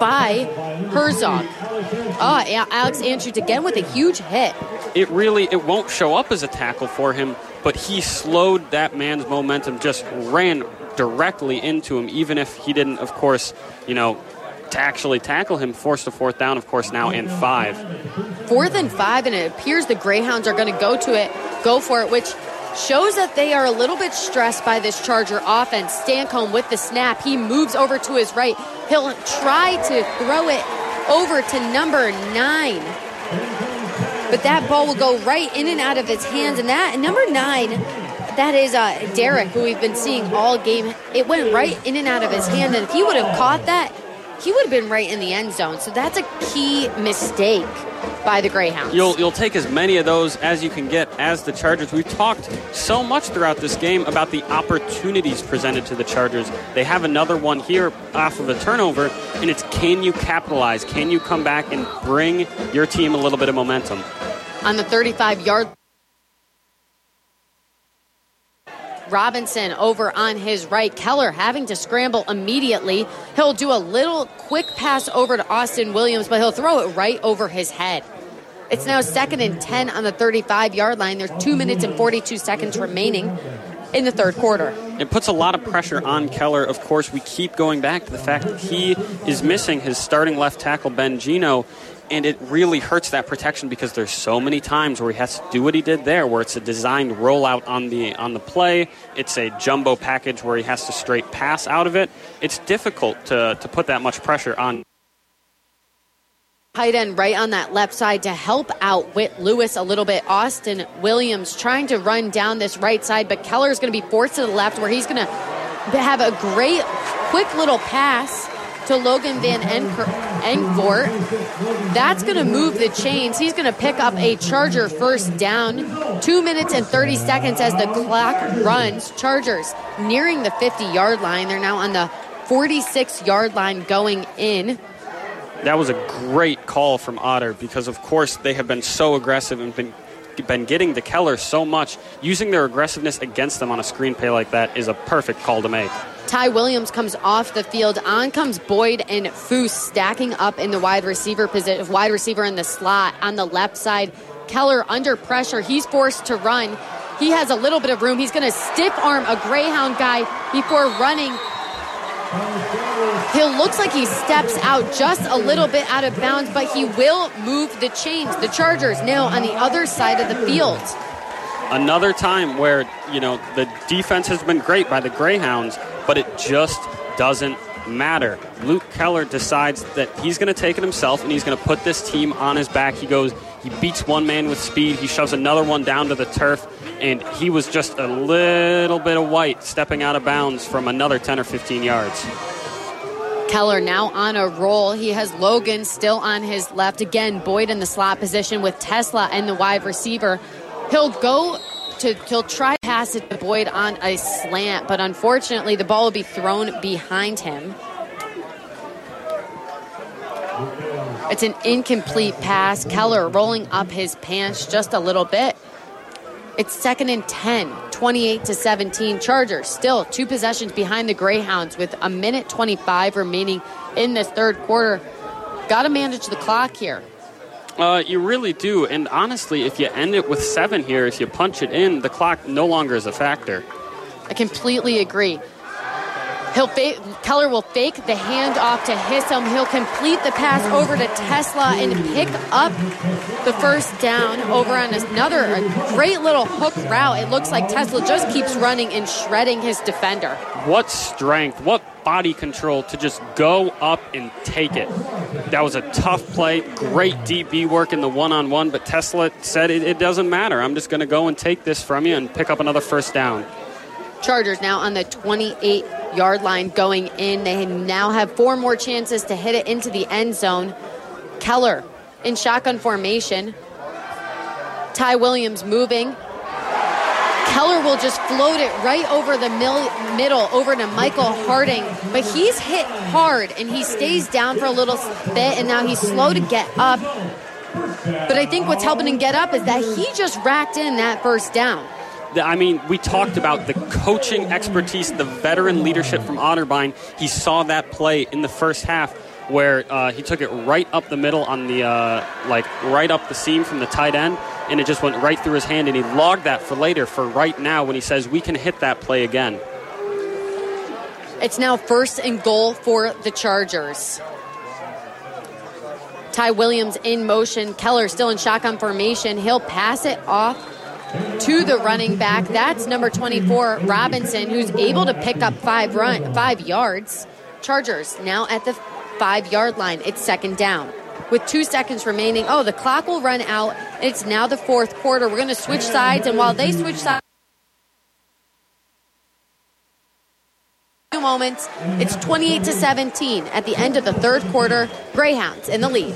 by Herzog. Oh, Alex Andrews again with a huge hit. It really it won't show up as a tackle for him, but he slowed that man's momentum, just ran directly into him, even if he didn't, of course, you know, to actually tackle him, forced a fourth down, of course, now in five. Fourth and five, and it appears the Greyhounds are going to go to it, go for it, which shows that they are a little bit stressed by this Charger offense. Stancombe with the snap, he moves over to his right. He'll try to throw it over to number nine. But that ball will go right in and out of his hands, and that number nine, that is uh, Derek, who we've been seeing all game. It went right in and out of his hand, and if he would have caught that, he would have been right in the end zone. So that's a key mistake by the Greyhounds. You'll you'll take as many of those as you can get as the Chargers. We've talked so much throughout this game about the opportunities presented to the Chargers. They have another one here off of a turnover, and it's can you capitalize? Can you come back and bring your team a little bit of momentum? on the 35 yard Robinson over on his right. Keller having to scramble immediately. He'll do a little quick pass over to Austin Williams, but he'll throw it right over his head. It's now second and 10 on the 35 yard line. There's two minutes and 42 seconds remaining in the third quarter. It puts a lot of pressure on Keller. Of course, we keep going back to the fact that he is missing his starting left tackle, Ben Gino, and it really hurts that protection because there's so many times where he has to do what he did there, where it's a designed rollout on the on the play. It's a jumbo package where he has to straight pass out of it. It's difficult to, to put that much pressure on. Tight end right on that left side to help out Whit Lewis a little bit. Austin Williams trying to run down this right side, but Keller is going to be forced to the left where he's going to have a great, quick little pass to Logan Van Engvoort. That's going to move the chains. He's going to pick up a Charger first down. Two minutes and 30 seconds as the clock runs. Chargers nearing the 50 yard line. They're now on the 46 yard line going in. That was a great call from Otter because, of course, they have been so aggressive and been been getting to Keller so much. Using their aggressiveness against them on a screen play like that is a perfect call to make. Ty Williams comes off the field. On comes Boyd and Foose stacking up in the wide receiver position, wide receiver in the slot on the left side. Keller under pressure. He's forced to run. He has a little bit of room. He's going to stiff arm a Greyhound guy before running He looks like he steps out just a little bit out of bounds, but he will move the chains. The Chargers now on the other side of the field. Another time where, you know, the defense has been great by the Greyhounds, but it just doesn't matter. Luke Keller decides that he's going to take it himself and he's going to put this team on his back. He goes, he beats one man with speed, he shoves another one down to the turf, and he was just a little bit of white stepping out of bounds from another 10 or 15 yards. Keller now on a roll. He has Logan still on his left. Again, Boyd in the slot position with Tesla and the wide receiver. He'll go to he'll try to pass it to Boyd on a slant, but unfortunately the ball will be thrown behind him. It's an incomplete pass. Keller rolling up his pants just a little bit. It's second and 10, 28 to 17. Chargers still two possessions behind the Greyhounds with a minute 25 remaining in this third quarter. Got to manage the clock here. Uh, you really do. And honestly, if you end it with seven here, if you punch it in, the clock no longer is a factor. I completely agree. He'll fa- Keller will fake the handoff to Hissom. He'll complete the pass over to Tesla and pick up the first down over on another a great little hook route. It looks like Tesla just keeps running and shredding his defender. What strength, what body control to just go up and take it. That was a tough play, great DB work in the one on one, but Tesla said it, it doesn't matter. I'm just going to go and take this from you and pick up another first down. Chargers now on the 28 yard line going in. They now have four more chances to hit it into the end zone. Keller in shotgun formation. Ty Williams moving. Will just float it right over the mil- middle over to Michael Harding, but he's hit hard and he stays down for a little bit and now he's slow to get up. But I think what's helping him get up is that he just racked in that first down. I mean, we talked about the coaching expertise, the veteran leadership from Otterbein. He saw that play in the first half where uh, he took it right up the middle on the, uh, like, right up the seam from the tight end, and it just went right through his hand, and he logged that for later, for right now, when he says, we can hit that play again. It's now first and goal for the Chargers. Ty Williams in motion. Keller still in shotgun formation. He'll pass it off to the running back. That's number 24, Robinson, who's able to pick up five run five yards. Chargers now at the five yard line. It's second down. With two seconds remaining, oh, the clock will run out. It's now the fourth quarter. We're going to switch sides, and while they switch sides, few moments, it's 28 to 17 at the end of the third quarter. Greyhounds in the lead.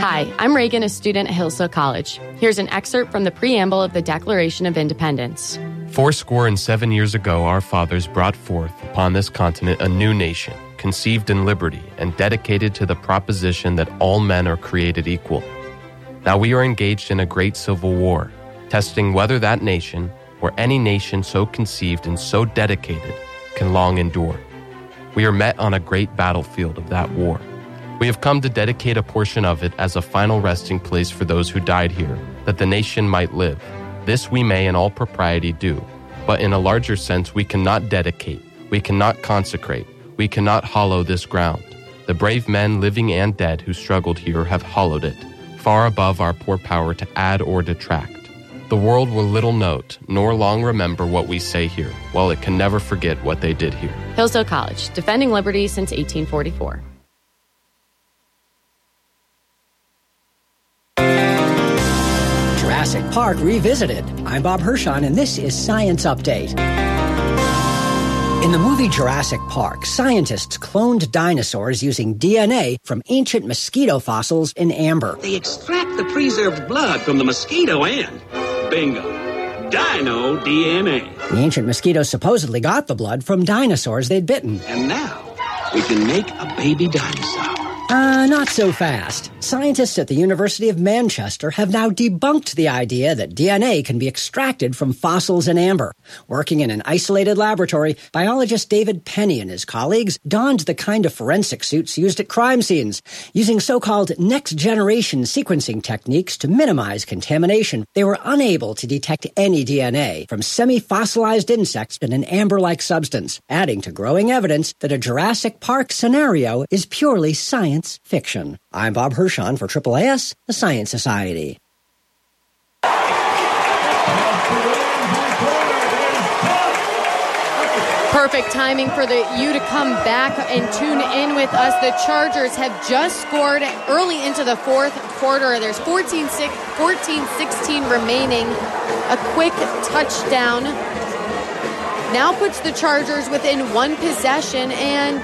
Hi, I'm Reagan, a student at Hillsdale College. Here's an excerpt from the preamble of the Declaration of Independence. Fourscore and seven years ago, our fathers brought forth upon this continent a new nation, conceived in liberty and dedicated to the proposition that all men are created equal. Now we are engaged in a great civil war, testing whether that nation, or any nation so conceived and so dedicated, can long endure. We are met on a great battlefield of that war. We have come to dedicate a portion of it as a final resting place for those who died here, that the nation might live. This we may in all propriety do, but in a larger sense we cannot dedicate, we cannot consecrate, we cannot hollow this ground. The brave men, living and dead, who struggled here have hollowed it, far above our poor power to add or detract. The world will little note, nor long remember what we say here, while it can never forget what they did here. Hillsdale College, defending liberty since 1844. Jurassic Park Revisited. I'm Bob Hirshon, and this is Science Update. In the movie Jurassic Park, scientists cloned dinosaurs using DNA from ancient mosquito fossils in amber. They extract the preserved blood from the mosquito and, bingo, dino DNA. The ancient mosquitoes supposedly got the blood from dinosaurs they'd bitten. And now we can make a baby dinosaur. Uh, not so fast. Scientists at the University of Manchester have now debunked the idea that DNA can be extracted from fossils in amber. Working in an isolated laboratory, biologist David Penney and his colleagues donned the kind of forensic suits used at crime scenes. Using so-called next-generation sequencing techniques to minimize contamination, they were unable to detect any DNA from semi-fossilized insects in an amber-like substance, adding to growing evidence that a Jurassic Park scenario is purely science fiction. I'm Bob Hirshon for AAAS, the Science Society. Perfect timing for the you to come back and tune in with us. The Chargers have just scored early into the fourth quarter. There's 14 14 16 remaining. A quick touchdown now puts the Chargers within one possession and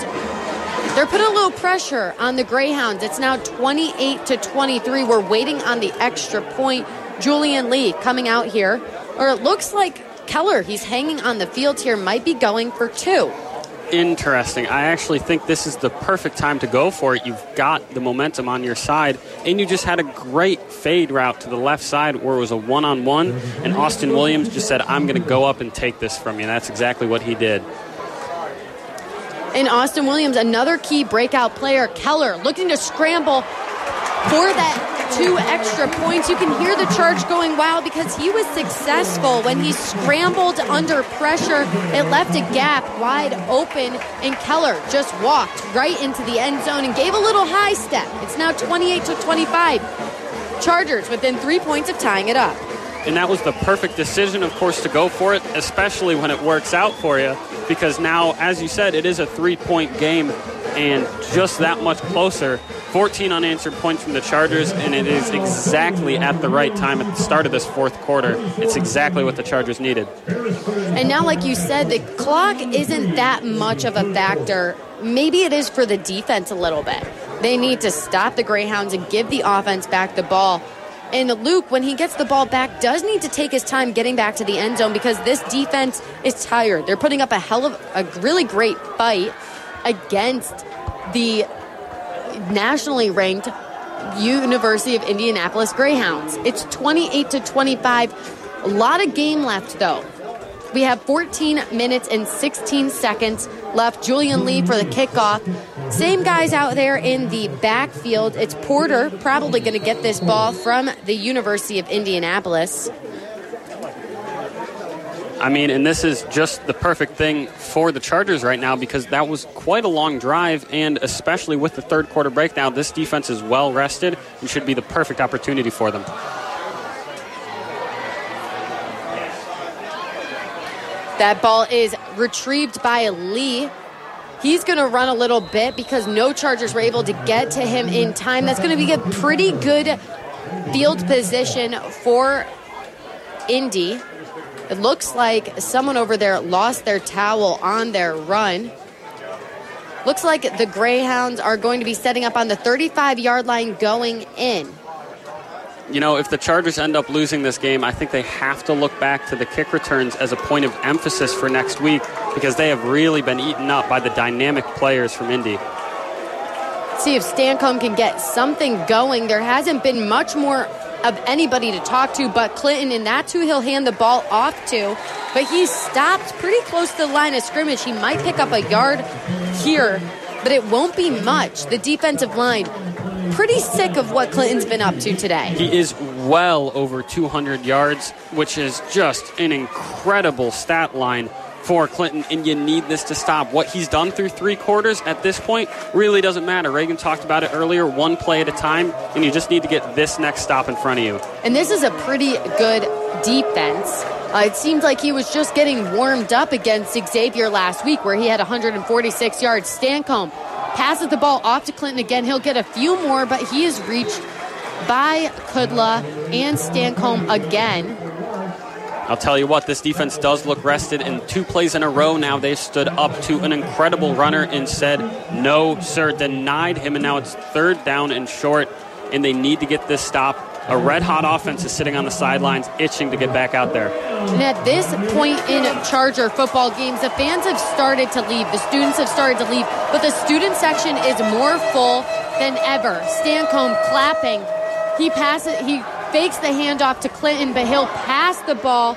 they're putting a little pressure on the Greyhounds. It's now 28 to 23. We're waiting on the extra point. Julian Lee coming out here, or it looks like Keller, he's hanging on the field here, might be going for two. Interesting. I actually think this is the perfect time to go for it. You've got the momentum on your side, and you just had a great fade route to the left side where it was a one on one, and Austin Williams just said, I'm going to go up and take this from you. And that's exactly what he did. And Austin Williams, another key breakout player, Keller, looking to scramble for that two extra points. You can hear the charge going wild because he was successful when he scrambled under pressure. It left a gap wide open, and Keller just walked right into the end zone and gave a little high step. It's now 28 to 25. Chargers within three points of tying it up. And that was the perfect decision, of course, to go for it, especially when it works out for you. Because now, as you said, it is a three point game and just that much closer. 14 unanswered points from the Chargers, and it is exactly at the right time at the start of this fourth quarter. It's exactly what the Chargers needed. And now, like you said, the clock isn't that much of a factor. Maybe it is for the defense a little bit. They need to stop the Greyhounds and give the offense back the ball. And Luke, when he gets the ball back, does need to take his time getting back to the end zone because this defense is tired. They're putting up a hell of a really great fight against the nationally ranked University of Indianapolis Greyhounds. It's 28 to 25. A lot of game left though. We have 14 minutes and 16 seconds left. Julian Lee for the kickoff. Same guys out there in the backfield. It's Porter probably going to get this ball from the University of Indianapolis. I mean, and this is just the perfect thing for the Chargers right now because that was quite a long drive, and especially with the third quarter breakdown, this defense is well rested and should be the perfect opportunity for them. That ball is retrieved by Lee. He's going to run a little bit because no Chargers were able to get to him in time. That's going to be a pretty good field position for Indy. It looks like someone over there lost their towel on their run. Looks like the Greyhounds are going to be setting up on the 35 yard line going in. You know, if the Chargers end up losing this game, I think they have to look back to the kick returns as a point of emphasis for next week because they have really been eaten up by the dynamic players from Indy. See if Stancomb can get something going. There hasn't been much more of anybody to talk to but Clinton, and that's who he'll hand the ball off to. But he's stopped pretty close to the line of scrimmage. He might pick up a yard here, but it won't be much. The defensive line pretty sick of what Clinton's been up to today. He is well over 200 yards, which is just an incredible stat line for Clinton, and you need this to stop. What he's done through three quarters at this point really doesn't matter. Reagan talked about it earlier one play at a time, and you just need to get this next stop in front of you. And this is a pretty good defense. Uh, it seems like he was just getting warmed up against Xavier last week, where he had 146 yards. Stancomb passes the ball off to Clinton again. He'll get a few more, but he is reached by Kudla and Stancomb again. I'll tell you what, this defense does look rested. In two plays in a row now, they've stood up to an incredible runner and said, no, sir, denied him. And now it's third down and short, and they need to get this stop. A red hot offense is sitting on the sidelines, itching to get back out there. And at this point in Charger football games, the fans have started to leave. The students have started to leave, but the student section is more full than ever. Stancomb clapping. He passes. He fakes the handoff to Clinton, but he'll pass the ball,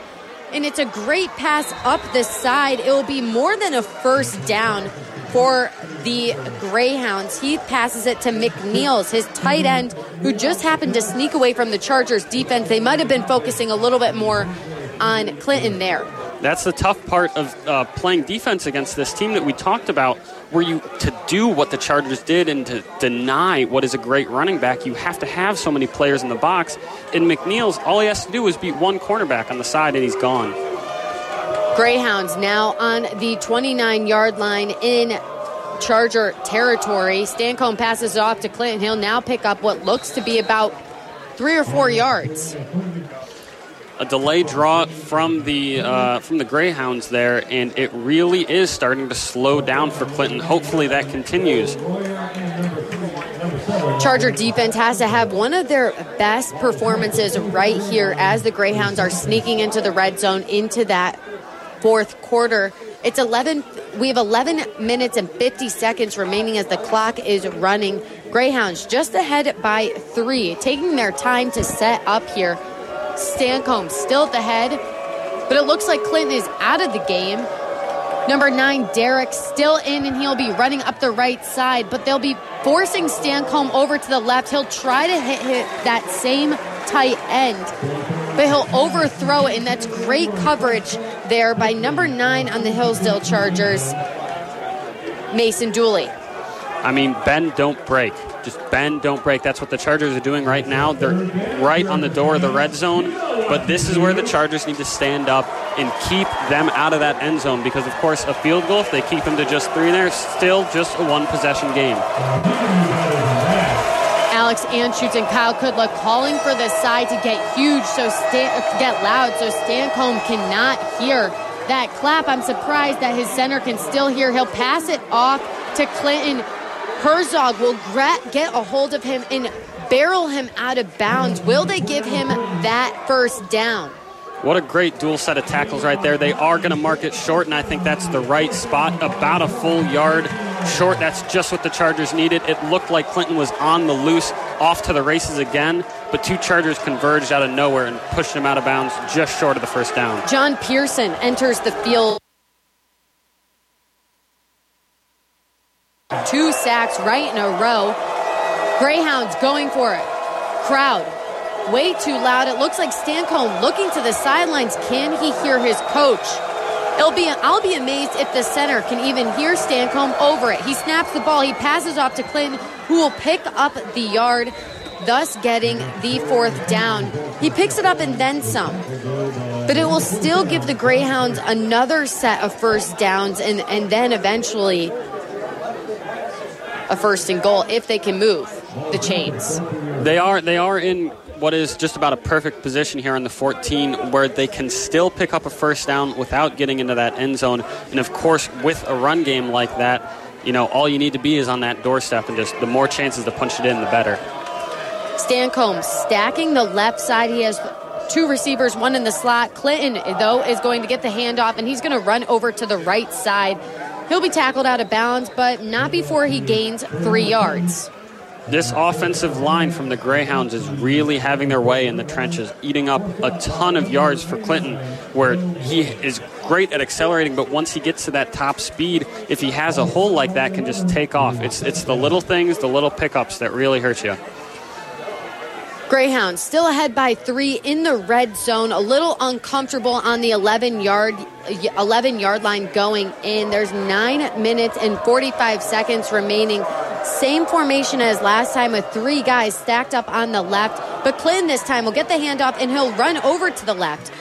and it's a great pass up the side. It will be more than a first down for the Greyhounds. He passes it to McNeils, his tight end, who just happened to sneak away from the Chargers defense. They might have been focusing a little bit more on Clinton there. That's the tough part of uh, playing defense against this team that we talked about. Where you to do what the Chargers did and to deny what is a great running back, you have to have so many players in the box. In McNeil's, all he has to do is beat one cornerback on the side, and he's gone. Greyhounds now on the 29 yard line in Charger territory. Stancomb passes it off to Clinton. He'll now pick up what looks to be about three or four yards. a delay draw from the uh, from the Greyhounds there, and it really is starting to slow down for Clinton. Hopefully that continues. Charger defense has to have one of their best performances right here as the Greyhounds are sneaking into the red zone into that fourth quarter. It's 11 we have 11 minutes and 50 seconds remaining as the clock is running. Greyhounds just ahead by 3, taking their time to set up here. Stancomb still at the head, but it looks like Clinton is out of the game. Number nine, Derek, still in, and he'll be running up the right side, but they'll be forcing Stancomb over to the left. He'll try to hit, hit that same tight end, but he'll overthrow it, and that's great coverage there by number nine on the Hillsdale Chargers, Mason Dooley. I mean, bend, don't break. Just bend, don't break. That's what the Chargers are doing right now. They're right on the door of the red zone, but this is where the Chargers need to stand up and keep them out of that end zone because, of course, a field goal, if they keep them to just three there, still just a one possession game. Alex Anschutz and Kyle Kudla calling for the side to get huge, so Stan- get loud, so Stancomb cannot hear that clap. I'm surprised that his center can still hear. He'll pass it off to Clinton. Herzog will get a hold of him and barrel him out of bounds. Will they give him that first down? What a great dual set of tackles right there. They are going to mark it short, and I think that's the right spot. About a full yard short. That's just what the Chargers needed. It looked like Clinton was on the loose, off to the races again, but two Chargers converged out of nowhere and pushed him out of bounds just short of the first down. John Pearson enters the field. Two sacks right in a row. Greyhounds going for it. Crowd way too loud. It looks like Stancomb looking to the sidelines. Can he hear his coach? It'll be. I'll be amazed if the center can even hear Stancomb over it. He snaps the ball. He passes off to Clinton, who will pick up the yard, thus getting the fourth down. He picks it up and then some. But it will still give the Greyhounds another set of first downs and, and then eventually a first and goal if they can move the chains. They are they are in what is just about a perfect position here on the 14 where they can still pick up a first down without getting into that end zone. And of course, with a run game like that, you know, all you need to be is on that doorstep and just the more chances to punch it in, the better. Stancomb stacking the left side. He has two receivers, one in the slot. Clinton, though, is going to get the handoff and he's going to run over to the right side. He'll be tackled out of bounds, but not before he gains three yards. This offensive line from the Greyhounds is really having their way in the trenches, eating up a ton of yards for Clinton, where he is great at accelerating, but once he gets to that top speed, if he has a hole like that, can just take off. It's, it's the little things, the little pickups that really hurt you. Greyhounds still ahead by three in the red zone. A little uncomfortable on the 11 yard 11 yard line going in. There's nine minutes and 45 seconds remaining. Same formation as last time with three guys stacked up on the left. But Clinton this time will get the handoff and he'll run over to the left.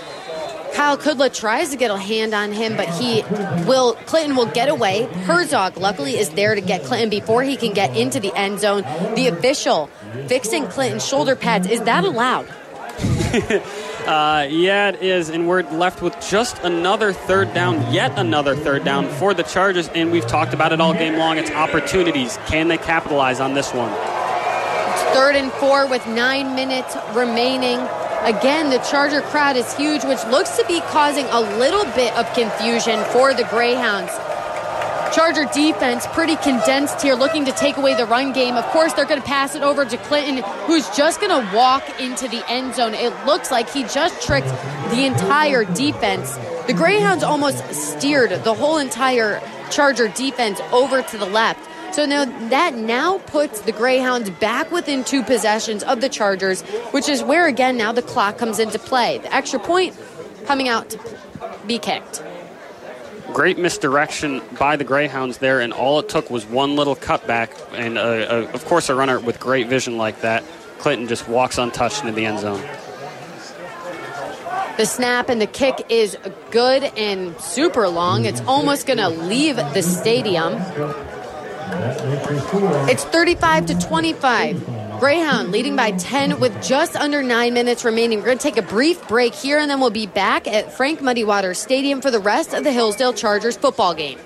Kyle Kudla tries to get a hand on him, but he will. Clinton will get away. Herzog, luckily, is there to get Clinton before he can get into the end zone. The official fixing Clinton's shoulder pads. Is that allowed? Uh, yeah, it is, and we're left with just another third down, yet another third down for the Chargers, and we've talked about it all game long. It's opportunities. Can they capitalize on this one? It's third and four with nine minutes remaining. Again, the Charger crowd is huge, which looks to be causing a little bit of confusion for the Greyhounds. Charger defense pretty condensed here, looking to take away the run game. Of course, they're going to pass it over to Clinton, who's just going to walk into the end zone. It looks like he just tricked the entire defense. The Greyhounds almost steered the whole entire Charger defense over to the left. So now that now puts the Greyhounds back within two possessions of the Chargers, which is where again now the clock comes into play. The extra point coming out to be kicked. Great misdirection by the Greyhounds there, and all it took was one little cutback, and uh, uh, of course a runner with great vision like that. Clinton just walks untouched into the end zone. The snap and the kick is good and super long. It's almost going to leave the stadium. It's 35 to 25. Greyhound leading by 10 with just under nine minutes remaining. We're going to take a brief break here and then we'll be back at Frank Muddy Waters Stadium for the rest of the Hillsdale Chargers football game.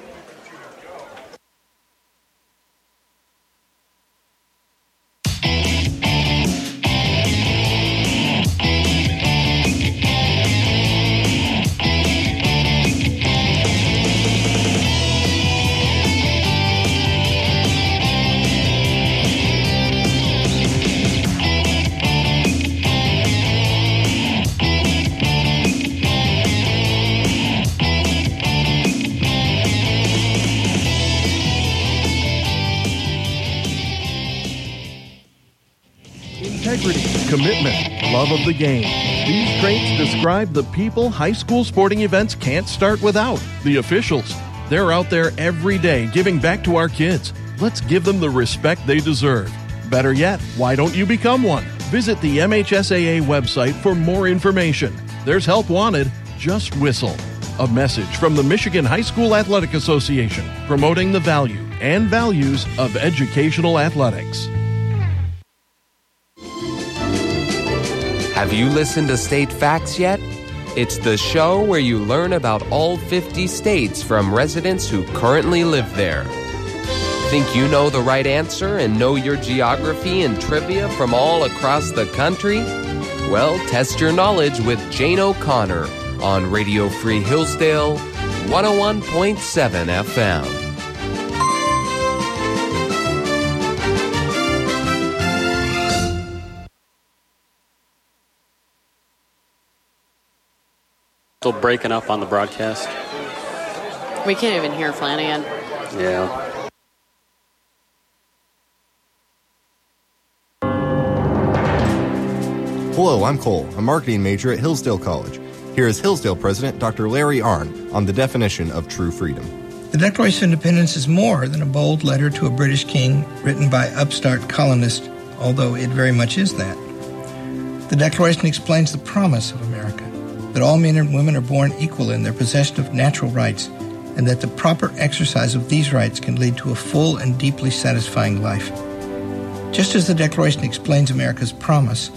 Commitment, love of the game. These traits describe the people high school sporting events can't start without. The officials. They're out there every day giving back to our kids. Let's give them the respect they deserve. Better yet, why don't you become one? Visit the MHSAA website for more information. There's help wanted. Just whistle. A message from the Michigan High School Athletic Association promoting the value and values of educational athletics. Have you listened to State Facts yet? It's the show where you learn about all 50 states from residents who currently live there. Think you know the right answer and know your geography and trivia from all across the country? Well, test your knowledge with Jane O'Connor on Radio Free Hillsdale 101.7 FM. Still breaking up on the broadcast. We can't even hear Flanagan. Yeah. Hello, I'm Cole, a marketing major at Hillsdale College. Here is Hillsdale President Dr. Larry Arnn on the definition of true freedom. The Declaration of Independence is more than a bold letter to a British king written by upstart colonists, although it very much is that. The Declaration explains the promise of America that all men and women are born equal in their possession of natural rights, and that the proper exercise of these rights can lead to a full and deeply satisfying life. Just as the Declaration explains America's promise,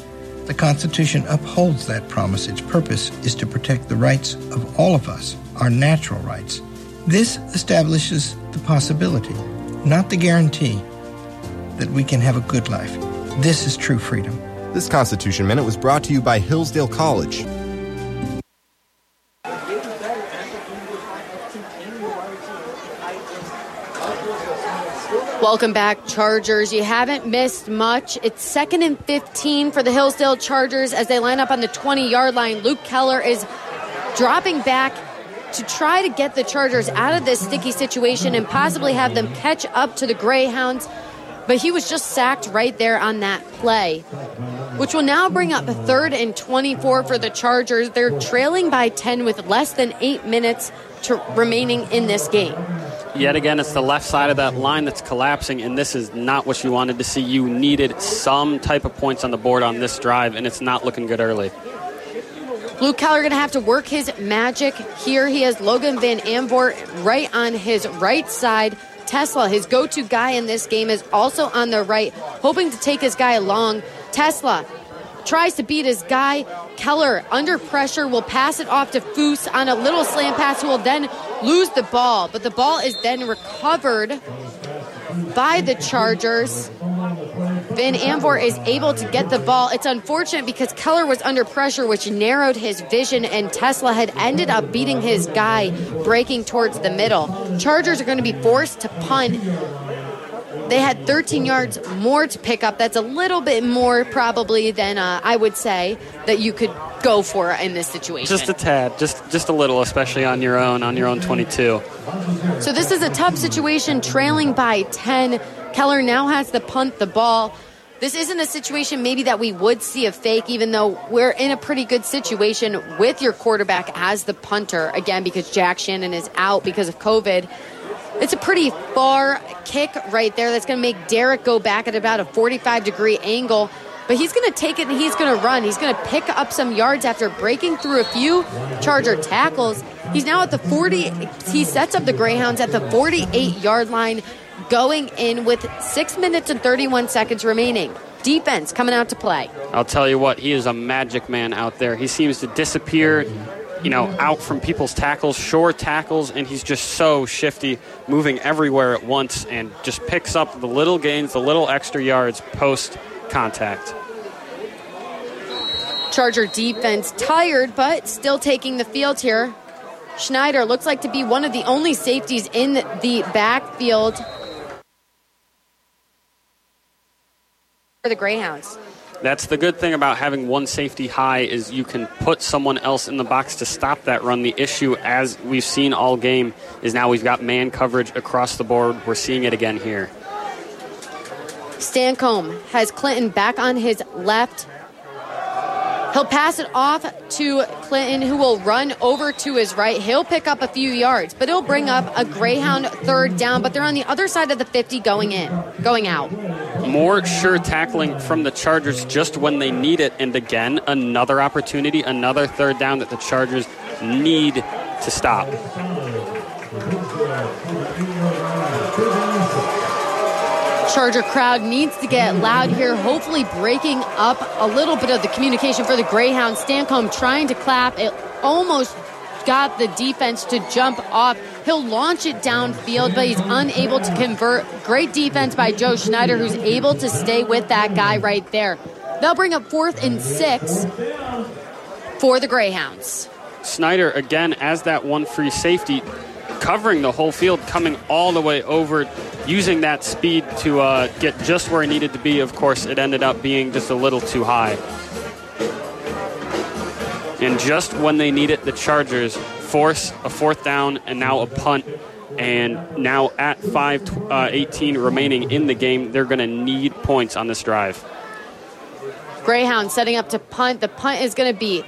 the Constitution upholds that promise. Its purpose is to protect the rights of all of us, our natural rights. This establishes the possibility, not the guarantee, that we can have a good life. This is true freedom. This Constitution Minute was brought to you by Hillsdale College. Welcome back, Chargers. You haven't missed much. It's second and 15 for the Hillsdale Chargers as they line up on the 20 yard line. Luke Keller is dropping back to try to get the Chargers out of this sticky situation and possibly have them catch up to the Greyhounds. But he was just sacked right there on that play, which will now bring up third and 24 for the Chargers. They're trailing by 10 with less than eight minutes remaining in this game. Yet again, it's the left side of that line that's collapsing, and this is not what you wanted to see. You needed some type of points on the board on this drive, and it's not looking good early. Luke Keller going to have to work his magic here. He has Logan Van Amvort right on his right side. Tesla, his go to guy in this game, is also on the right, hoping to take his guy along. Tesla tries to beat his guy. Keller, under pressure, will pass it off to Foose on a little slant pass, who will then lose the ball. But the ball is then recovered by the Chargers. Van Amvor is able to get the ball. It's unfortunate because Keller was under pressure, which narrowed his vision, and Tesla had ended up beating his guy, breaking towards the middle. Chargers are going to be forced to punt. They had 13 yards more to pick up. That's a little bit more, probably, than uh, I would say that you could go for in this situation. Just a tad, just just a little, especially on your own, on your own 22. So this is a tough situation, trailing by 10. Keller now has to punt the ball. This isn't a situation maybe that we would see a fake, even though we're in a pretty good situation with your quarterback as the punter, again, because Jack Shannon is out because of COVID. It's a pretty far kick right there that's going to make Derek go back at about a 45 degree angle. But he's going to take it and he's going to run. He's going to pick up some yards after breaking through a few Charger tackles. He's now at the 40. He sets up the Greyhounds at the 48 yard line, going in with six minutes and 31 seconds remaining. Defense coming out to play. I'll tell you what, he is a magic man out there. He seems to disappear, you know, out from people's tackles, short tackles, and he's just so shifty, moving everywhere at once, and just picks up the little gains, the little extra yards post contact. Charger defense tired, but still taking the field here. Schneider looks like to be one of the only safeties in the backfield for the Greyhounds. That's the good thing about having one safety high is you can put someone else in the box to stop that run. The issue, as we've seen all game, is now we've got man coverage across the board. We're seeing it again here. Stancomb has Clinton back on his left. He'll pass it off to Clinton, who will run over to his right. He'll pick up a few yards, but he'll bring up a Greyhound third down. But they're on the other side of the 50 going in, going out. More sure tackling from the Chargers just when they need it. And again, another opportunity, another third down that the Chargers need to stop. Charger crowd needs to get loud here, hopefully breaking up a little bit of the communication for the Greyhound. Stancomb trying to clap. It almost got the defense to jump off. He'll launch it downfield, but he's unable to convert. Great defense by Joe Schneider, who's able to stay with that guy right there. They'll bring up fourth and six for the Greyhounds. Schneider, again, as that one free safety, covering the whole field, coming all the way over, using that speed to uh, get just where he needed to be. Of course, it ended up being just a little too high. And just when they need it, the Chargers force a fourth down and now a punt. And now at 5 uh, 18 remaining in the game, they're going to need points on this drive. Greyhound setting up to punt. The punt is going to be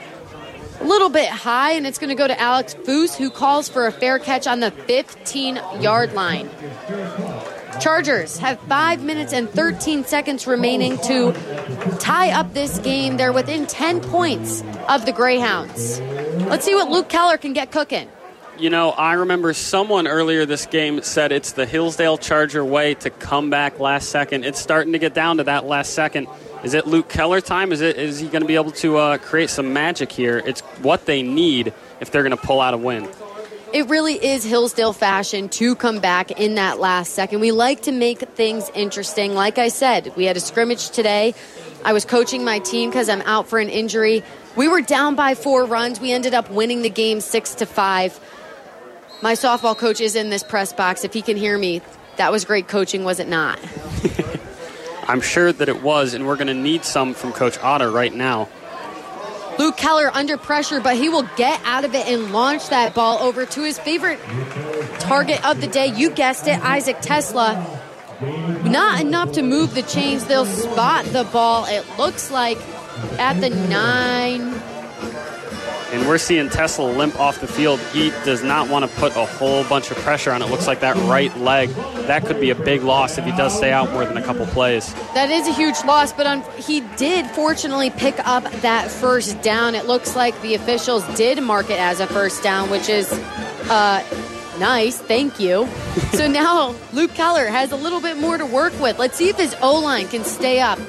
a little bit high, and it's going to go to Alex Foose, who calls for a fair catch on the 15 yard line. Chargers have 5 minutes and 13 seconds remaining to tie up this game. They're within 10 points of the Greyhounds. Let's see what Luke Keller can get cooking. You know, I remember someone earlier this game said it's the Hillsdale Charger way to come back last second. It's starting to get down to that last second. Is it Luke Keller time? Is it is he going to be able to uh, create some magic here? It's what they need if they're going to pull out a win. It really is Hillsdale fashion to come back in that last second. We like to make things interesting. Like I said, we had a scrimmage today. I was coaching my team because I'm out for an injury. We were down by four runs. We ended up winning the game six to five. My softball coach is in this press box. If he can hear me, that was great coaching, was it not? I'm sure that it was, and we're going to need some from Coach Otter right now. Luke Keller under pressure, but he will get out of it and launch that ball over to his favorite target of the day. You guessed it, Isaac Tesla. Not enough to move the chains. They'll spot the ball. It looks like at the nine. And we're seeing Tesla limp off the field. He does not want to put a whole bunch of pressure on it. Looks like that right leg. That could be a big loss if he does stay out more than a couple plays. That is a huge loss, but un- he did fortunately pick up that first down. It looks like the officials did mark it as a first down, which is uh, nice. Thank you. so now Luke Keller has a little bit more to work with. Let's see if his O line can stay up.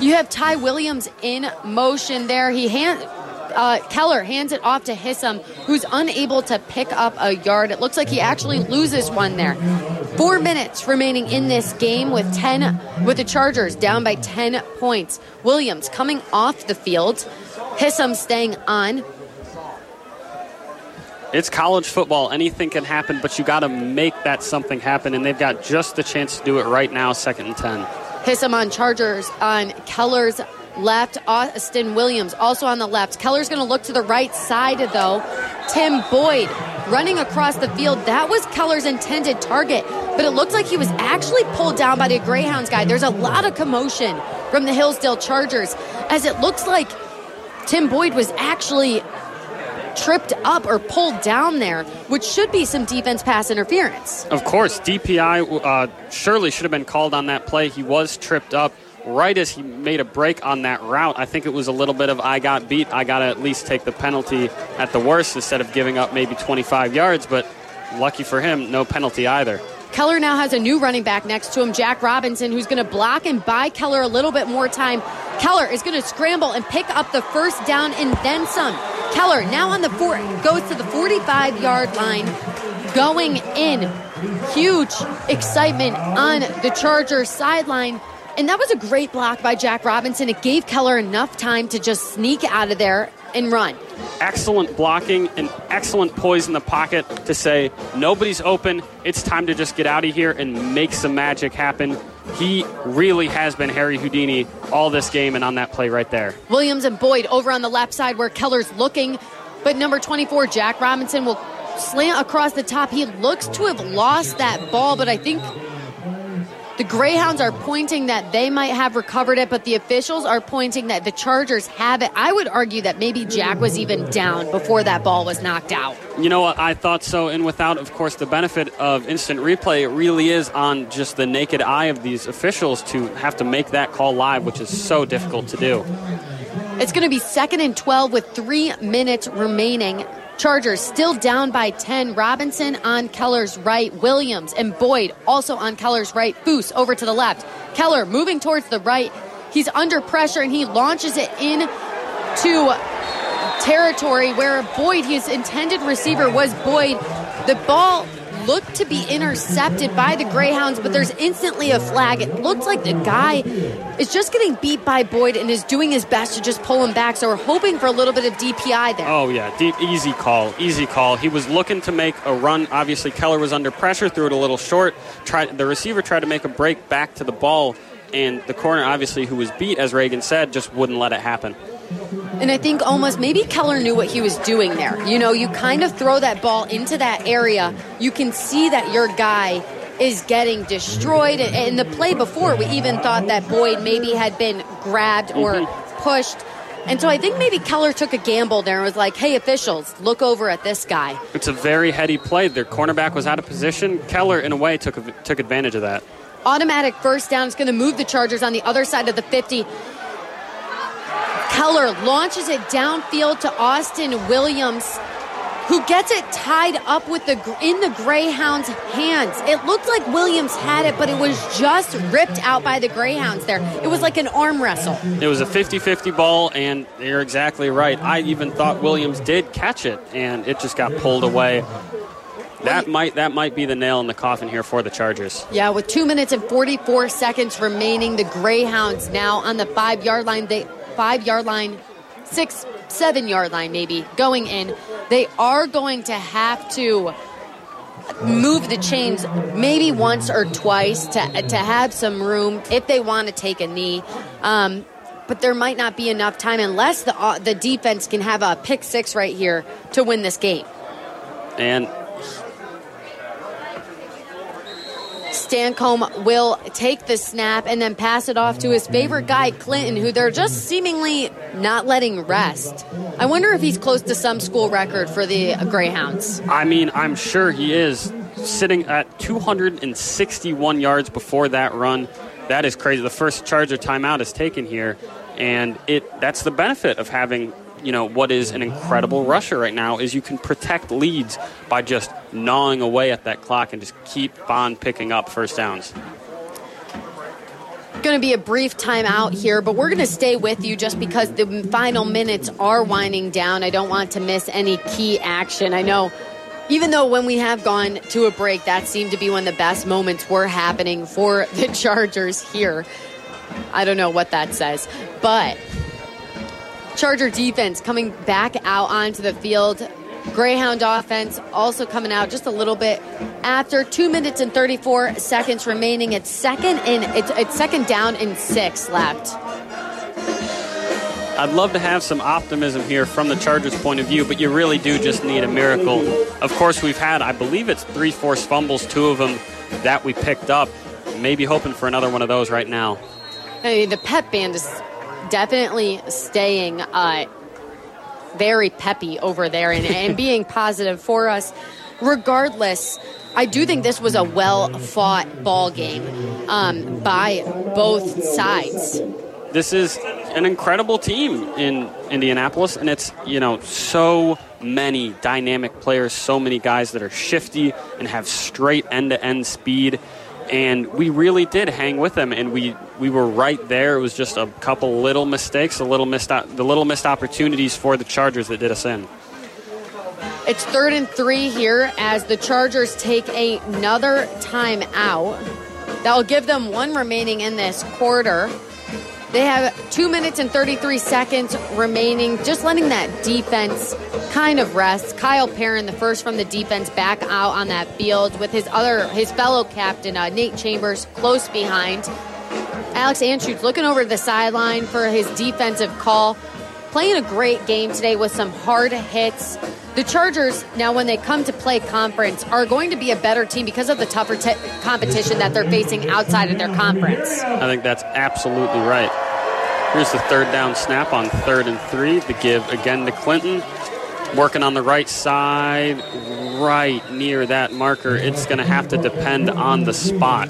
You have Ty Williams in motion there. He hand Uh, Keller hands it off to Hissam, who's unable to pick up a yard. It looks like he actually loses one there. Four minutes remaining in this game with ten with the Chargers down by ten points. Williams coming off the field. Hissam staying on. It's college football. Anything can happen, but you got to make that something happen, and they've got just the chance to do it right now, second and 10. Hissam on Chargers on Keller's left. Austin Williams also on the left. Keller's going to look to the right side, though. Tim Boyd running across the field. That was Keller's intended target, but it looked like he was actually pulled down by the Greyhounds guy. There's a lot of commotion from the Hillsdale Chargers as it looks like Tim Boyd was actually tripped up or pulled down there, which should be some defense pass interference. Of course, DPI uh, surely should have been called on that play. He was tripped up right as he made a break on that route. I think it was a little bit of I got beat. I got to at least take the penalty at the worst instead of giving up maybe 25 yards, but lucky for him, no penalty either. Keller now has a new running back next to him, Jack Robinson, who's going to block and buy Keller a little bit more time. Keller is going to scramble and pick up the first down and then some. Keller now on the four goes to the 45 yard line, going in. Huge excitement on the Chargers sideline. And that was a great block by Jack Robinson. It gave Keller enough time to just sneak out of there and run. Excellent blocking and excellent poise in the pocket to say, nobody's open. It's time to just get out of here and make some magic happen. He really has been Harry Houdini all this game and on that play right there. Williams and Boyd over on the left side where Keller's looking. But number 24, Jack Robinson, will slant across the top. He looks to have lost that ball, but I think the Greyhounds are pointing that they might have recovered it, but the officials are pointing that the Chargers have it. I would argue that maybe Jack was even down before that ball was knocked out. You know what? I thought so. And without, of course, the benefit of instant replay, it really is on just the naked eye of these officials to have to make that call live, which is so difficult to do. It's going to be second and 12 with three minutes remaining. Chargers still down by 10. Robinson on Keller's right. Williams and Boyd also on Keller's right. Foose over to the left. Keller moving towards the right. He's under pressure and he launches it in to territory where Boyd, his intended receiver was Boyd. The ball looked to be intercepted by the Greyhounds, but there's instantly a flag. It looks like the guy is just getting beat by Boyd and is doing his best to just pull him back. So we're hoping for a little bit of DPI there. Oh, yeah. Deep, easy call. Easy call. He was looking to make a run. Obviously, Keller was under pressure, threw it a little short. Tried, the receiver tried to make a break back to the ball, and the corner, obviously, who was beat, as Reagan said, just wouldn't let it happen. And I think almost maybe Keller knew what he was doing there. You know, you kind of throw that ball into that area, you can see that your guy is getting destroyed. In the play before, we even thought that Boyd maybe had been grabbed or Mm-hmm. pushed. And so I think maybe Keller took a gamble there and was like, hey, officials, look over at this guy. It's a very heady play. Their cornerback was out of position. Keller, in a way, took, took advantage of that. Automatic first down is going to move the Chargers on the other side of the 50. Keller launches it downfield to Austin Williams, who gets it tied up with the in the Greyhounds' hands. It looked like Williams had it, but it was just ripped out by the Greyhounds there. It was like an arm wrestle. It was a 50 50 ball, and you're exactly right. I even thought Williams did catch it, and it just got pulled away. That might that might be the nail in the coffin here for the Chargers. Yeah, with two minutes and 44 seconds remaining, the Greyhounds now on the five yard line. They five yard line, six, seven yard line, maybe going in. They are going to have to move the chains maybe once or twice to to have some room if they want to take a knee. Um, but there might not be enough time unless the uh, the defense can have a pick six right here to win this game. And Stancomb will take the snap and then pass it off to his favorite guy, Clinton, who they're just seemingly not letting rest. I wonder if he's close to some school record for the Greyhounds. I mean, I'm sure he is sitting at 261 yards before that run. That is crazy. The first Charger timeout is taken here, and it that's the benefit of having you know what is an incredible rusher right now is you can protect leads by just gnawing away at that clock and just keep on picking up first downs. Going to be a brief timeout here, but we're going to stay with you just because the final minutes are winding down. I don't want to miss any key action. I know, even though when we have gone to a break, that seemed to be when the best moments were happening for the Chargers here. I don't know what that says, but Charger defense coming back out onto the field. Greyhound offense also coming out just a little bit after two minutes and 34 seconds remaining. It's second in it's, it's second down and six left. I'd love to have some optimism here from the Chargers' point of view, but you really do just need a miracle. Of course, we've had, I believe it's three forced fumbles, two of them that we picked up. Maybe hoping for another one of those right now. I mean, the pep band is definitely staying uh, very peppy over there and, and being positive for us. Regardless, I do think this was a well fought ball game um, by both sides. This is an incredible team in Indianapolis, and it's, you know, so many dynamic players, so many guys that are shifty and have straight end to end speed. And we really did hang with them, and we, we were right there. It was just a couple little mistakes, a little missed the little missed opportunities for the Chargers that did us in. It's third and three here as the Chargers take another time out. That'll give them one remaining in this quarter. They have two minutes and 33 seconds remaining, just letting that defense kind of rest. Kyle Perrin, the first from the defense, back out on that field with his other his fellow captain uh, Nate Chambers close behind. Alex Anschutz looking over the sideline for his defensive call. Playing a great game today with some hard hits. The Chargers, now when they come to play conference, are going to be a better team because of the tougher competition that they're facing outside of their conference. I think that's absolutely right. Here's the third down snap on third and three. The give again to Clinton. Working on the right side, right near that marker. It's going to have to depend on the spot.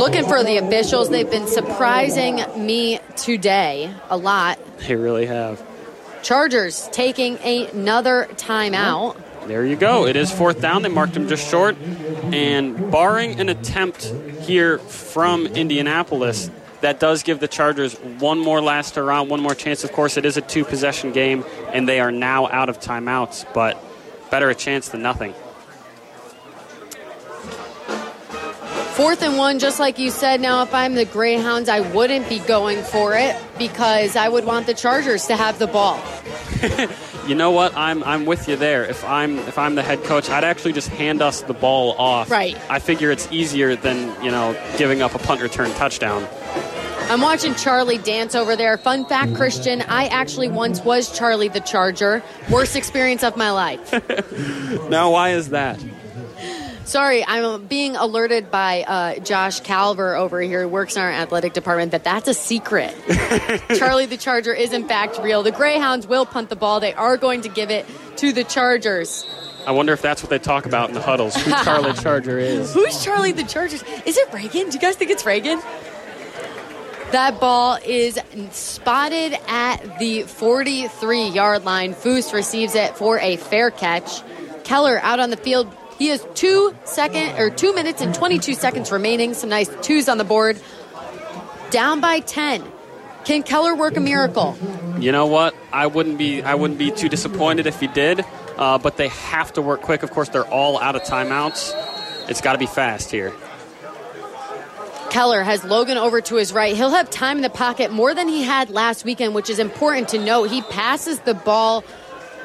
Looking for the officials. They've been surprising me today a lot. They really have. Chargers taking another timeout. There you go. It is fourth down. They marked him just short. And barring an attempt here from Indianapolis, that does give the Chargers one more last around, one more chance. Of course, it is a two possession game, and they are now out of timeouts, but better a chance than nothing. Fourth and one, just like you said. Now, if I'm the Greyhounds, I wouldn't be going for it because I would want the Chargers to have the ball. You know what? I'm I'm with you there. If I'm if I'm the head coach, I'd actually just hand us the ball off. Right. I figure it's easier than you know giving up a punt return touchdown. I'm watching Charlie dance over there. Fun fact, Christian, I actually once was Charlie the Charger. Worst experience of my life. Now, why is that? Sorry, I'm being alerted by uh, Josh Calver over here, who works in our athletic department, that that's a secret. Charlie the Charger is in fact real. The Greyhounds will punt the ball. They are going to give it to the Chargers. I wonder if that's what they talk about in the huddles. Who Charlie Charger is? Who's Charlie the Chargers? Is it Reagan? Do you guys think it's Reagan? That ball is spotted at the 43 yard line. Foose receives it for a fair catch. Keller out on the field. He has two second or two minutes and 22 seconds remaining. Some nice twos on the board. Down by 10. Can Keller work a miracle? You know what? I wouldn't be I wouldn't be too disappointed if he did. Uh, but they have to work quick. Of course, they're all out of timeouts. It's got to be fast here. Keller has Logan over to his right. He'll have time in the pocket more than he had last weekend, which is important to note. He passes the ball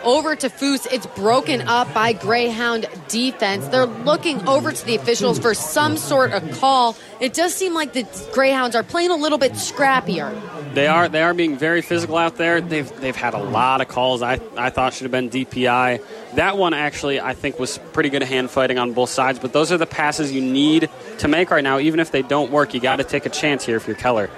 over to Foose. It's broken up by Greyhound defense. They're looking over to the officials for some sort of call. It does seem like the Greyhounds are playing a little bit scrappier. They are they are being very physical out there. They've they've had a lot of calls. I I thought should have been DPI. That one actually I think was pretty good hand fighting on both sides. But those are the passes you need to make right now. Even if they don't work, you got to take a chance here if you're Keller.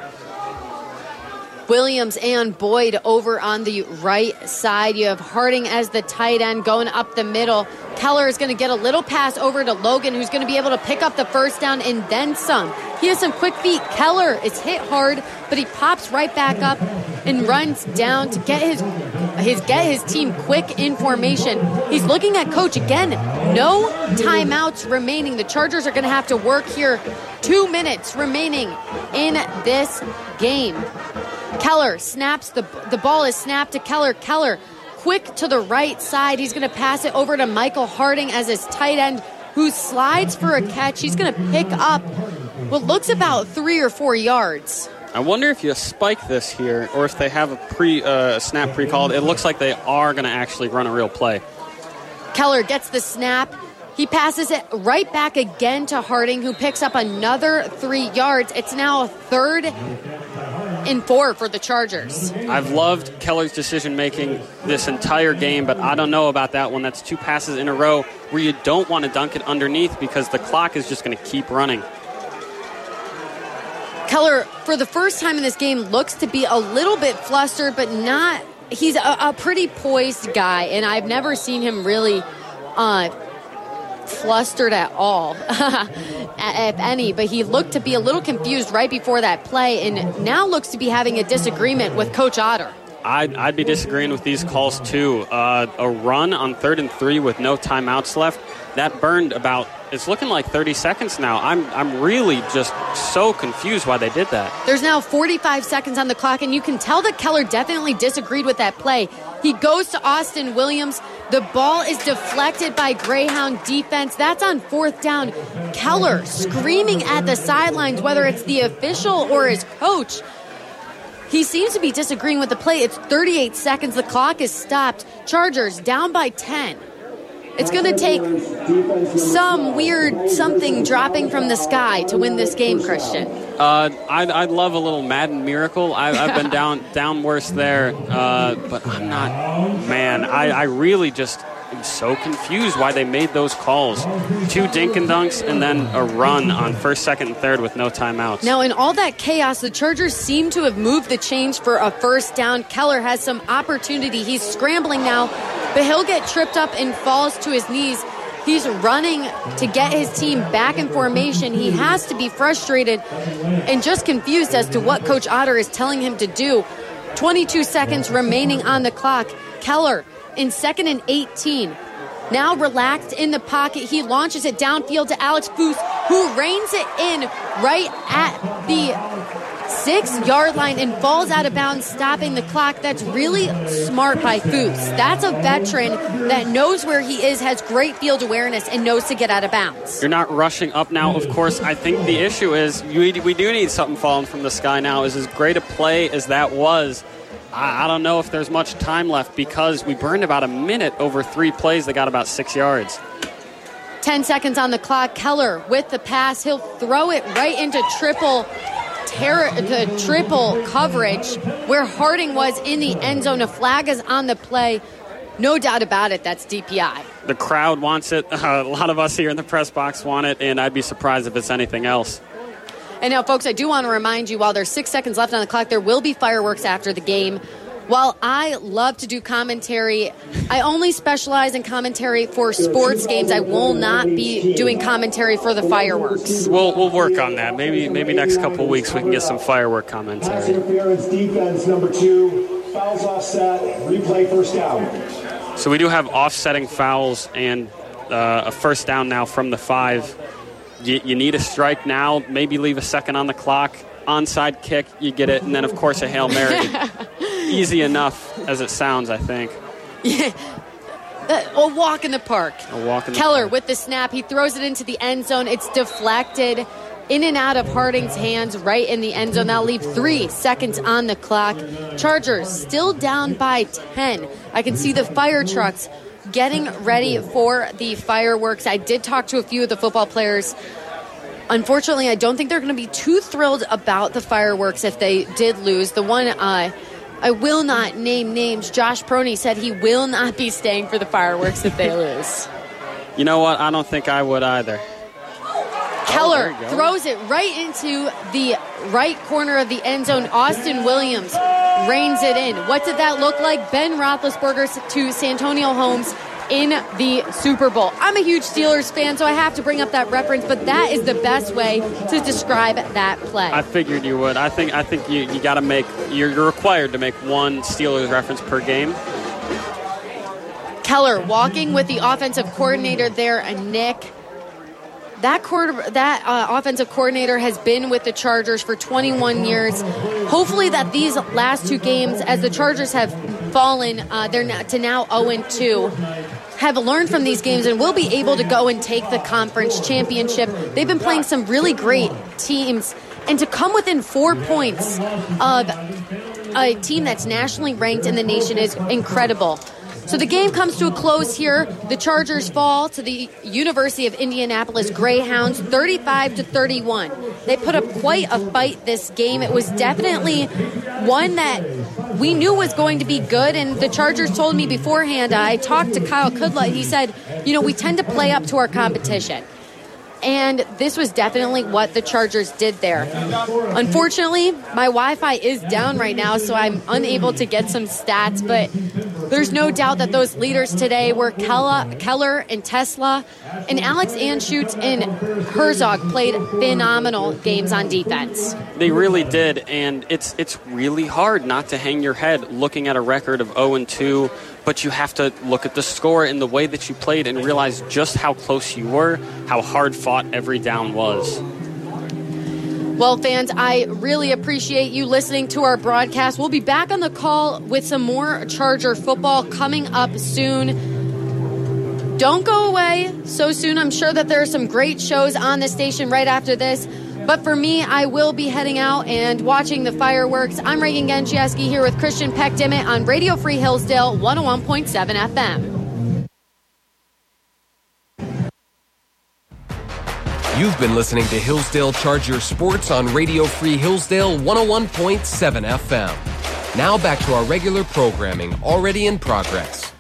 Williams and Boyd over on the right side. You have Harding as the tight end going up the middle. Keller is going to get a little pass over to Logan, who's going to be able to pick up the first down and then some. He has some quick feet. Keller is hit hard, but he pops right back up and runs down to get his his get his team quick in formation. He's looking at coach again. No timeouts remaining. The Chargers are going to have to work here. Two minutes remaining in this game. Keller snaps the the ball is snapped to Keller. Keller quick to the right side. He's going to pass it over to Michael Harding as his tight end who slides for a catch. He's going to pick up what looks about 3 or 4 yards. I wonder if you spike this here, or if they have a pre uh, snap pre-called. It looks like they are going to actually run a real play. Keller gets the snap. He passes it right back again to Harding, who picks up another three yards. It's now a third and four for the Chargers. I've loved Keller's decision making this entire game, but I don't know about that one. That's two passes in a row where you don't want to dunk it underneath because the clock is just going to keep running. Keller, for the first time in this game, looks to be a little bit flustered, but not. He's a, a pretty poised guy, and I've never seen him really uh, flustered at all, if any. But he looked to be a little confused right before that play, and now looks to be having a disagreement with Coach Otter. I'd, I'd be disagreeing with these calls too. Uh, a run on third and three with no timeouts left, that burned about. It's looking like 30 seconds now. I'm I'm really just so confused why they did that. There's now 45 seconds on the clock, and you can tell that Keller definitely disagreed with that play. He goes to Austin Williams. The ball is deflected by Greyhound defense. That's on fourth down. Keller screaming at the sidelines, whether it's the official or his coach. He seems to be disagreeing with the play. It's 38 seconds. The clock is stopped. Chargers down by 10. It's going to take some weird something dropping from the sky to win this game, Christian. Uh, I'd, I'd love a little Madden miracle. I, I've been down down worse there, uh, but I'm not. Man, I, I really just am so confused why they made those calls. Two dink and dunks, and then a run on first, second, and third with no timeouts. Now, in all that chaos, the Chargers seem to have moved the chains for a first down. Keller has some opportunity. He's scrambling now, but he'll get tripped up and falls to his knees. He's running to get his team back in formation. He has to be frustrated and just confused as to what Coach Otter is telling him to do. 22 seconds remaining on the clock. Keller in second and 18. Now relaxed in the pocket, he launches it downfield to Alex Foose, who reins it in right at the six yard line and falls out of bounds, stopping the clock. That's really smart by Foose. That's a veteran that knows where he is, has great field awareness, and knows to get out of bounds. You're not rushing up now. Of course, I think the issue is we, we do need something falling from the sky now. Is as great a play as that was. I, I don't know if there's much time left because we burned about a minute over three plays that got about six yards. 10 seconds on the clock. Keller with the pass. He'll throw it right into triple terror, the triple coverage where Harding was in the end zone. A flag is on the play. No doubt about it, that's DPI. The crowd wants it. Uh, a lot of us here in the press box want it, and I'd be surprised if it's anything else. And now, folks, I do want to remind you while there's six seconds left on the clock, there will be fireworks after the game. While I love to do commentary, I only specialize in commentary for sports games. I will not be doing commentary for the fireworks. We'll, we'll work on that. Maybe maybe next couple of weeks we can get some firework commentary. Interference defense number two. Fouls offset. Replay first down. So we do have offsetting fouls and uh, a first down now from the five. You, you need a strike now. Maybe leave a second on the clock. Onside kick, you get it, and then of course a hail mary. Easy enough as it sounds, I think. Yeah. Uh, a walk in the park. A walk in the Keller with the snap. He throws it into the end zone. It's deflected in and out of Harding's hands right in the end zone. That'll leave three seconds on the clock. Chargers still down by 10. I can see the fire trucks getting ready for the fireworks. I did talk to a few of the football players. Unfortunately, I don't think they're going to be too thrilled about the fireworks if they did lose. The one uh, I will not name names. Josh Proney said he will not be staying for the fireworks if they lose. You know what? I don't think I would either. Oh, Keller throws it right into the right corner of the end zone. Austin Williams reins it in. What did that look like? Ben Roethlisberger to Santonio Holmes in the Super Bowl. I'm a huge Steelers fan, so I have to bring up that reference, but that is the best way to describe that play. I figured you would. I think I think you, you got to make you're, you're required to make one Steelers reference per game. Keller walking with the offensive coordinator there, and Nick. That quarter, that uh, offensive coordinator has been with the Chargers for 21 years. Hopefully, that these last two games, as the Chargers have fallen, uh, they're now, to now 0 2, have learned from these games and will be able to go and take the conference championship. They've been playing some really great teams, and to come within four points of a team that's nationally ranked in the nation is incredible. So the game comes to a close here. The Chargers fall to the University of Indianapolis Greyhounds 35 to 31. They put up quite a fight this game. It was definitely one that we knew was going to be good and the Chargers told me beforehand I talked to Kyle Kudla he said, "You know, we tend to play up to our competition." And this was definitely what the Chargers did there. Unfortunately, my Wi Fi is down right now, so I'm unable to get some stats, but there's no doubt that those leaders today were Keller and Tesla, and Alex Anschutz and Herzog played phenomenal games on defense. They really did, and it's it's really hard not to hang your head looking at a record of 0 and 2. But you have to look at the score and the way that you played and realize just how close you were, how hard fought every down was. Well, fans, I really appreciate you listening to our broadcast. We'll be back on the call with some more Charger football coming up soon. Don't go away so soon. I'm sure that there are some great shows on the station right after this. But for me, I will be heading out and watching the fireworks. I'm Reagan Genchieski here with Christian Peck Dimmitt on Radio Free Hillsdale 101.7 FM. You've been listening to Hillsdale Charger Sports on Radio Free Hillsdale 101.7 FM. Now back to our regular programming already in progress.